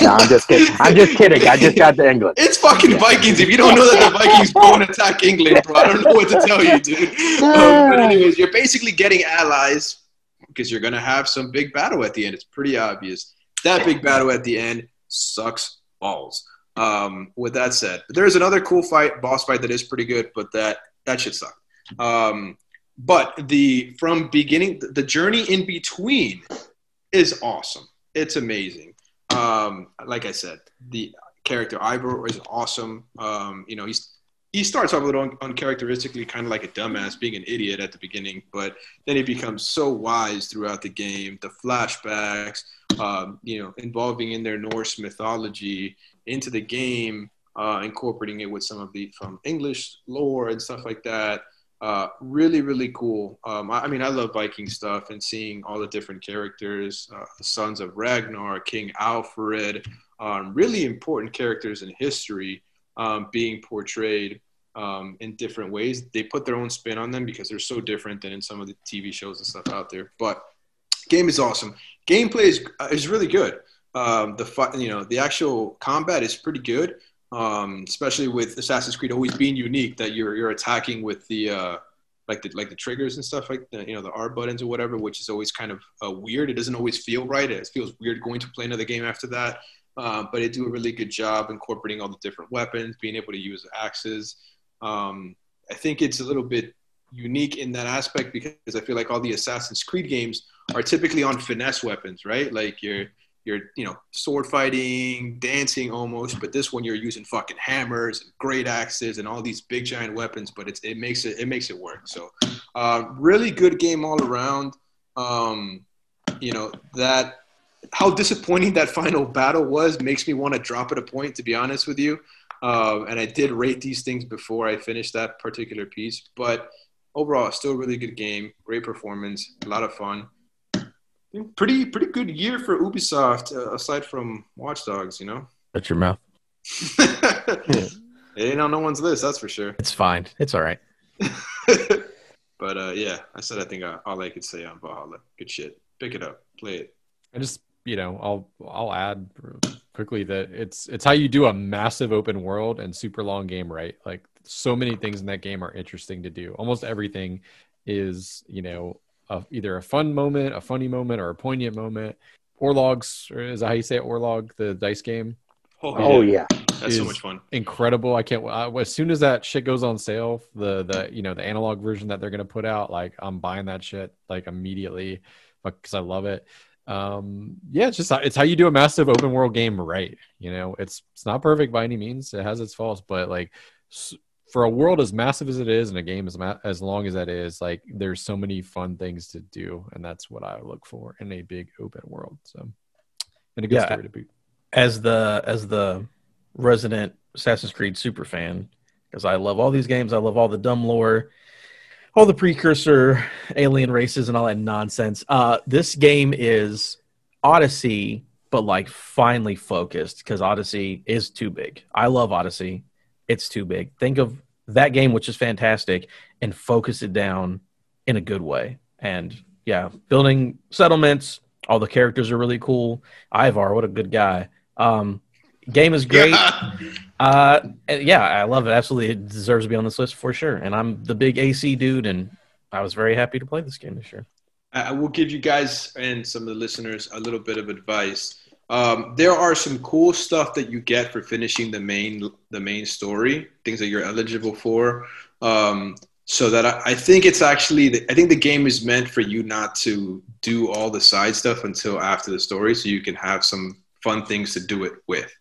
No, I'm just kidding. I'm just kidding. I just got to England. It's fucking Vikings. If you don't know that the Vikings go and attack England, bro, I don't know what to tell you, dude. (laughs) Um, but anyways, you're basically getting allies because you're gonna have some big battle at the end. It's pretty obvious. That big battle at the end sucks balls. Um, with that said, there's another cool fight, boss fight that is pretty good, but that that should suck. Um, but the from beginning, the journey in between is awesome. It's amazing. Um, like I said, the character Eivor is awesome. Um, you know, he's he starts off a little un- uncharacteristically, kind of like a dumbass, being an idiot at the beginning, but then he becomes so wise throughout the game. The flashbacks, um, you know, involving in their Norse mythology into the game, uh, incorporating it with some of the from English lore and stuff like that. Uh, really, really cool. Um, I, I mean, I love Viking stuff and seeing all the different characters, uh, the sons of Ragnar, King Alfred, um, really important characters in history um, being portrayed um, in different ways. They put their own spin on them because they're so different than in some of the TV shows and stuff out there. But game is awesome. Gameplay is, is really good. Um, the you know the actual combat is pretty good um, especially with Assassin's Creed always being unique that you're you're attacking with the uh, like the like the triggers and stuff like the, you know the R buttons or whatever, which is always kind of uh, weird. It doesn't always feel right. It feels weird going to play another game after that. Uh, but they do a really good job incorporating all the different weapons, being able to use axes. Um, I think it's a little bit unique in that aspect because I feel like all the Assassin's Creed games are typically on finesse weapons, right? Like you're you're you know sword fighting dancing almost but this one you're using fucking hammers and great axes and all these big giant weapons but it's it makes it it makes it work. So uh, really good game all around. Um, you know that how disappointing that final battle was makes me want to drop it a point to be honest with you. Uh, and i did rate these things before i finished that particular piece but overall still a really good game great performance a lot of fun pretty pretty good year for Ubisoft uh, aside from Watch Dogs, you know. Shut your mouth. (laughs) it ain't on no one's list, that's for sure. It's fine. It's all right. (laughs) but uh, yeah, I said I think uh, all I could say on Valhalla. Good shit. Pick it up, play it. I just you know I'll I'll add quickly that it's it's how you do a massive open world and super long game right. Like so many things in that game are interesting to do. Almost everything is you know a, either a fun moment, a funny moment, or a poignant moment. Orlogs, or is that how you say it? Orlog, the dice game. Oh, Oh yeah. that's so much fun. Incredible! I can't. I, as soon as that shit goes on sale, the the you know the analog version that they're gonna put out, like I'm buying that shit like immediately because I love it. Um, yeah, it's just it's how you do a massive open world game right. You know, it's it's not perfect by any means. It has its faults, but like s- for a world as massive as it is and a game as ma- as long as that is, like there's so many fun things to do, and that's what I look for in a big open world. So, and a good Yeah. story to boot. As the as the resident Assassin's Creed super fan, because I love all these games. I love all the dumb lore, all the precursor alien races and all that nonsense. Uh, this game is Odyssey, but like finally focused because Odyssey is too big. I love Odyssey. It's too big. Think of that game, which is fantastic, and focus it down in a good way. And yeah, building settlements. All the characters are really cool. Eivor, what a good guy. Um, game is great. (laughs) Uh, yeah, I love it. Absolutely, it deserves to be on this list for sure. And I'm the big AC dude, and I was very happy to play this game this year. I will give you guys and some of the listeners a little bit of advice. Um, there are some cool stuff that you get for finishing the main the main story, things that you're eligible for. Um, so that I, I think it's actually the, I think the game is meant for you not to do all the side stuff until after the story, so you can have some fun things to do it with.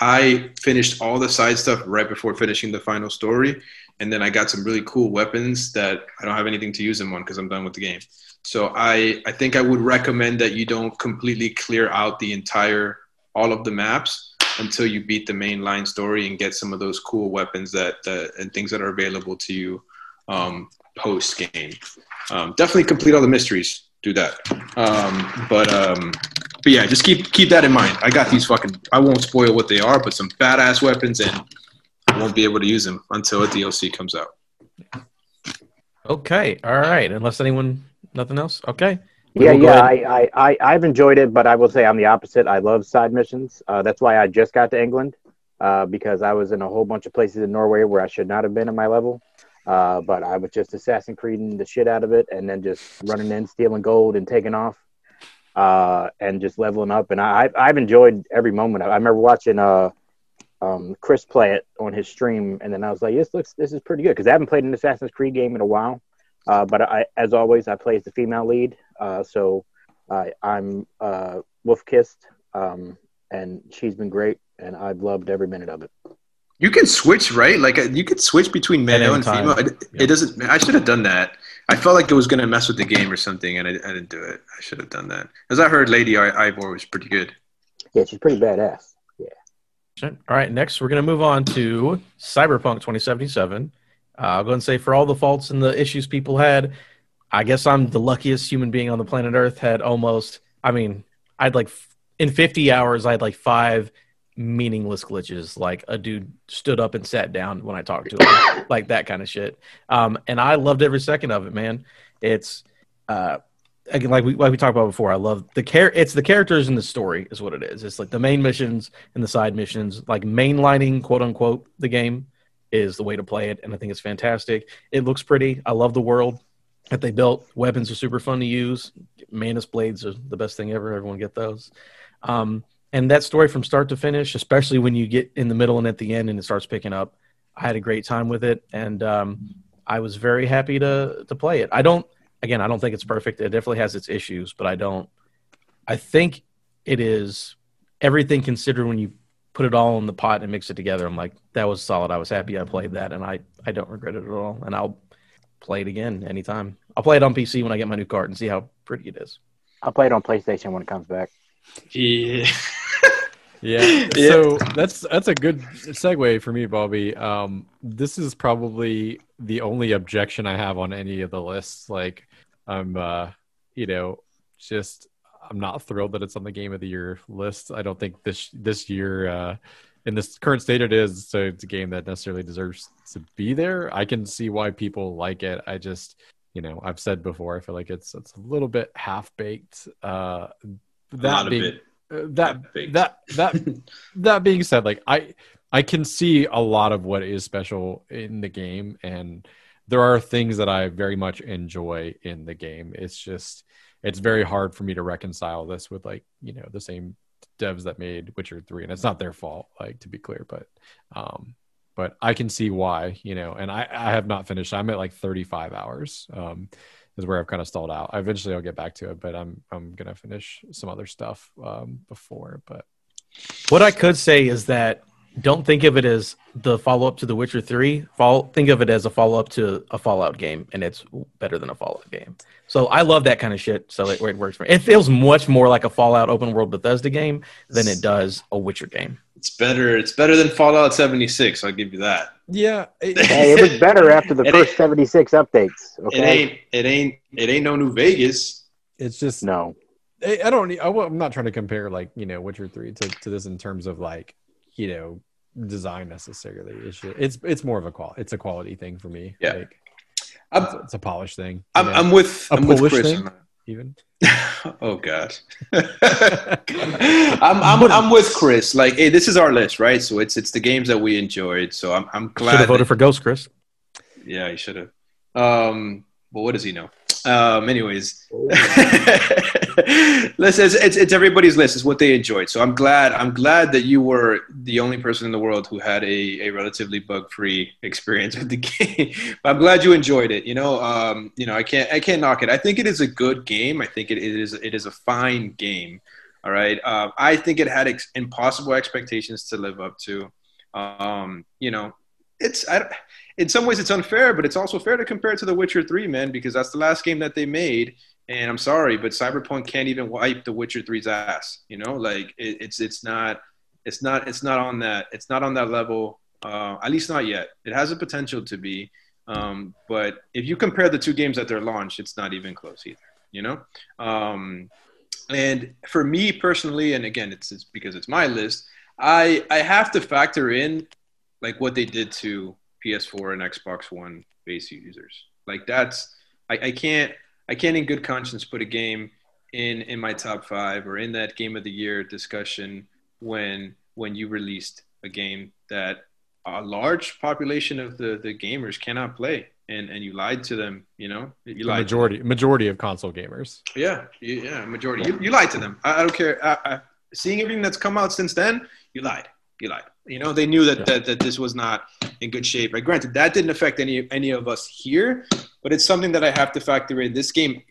I finished all the side stuff right before finishing the final story, and then I got some really cool weapons that I don't have anything to use them on because I'm done with the game. So I, I think I would recommend that you don't completely clear out the entire all of the maps until you beat the main line story and get some of those cool weapons that, and things that are available to you um, post game. Um, definitely complete all the mysteries. Do that. Um, but um, but yeah, just keep keep that in mind. I got these fucking. I won't spoil what they are, but some badass weapons, and I won't be able to use them until a DLC comes out. Okay, all right. Unless anyone, nothing else. Okay, We Yeah, yeah, I, I, I, I've enjoyed it, but I will say I'm the opposite. I love side missions. Uh, that's why I just got to England uh, because I was in a whole bunch of places in Norway where I should not have been at my level. Uh, but I was just Assassin Creeding the shit out of it and then just running in, stealing gold, and taking off uh, and just leveling up. And I, I've- I've enjoyed every moment. I remember watching uh, um, Chris play it on his stream, and then I was like, "This looks, this is pretty good." Because I haven't played an Assassin's Creed game in a while. Uh, but I, as always, I play as the female lead, uh, so uh, I'm uh, wolf kissed, um, and she's been great, and I've loved every minute of it. You can switch, right? Like uh, you can switch between male and time. female. It, Yeah. it doesn't. I should have done that. I felt like it was gonna mess with the game or something, and I, I didn't do it. I should have done that. As I heard, Lady I- Eivor was pretty good. Yeah, she's pretty badass. Yeah. All right, next we're going to move on to Cyberpunk 2077. Uh, I'll go and say for all the faults and the issues people had, I guess I'm the luckiest human being on the planet Earth. Had almost, I mean, I'd like in 50 hours, I had like five meaningless glitches. Like a dude stood up and sat down when I talked to him, (coughs) like that kind of shit. Um, and I loved every second of it, man. It's uh, again, like we like we talked about before. I love the care. It's the characters and the story is what it is. It's like the main missions and the side missions, like mainlining quote unquote the game is the way to play it, and I think it's fantastic. It looks pretty. I love the world that they built. Weapons are super fun to use. Mantis blades are the best thing ever. Everyone get those. Um, and that story from start to finish, especially when you get in the middle and at the end and it starts picking up, I had a great time with it, and um, I was very happy to to play it. I don't again, I don't think it's perfect. It definitely has its issues, but I don't. I think it is everything considered when you put it all in the pot and mix it together. I'm like, that was solid. I was happy I played that, and I I don't regret it at all. And I'll play it again anytime. I'll play it on PC when I get my new card and see how pretty it is. I'll play it on PlayStation when it comes back. Yeah. (laughs) Yeah. (laughs) Yeah. So that's that's a good segue for me, Bobby. Um, this is probably the only objection I have on any of the lists. Like, I'm, uh, you know, just I'm not thrilled that it's on the game of the year list. I don't think this this year, uh, in this current state it is, so it's a game that necessarily deserves to be there. I can see why people like it. I just, you know, I've said before, I feel like it's it's a little bit half baked. Uh, a that being that that that (laughs) that being said, like I I can see a lot of what is special in the game, and there are things that I very much enjoy in the game. It's just it's very hard for me to reconcile this with like you know the same devs that made Witcher three, and it's not their fault, like to be clear, but um, but I can see why you know, and I I have not finished. I'm at like 35 hours. Um, is where I've kind of stalled out. Eventually, I'll get back to it, but I'm I'm gonna finish some other stuff um, before. But What I could say is that don't think of it as the follow up to The Witcher 3. Fall, think of it as a follow up to a Fallout game, and it's better than a Fallout game. So I love that kind of shit. So it, it works for me. It feels much more like a Fallout open world Bethesda game than it does a Witcher game. It's better. It's better than Fallout 76. I'll give you that. Yeah, (laughs) Hey, it was better after the It first 76 updates. It Okay. ain't. It ain't. It ain't no New Vegas. it's just No. I, I don't. I, am not trying to compare like you know Witcher three to, to this in terms of like you know design necessarily. It's just, it's it's more of a qual. It's a quality thing for me. Yeah. like, it's, it's a polish thing. I'm, know, I'm with. A I'm with Polish Chris. thing? Even. (laughs) oh God. (laughs) I'm, I'm I'm with Chris. Like, hey, this is our list, right? So it's it's the games that we enjoyed. So I'm I'm glad. Should have voted that- for Ghost, Chris. yeah, he should have. Um, but what does he know? Um, anyways, (laughs) listen, it's, it's it's everybody's list. It's what they enjoyed. So I'm glad. I'm glad that you were the only person in the world who had a, a relatively bug free experience with the (laughs) game. but I'm glad you enjoyed it. You know, um, you know, I can't I can't knock it. I think it is a good game. I think it is it is a fine game. All right. Um, I think it had ex- impossible expectations to live up to. Um, you know, it's I, in some ways it's unfair, but it's also fair to compare it to The Witcher Three, man, because that's the last game that they made. And I'm sorry, but Cyberpunk can't even wipe The Witcher 3's ass. You know, like it, it's it's not it's not it's not on that it's not on that level. Uh, at least not yet. It has a potential to be, um, but if you compare the two games at their launch, it's not even close either. You know, um, and for me personally, and again, it's, it's because it's my list. I I have to factor in like what they did to PS4 and Xbox One base users. Like that's I, I can't I can't in good conscience put a game in in my top five or in that game of the year discussion when when you released a game that a large population of the the gamers cannot play and and you lied to them you know? You The lied majority majority of console gamers. yeah yeah majority. You, you lied to them. I, I don't care. I, I, seeing everything that's come out since then you lied. You lied you know they knew that, that that this was not in good shape. Right granted that didn't affect any any of us here but it's something that i have to factor in. This game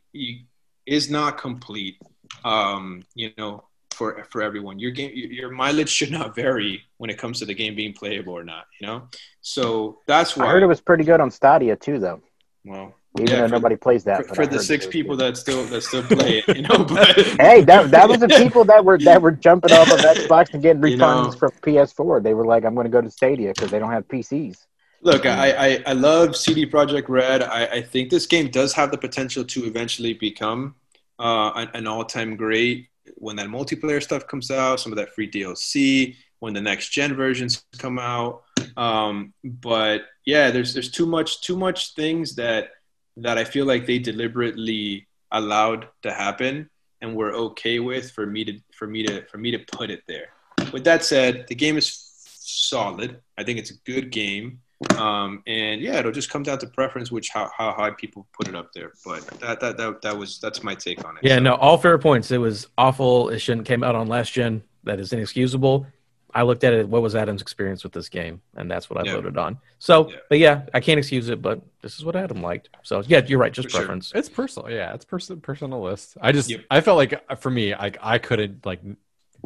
is not complete um you know for for everyone. Your game your your mileage should not vary when it comes to the game being playable or not you know? So that's why I heard it was pretty good on Stadia too, though. well Even yeah, though nobody plays that. for, for the six people good. that still that still play it, you know. (laughs) But (laughs) Hey, that that was the (laughs) people that were that were jumping off of Xbox and getting You know- refunds from PS4. They were like, "I'm going to go to Stadia because they don't have PCs." look, I, I I love CD Projekt Red. I, I think this game does have the potential to eventually become uh, an, an all-time great when that multiplayer stuff comes out. Some of that free DLC when the next gen versions come out. Um, but yeah, there's there's too much too much things that that I feel like they deliberately allowed to happen and were okay with for me to for me to for me to put it there. With that said, the game is solid. I think it's a good game. Um, and yeah, it'll just come down to preference, which how, how high people put it up there. But that, that that that was that's my take on it. Yeah, no, all fair points. It was awful. It shouldn't came out on last gen. That is inexcusable. I looked at it. What was Adam's experience with this game, and that's what I Yeah. voted on. So, Yeah. but yeah, I can't excuse it. But this is what Adam liked. So yeah, you're right. Just For sure. preference. It's personal, yeah. It's person personal list. I just Yep. I felt like uh, for me, I I couldn't like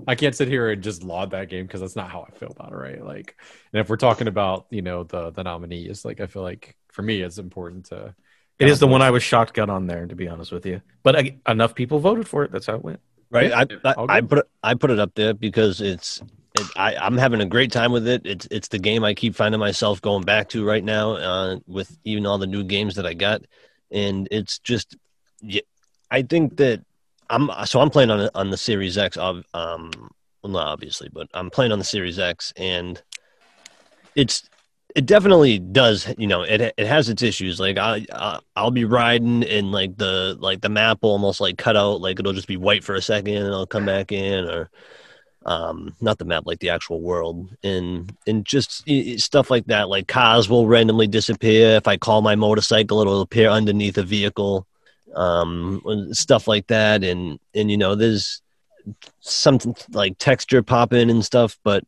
I can't sit here and just laud that game because that's not how I feel about it, right? Like, and if we're talking about you know the the nominees, like I feel like for me it's important to. It is the one I was shotgun on there, to be honest with you. But I, enough people voted for it. That's how it went. Right? I, I, I put it, I put it up there because it's it, I, I'm having a great time with it. It's it's the game I keep finding myself going back to right now uh, with even all the new games that I got, and it's just yeah, I think that I'm so I'm playing on the- on the Series X of um well not obviously but I'm playing on the Series X and it's it definitely does you know it it has its issues. Like I, I I'll be riding and like the like the map will almost like cut out. Like it'll just be white for a second and it'll come back in or um not the map like the actual world. And and just i- i- stuff like that. Like cars will randomly disappear. If I call my motorcycle it'll appear underneath a vehicle. Um stuff like that. And and you know there's something like texture popping and stuff but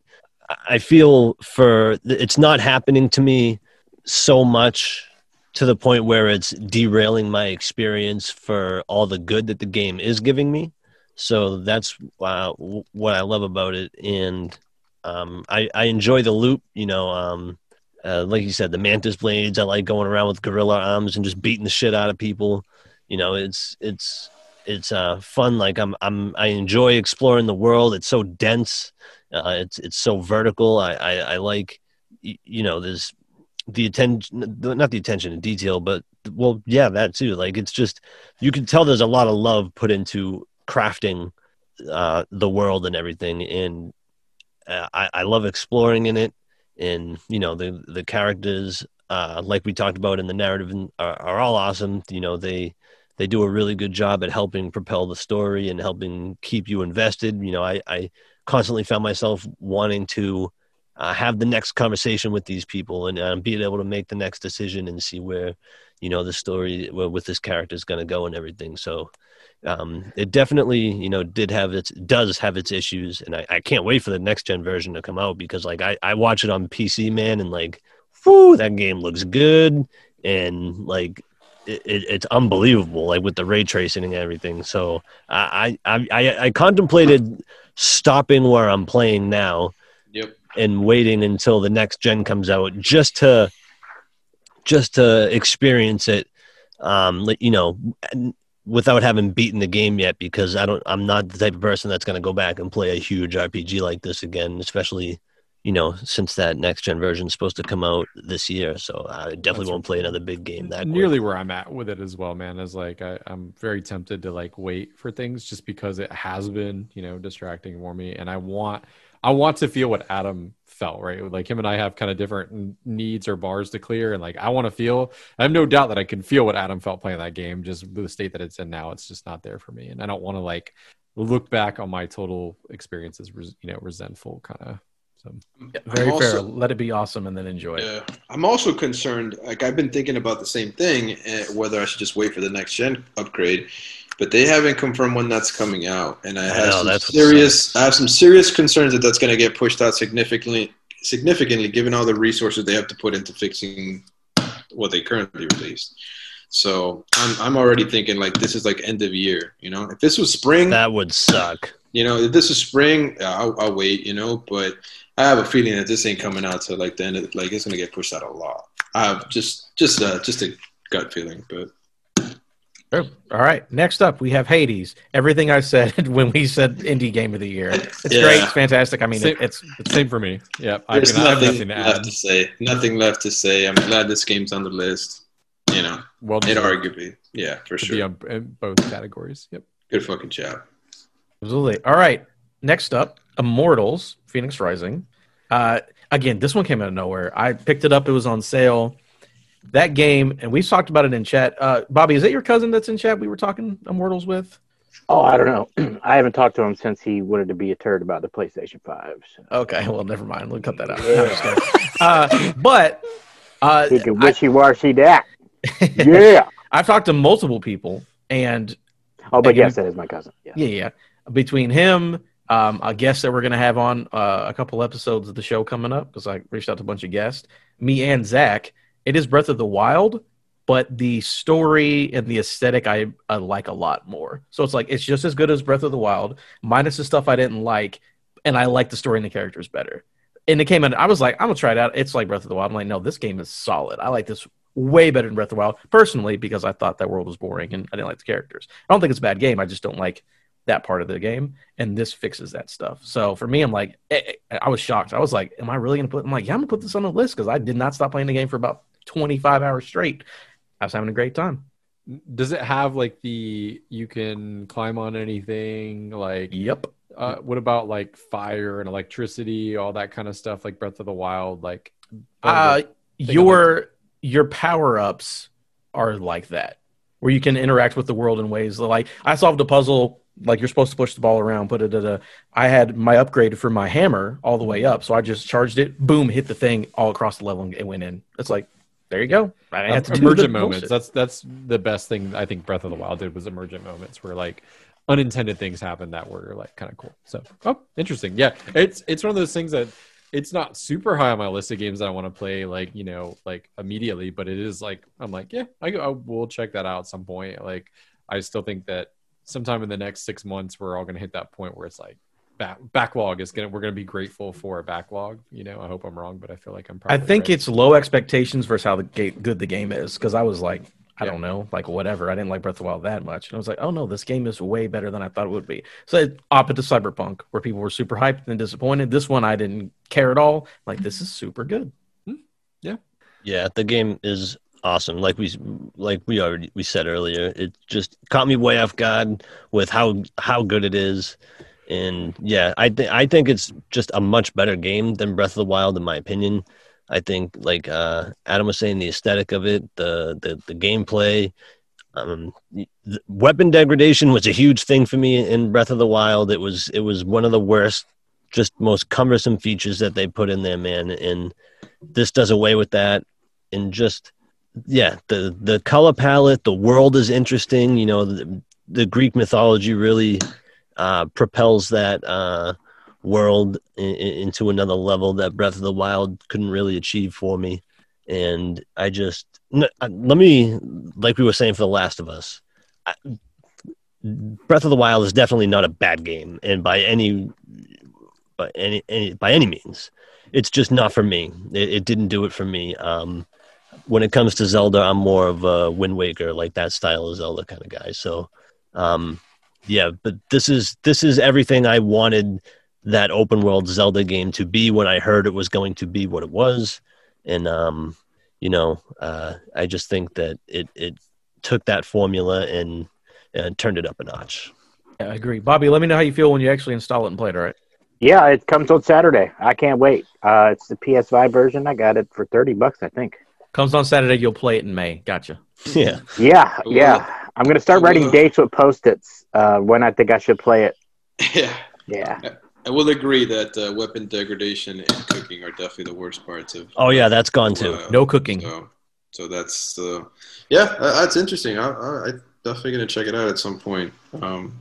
I feel for it's not happening to me so much to the point where it's derailing my experience for all the good that the game is giving me. So that's uh, what I love about it, and um, I, I enjoy the loop. You know, um, uh, like you said, the mantis blades. I like going around with gorilla arms and just beating the shit out of people. You know, it's it's it's uh, fun. Like I'm I'm I enjoy exploring the world. It's so dense. Uh, it's it's so vertical. I I, I like you know there's the attention not the attention to detail but well yeah that too. Like it's just you can tell there's a lot of love put into crafting uh the world and everything. And uh, I, I love exploring in it. And you know the the characters uh like we talked about in the narrative are, are all awesome. You know they they do a really good job at helping propel the story and helping keep you invested. You know i i constantly found myself wanting to uh, have the next conversation with these people and um, being able to make the next decision and see where you know the story where, with this character is going to go and everything. So um, it definitely you know did have its does have its issues. And I, I can't wait for the next gen version to come out because like I, I watch it on pc man and like whew, that game looks good. And like it, it's unbelievable like with the ray tracing and everything. So I, I i i contemplated stopping where i'm playing now Yep. and waiting until the next gen comes out just to just to experience it um you know without having beaten the game yet because i don't i'm not the type of person that's going to go back and play a huge rpg like this again especially you know since that next gen version is supposed to come out this year so i definitely That's won't play another big game that quick. nearly where I'm at with it as well, man. Is like I, I'm very tempted to like wait for things just because it has been, you know, distracting for me, and I want I want to feel what Adam felt, right? Like him and I have kind of different needs or bars to clear, and like I want to feel. I have no doubt that I can feel what Adam felt playing that game. Just the state that it's in now, it's just not there for me, and I don't want to like look back on my total experience as you know resentful kind of. So Very I'm fair. Let it be awesome and then enjoy it. Yeah, I'm also concerned. Like I've been thinking about the same thing, uh, whether I should just wait for the next gen upgrade. But they haven't confirmed when that's coming out, and I I have know, some serious. I have some serious concerns that that's going to get pushed out significantly. Significantly, given all the resources they have to put into fixing what they currently released. So I'm I'm already thinking like this is like end of year. You know, if this was spring, That would suck. you know, if this is spring, I'll, I'll wait. You know, but I have a feeling that this ain't coming out till like the end. Of, like it's gonna get pushed out a lot. I have just just uh, just a gut feeling, but Sure. All right. Next up, we have Hades. Everything I said (laughs) when we said indie game of the year. It's Yeah. great. It's fantastic. I mean, Same- it, it's same for me. Yeah, I, there's can, I have nothing, nothing to left add. to say. Nothing left to say. I'm glad this game's on the list. You know, Well, it arguably, yeah, for to be sure. on in both categories. Yep. Good fucking job. absolutely. All right. Next up, Immortals, Fenyx Rising. Uh, again, this one came out of nowhere. I picked it up. It was on sale. That game, and we've talked about it in chat. Uh, Bobby, is that your cousin that's in chat? We were talking Immortals with. Oh, I don't know. (clears throat) I haven't talked to him since he wanted to be a turd about the PlayStation Five. So. Okay, well, never mind. We'll cut that out. No, I'm just kidding. uh, but uh, He can wishy washy that. (laughs) Yeah. I've talked to multiple people, and Oh, but Again. yes, that is my cousin. Yeah. yeah, yeah, between him, um, a guest that we're gonna have on uh, a couple episodes of the show coming up because I reached out to a bunch of guests, me and Zach. It is Breath of the Wild, but the story and the aesthetic I, I like a lot more. So it's like it's just as good as Breath of the Wild, minus the stuff I didn't like, and I like the story and the characters better. And it came in. I was like, I'm gonna try it out. It's like Breath of the Wild. I'm like, no, this game is solid. I like this way better than Breath of the Wild personally because I thought that world was boring and I didn't like the characters. I don't think it's a bad game. I just don't like that part of the game, and this fixes that stuff. So for me, I'm like, eh, eh, I was shocked. I was like, am I really gonna put? I'm like, yeah, I'm gonna put this on the list because I did not stop playing the game for about 25 hours straight. I was having a great time. Does it have like the you can climb on anything? Like, Yep. uh, what about like fire and electricity, all that kind of stuff, like Breath of the Wild? Like, Uh, your your power ups are like that, where you can interact with the world in ways like I solved a puzzle. Like you're supposed to push the ball around, put it at a. I had my upgrade for my hammer all the way up, so I just charged it, boom, hit the thing all across the level, and it went in. It's like, there you go. I have to emergent bullshit. moments. That's that's the best thing I think Breath of the Wild did was emergent moments where like unintended things happen that were like kind of cool. So, oh, interesting. Yeah, it's it's one of those things that it's not super high on my list of games that I want to play like you know like immediately, but it is like I'm like yeah, I, I will check that out at some point. Like I still think that sometime in the next six months we're all gonna hit that point where it's like. Back, backlog is gonna we're gonna be grateful for a backlog you know i hope i'm wrong but i feel like i'm I think right. it's low expectations versus how the ga- good the game is. Because I was like, I Yeah. don't know, like whatever. I didn't like Breath of the Wild that much, and I was like, oh no, this game is way better than I thought it would be. So it opposite to Cyberpunk, where people were super hyped and disappointed. This one I didn't care at all. Like this is super good. Hmm. Yeah. Yeah, the game is awesome. Like we like we already we said earlier, it just caught me way off guard with how how good it is. And yeah, I think I think it's just a much better game than Breath of the Wild in my opinion. I think like uh, Adam was saying, the aesthetic of it, the the the gameplay, um, weapon degradation was a huge thing for me in Breath of the Wild. It was it was one of the worst, just most cumbersome features that they put in there, man. And this does away with that and just yeah the the color palette the world is interesting you know the, the greek mythology really uh propels that uh world in, into another level that breath of the wild couldn't really achieve for me. And i just uh, let me like we were saying for the last of us I, breath of the wild is definitely not a bad game and by any by any, any by any means it's just not for me. It, it didn't do it for me. Um when it comes to Zelda, I'm more of a Wind Waker, like that style of Zelda kind of guy. So, um, yeah, but this is this is everything I wanted that open world Zelda game to be when I heard it was going to be what it was, and um, you know, uh, I just think that it it took that formula and and turned it up a notch. Yeah, I agree, Bobby. Let me know how you feel when you actually install it and play it. All right. Yeah, it comes on Saturday. I can't wait. Uh, it's the PS5 version. I got it for thirty bucks, I think. Comes on Saturday. You'll play it in May. Gotcha. (laughs) Yeah. Yeah, Ooh. yeah. I'm gonna start Ooh. writing dates with post-its uh, when I think I should play it. (laughs) Yeah. Yeah. I will agree that uh, weapon degradation and cooking are definitely the worst parts of. Oh yeah, that's gone too. uh, No cooking. So, so that's uh, yeah, uh, that's interesting. I, I, I definitely gonna check it out at some point. Um,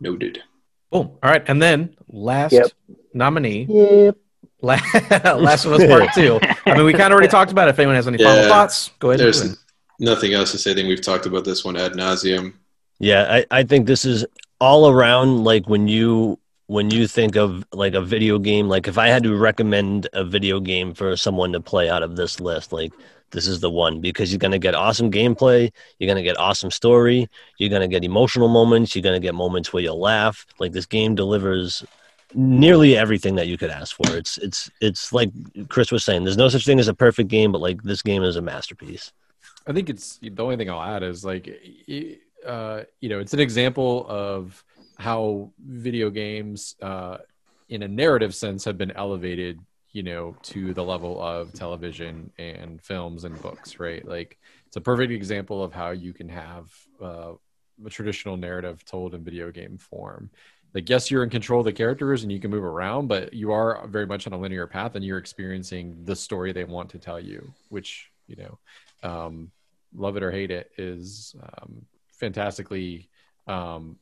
noted. Boom. All right, and then last Yep. nominee, Yep. La- (laughs) Last of Us Part Two. I mean, we kind of already talked about it. If anyone has any final thoughts, go ahead. There's nothing else to say. I think we've talked about this one ad nauseum. Yeah, I, I think this is all around like when you when you think of like a video game, like if I had to recommend a video game for someone to play out of this list, like this is the one because you're gonna get awesome gameplay, you're gonna get awesome story, you're gonna get emotional moments, you're gonna get moments where you'll laugh. Like this game delivers nearly everything that you could ask for. It's it's it's like Chris was saying, there's no such thing as a perfect game, but like this game is a masterpiece. I think it's the only thing I'll add is like, uh, you know, it's an example of how video games, uh, in a narrative sense, have been elevated, you know, to the level of television and films and books, right? Like, it's a perfect example of how you can have uh, a traditional narrative told in video game form. Like, yes, you're in control of the characters and you can move around, but you are very much on a linear path and you're experiencing the story they want to tell you, which, you know, um, love it or hate it is um, fantastically um,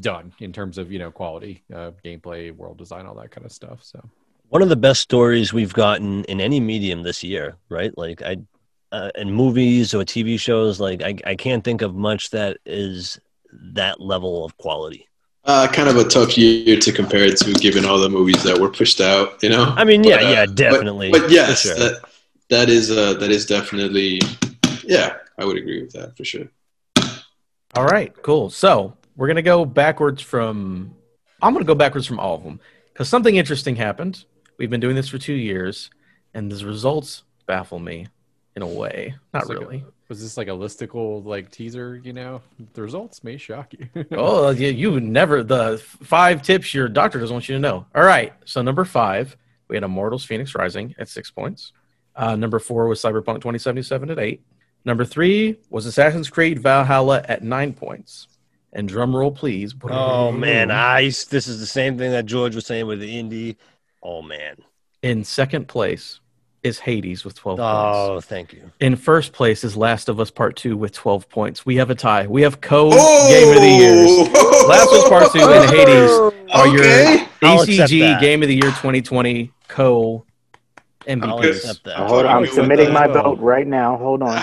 done in terms of you know quality uh, gameplay world design all that kind of stuff so one of the best stories we've gotten in any medium this year, right? Like I, uh, in movies or TV shows, like I, I can't think of much that is that level of quality. Uh, kind of a tough year to compare it to, given all the movies that were pushed out. You know. I mean, yeah, But, uh, yeah, definitely. But, yes, sure. that that is uh, that is definitely. Yeah, I would agree with that for sure. All right, cool. So we're gonna go backwards from. I'm gonna go backwards from all of them because something interesting happened. We've been doing this for two years, and the results baffle me in a way. Not It's like a- really. was this like a listicle like teaser you know the results may shock you (laughs) oh, you, you never the five tips your doctor doesn't want you to know. All right, so number five, we had Immortals: Fenyx Rising at six points. Uh, number four was Cyberpunk 2077 at eight. Number three was Assassin's Creed Valhalla at nine points. And drum roll, please. oh man, I this is the same thing that George was saying with the indie. Oh man. In second place is Hades with 12 points. Oh, thank you. In first place is Last of Us Part 2 with 12 points. We have a tie. We have co Oh! Game of the Years. Last of Us Part 2 and Hades are Okay. your I'll ACG. Game of the Year 2020 co I'll MVPs. accept that. I'll Hold on, I'm agree submitting my that. vote right now. Hold on. (laughs)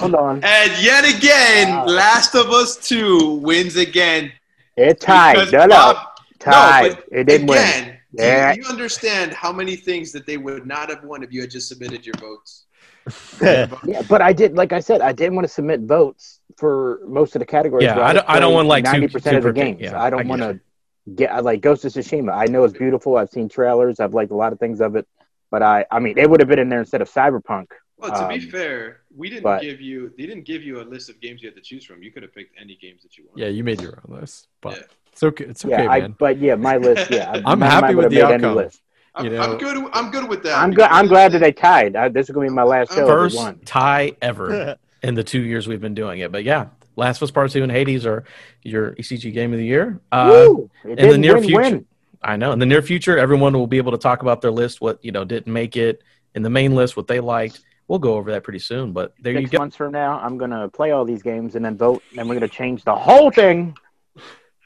Hold on. And yet again, Wow. Last of Us 2 wins again. It tied. Because No, no. Bob- Tied. but it didn't win. Again, do you understand how many things that they would not have won if you had just submitted your votes? (laughs) Yeah, but I did, like I said, I didn't want to submit votes for most of the categories. Yeah, I don't- I don't want, like, ninety percent of the games. yeah, I I don't want to get I like Ghost of Tsushima. I know it's beautiful. I've seen trailers. I've liked a lot of things of it, but I, I mean, it would have been in there instead of Cyberpunk. Well, to be Um, fair, we didn't but- give you they didn't give you a list of games you had to choose from. You could have picked any games that you wanted. yeah you made your own list but Yeah. It's okay it's okay yeah, I, man but yeah, my list. Yeah, (laughs) I- I'm happy with the have made any outcome. list. I'm, You I'm good. I'm good with that. I'm good. I'm glad that they tied. I, this is gonna be my last show. First First tie ever (laughs) in the two years we've been doing it. But yeah, Last of Us Part 2 and Hades are your ECG Game of the Year. Uh, Woo! It in the near win, future, win. I know. In the near future, everyone will be able to talk about their list, what you know didn't make it in the main list, what they liked. We'll go over that pretty soon. But there you Six go. months from now, I'm gonna play all these games and then vote, and we're gonna change the whole thing.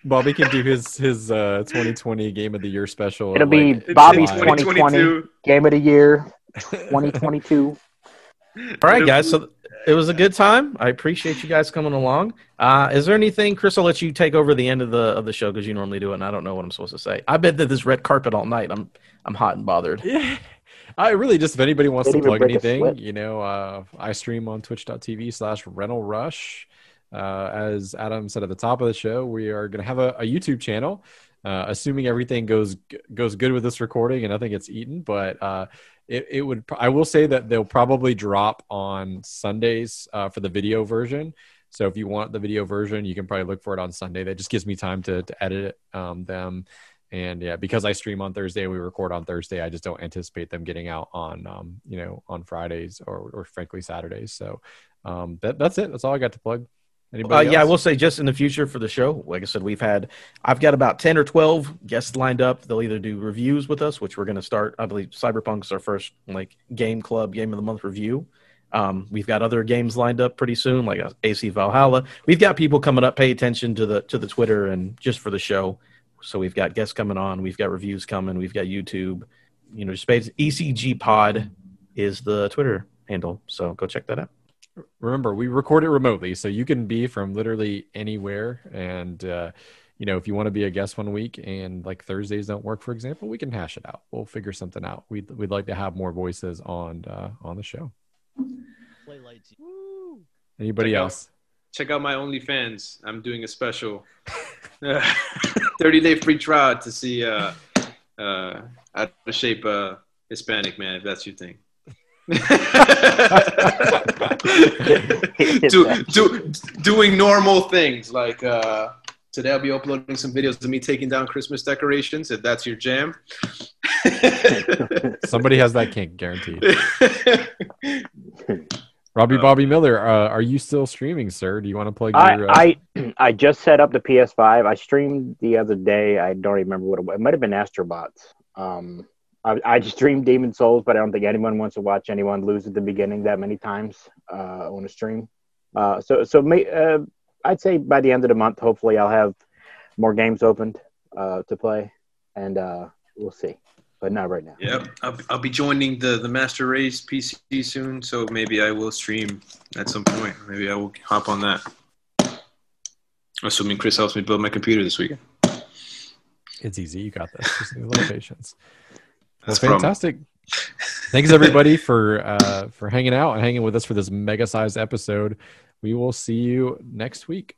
Bobby can do his his uh 2020 game of the year special It'll be like, It's Bobby's 2020 Game of the Year 2022. (laughs) All right, guys. So it was a good time. I appreciate you guys coming along. Uh, is there anything, Chris? I'll let you take over the end of the of the show because you normally do it, and I don't know what I'm supposed to say. I bet that this red carpet all night. I'm I'm hot and bothered. Yeah. (laughs) I really just if anybody wants to Didn't even plug anything, you know, uh, I stream on twitch.tv slash rental rush. Uh, as Adam said at the top of the show, we are going to have a, a YouTube channel, uh, assuming everything goes goes good with this recording and nothing gets eaten. But uh, it, it would, I will say that they'll probably drop on Sundays uh, for the video version. So if you want the video version, you can probably look for it on Sunday. That just gives me time to, to edit um, them and yeah, because I stream on Thursday, we record on Thursday. I just don't anticipate them getting out on um, you know on Fridays or or frankly Saturdays. So um, that that's it. That's all I got to plug. Uh, Anybody yeah, I will say just in the future for the show, like I said, we've had I've got about ten or twelve guests lined up. They'll either do reviews with us, which we're going to start. I believe Cyberpunk's our first like game club game of the month review. Um, we've got other games lined up pretty soon, like uh, AC Valhalla. We've got people coming up. Pay attention to the to the Twitter and just for the show. So we've got guests coming on. We've got reviews coming. We've got YouTube. You know, space ECG Pod is the Twitter handle. So go check that out. Remember we record it remotely so you can be from literally anywhere. And uh, you know if you want to be a guest one week and like thursdays don't work for example we can hash it out. We'll figure something out. We'd, we'd like to have more voices on uh, on the show. Anybody Check out- else? Check out my OnlyFans. I'm doing a special (laughs) 30 day free trial to see uh, uh, out of shape uh, Hispanic man, if that's your thing. (laughs) (laughs) do, do, doing normal things like uh, today I'll be uploading some videos of me taking down Christmas decorations if that's your jam. (laughs) somebody has that kink guaranteed robbie bobby miller uh, are you still streaming sir do you want to plug your uh, I, I (clears throat) I just set up the PS5. I streamed the other day. I don't remember what it was. It might have been Astrobots. Um, I, I just streamed Demon's Souls, but I don't think anyone wants to watch anyone lose at the beginning that many times uh, on a stream. Uh, so so may, uh, I'd say by the end of the month, hopefully, I'll have more games opened uh, to play, and uh, we'll see. But not right now. Yep, I'll, I'll be joining the the Master Race PC soon, so maybe I will stream at some point. Maybe I will hop on that. Assuming Chris helps me build my computer this weekend. it's easy you got this just need a little patience well (laughs) That's fantastic. Thanks everybody (laughs) for uh for hanging out and hanging with us for this mega sized episode. We will see you next week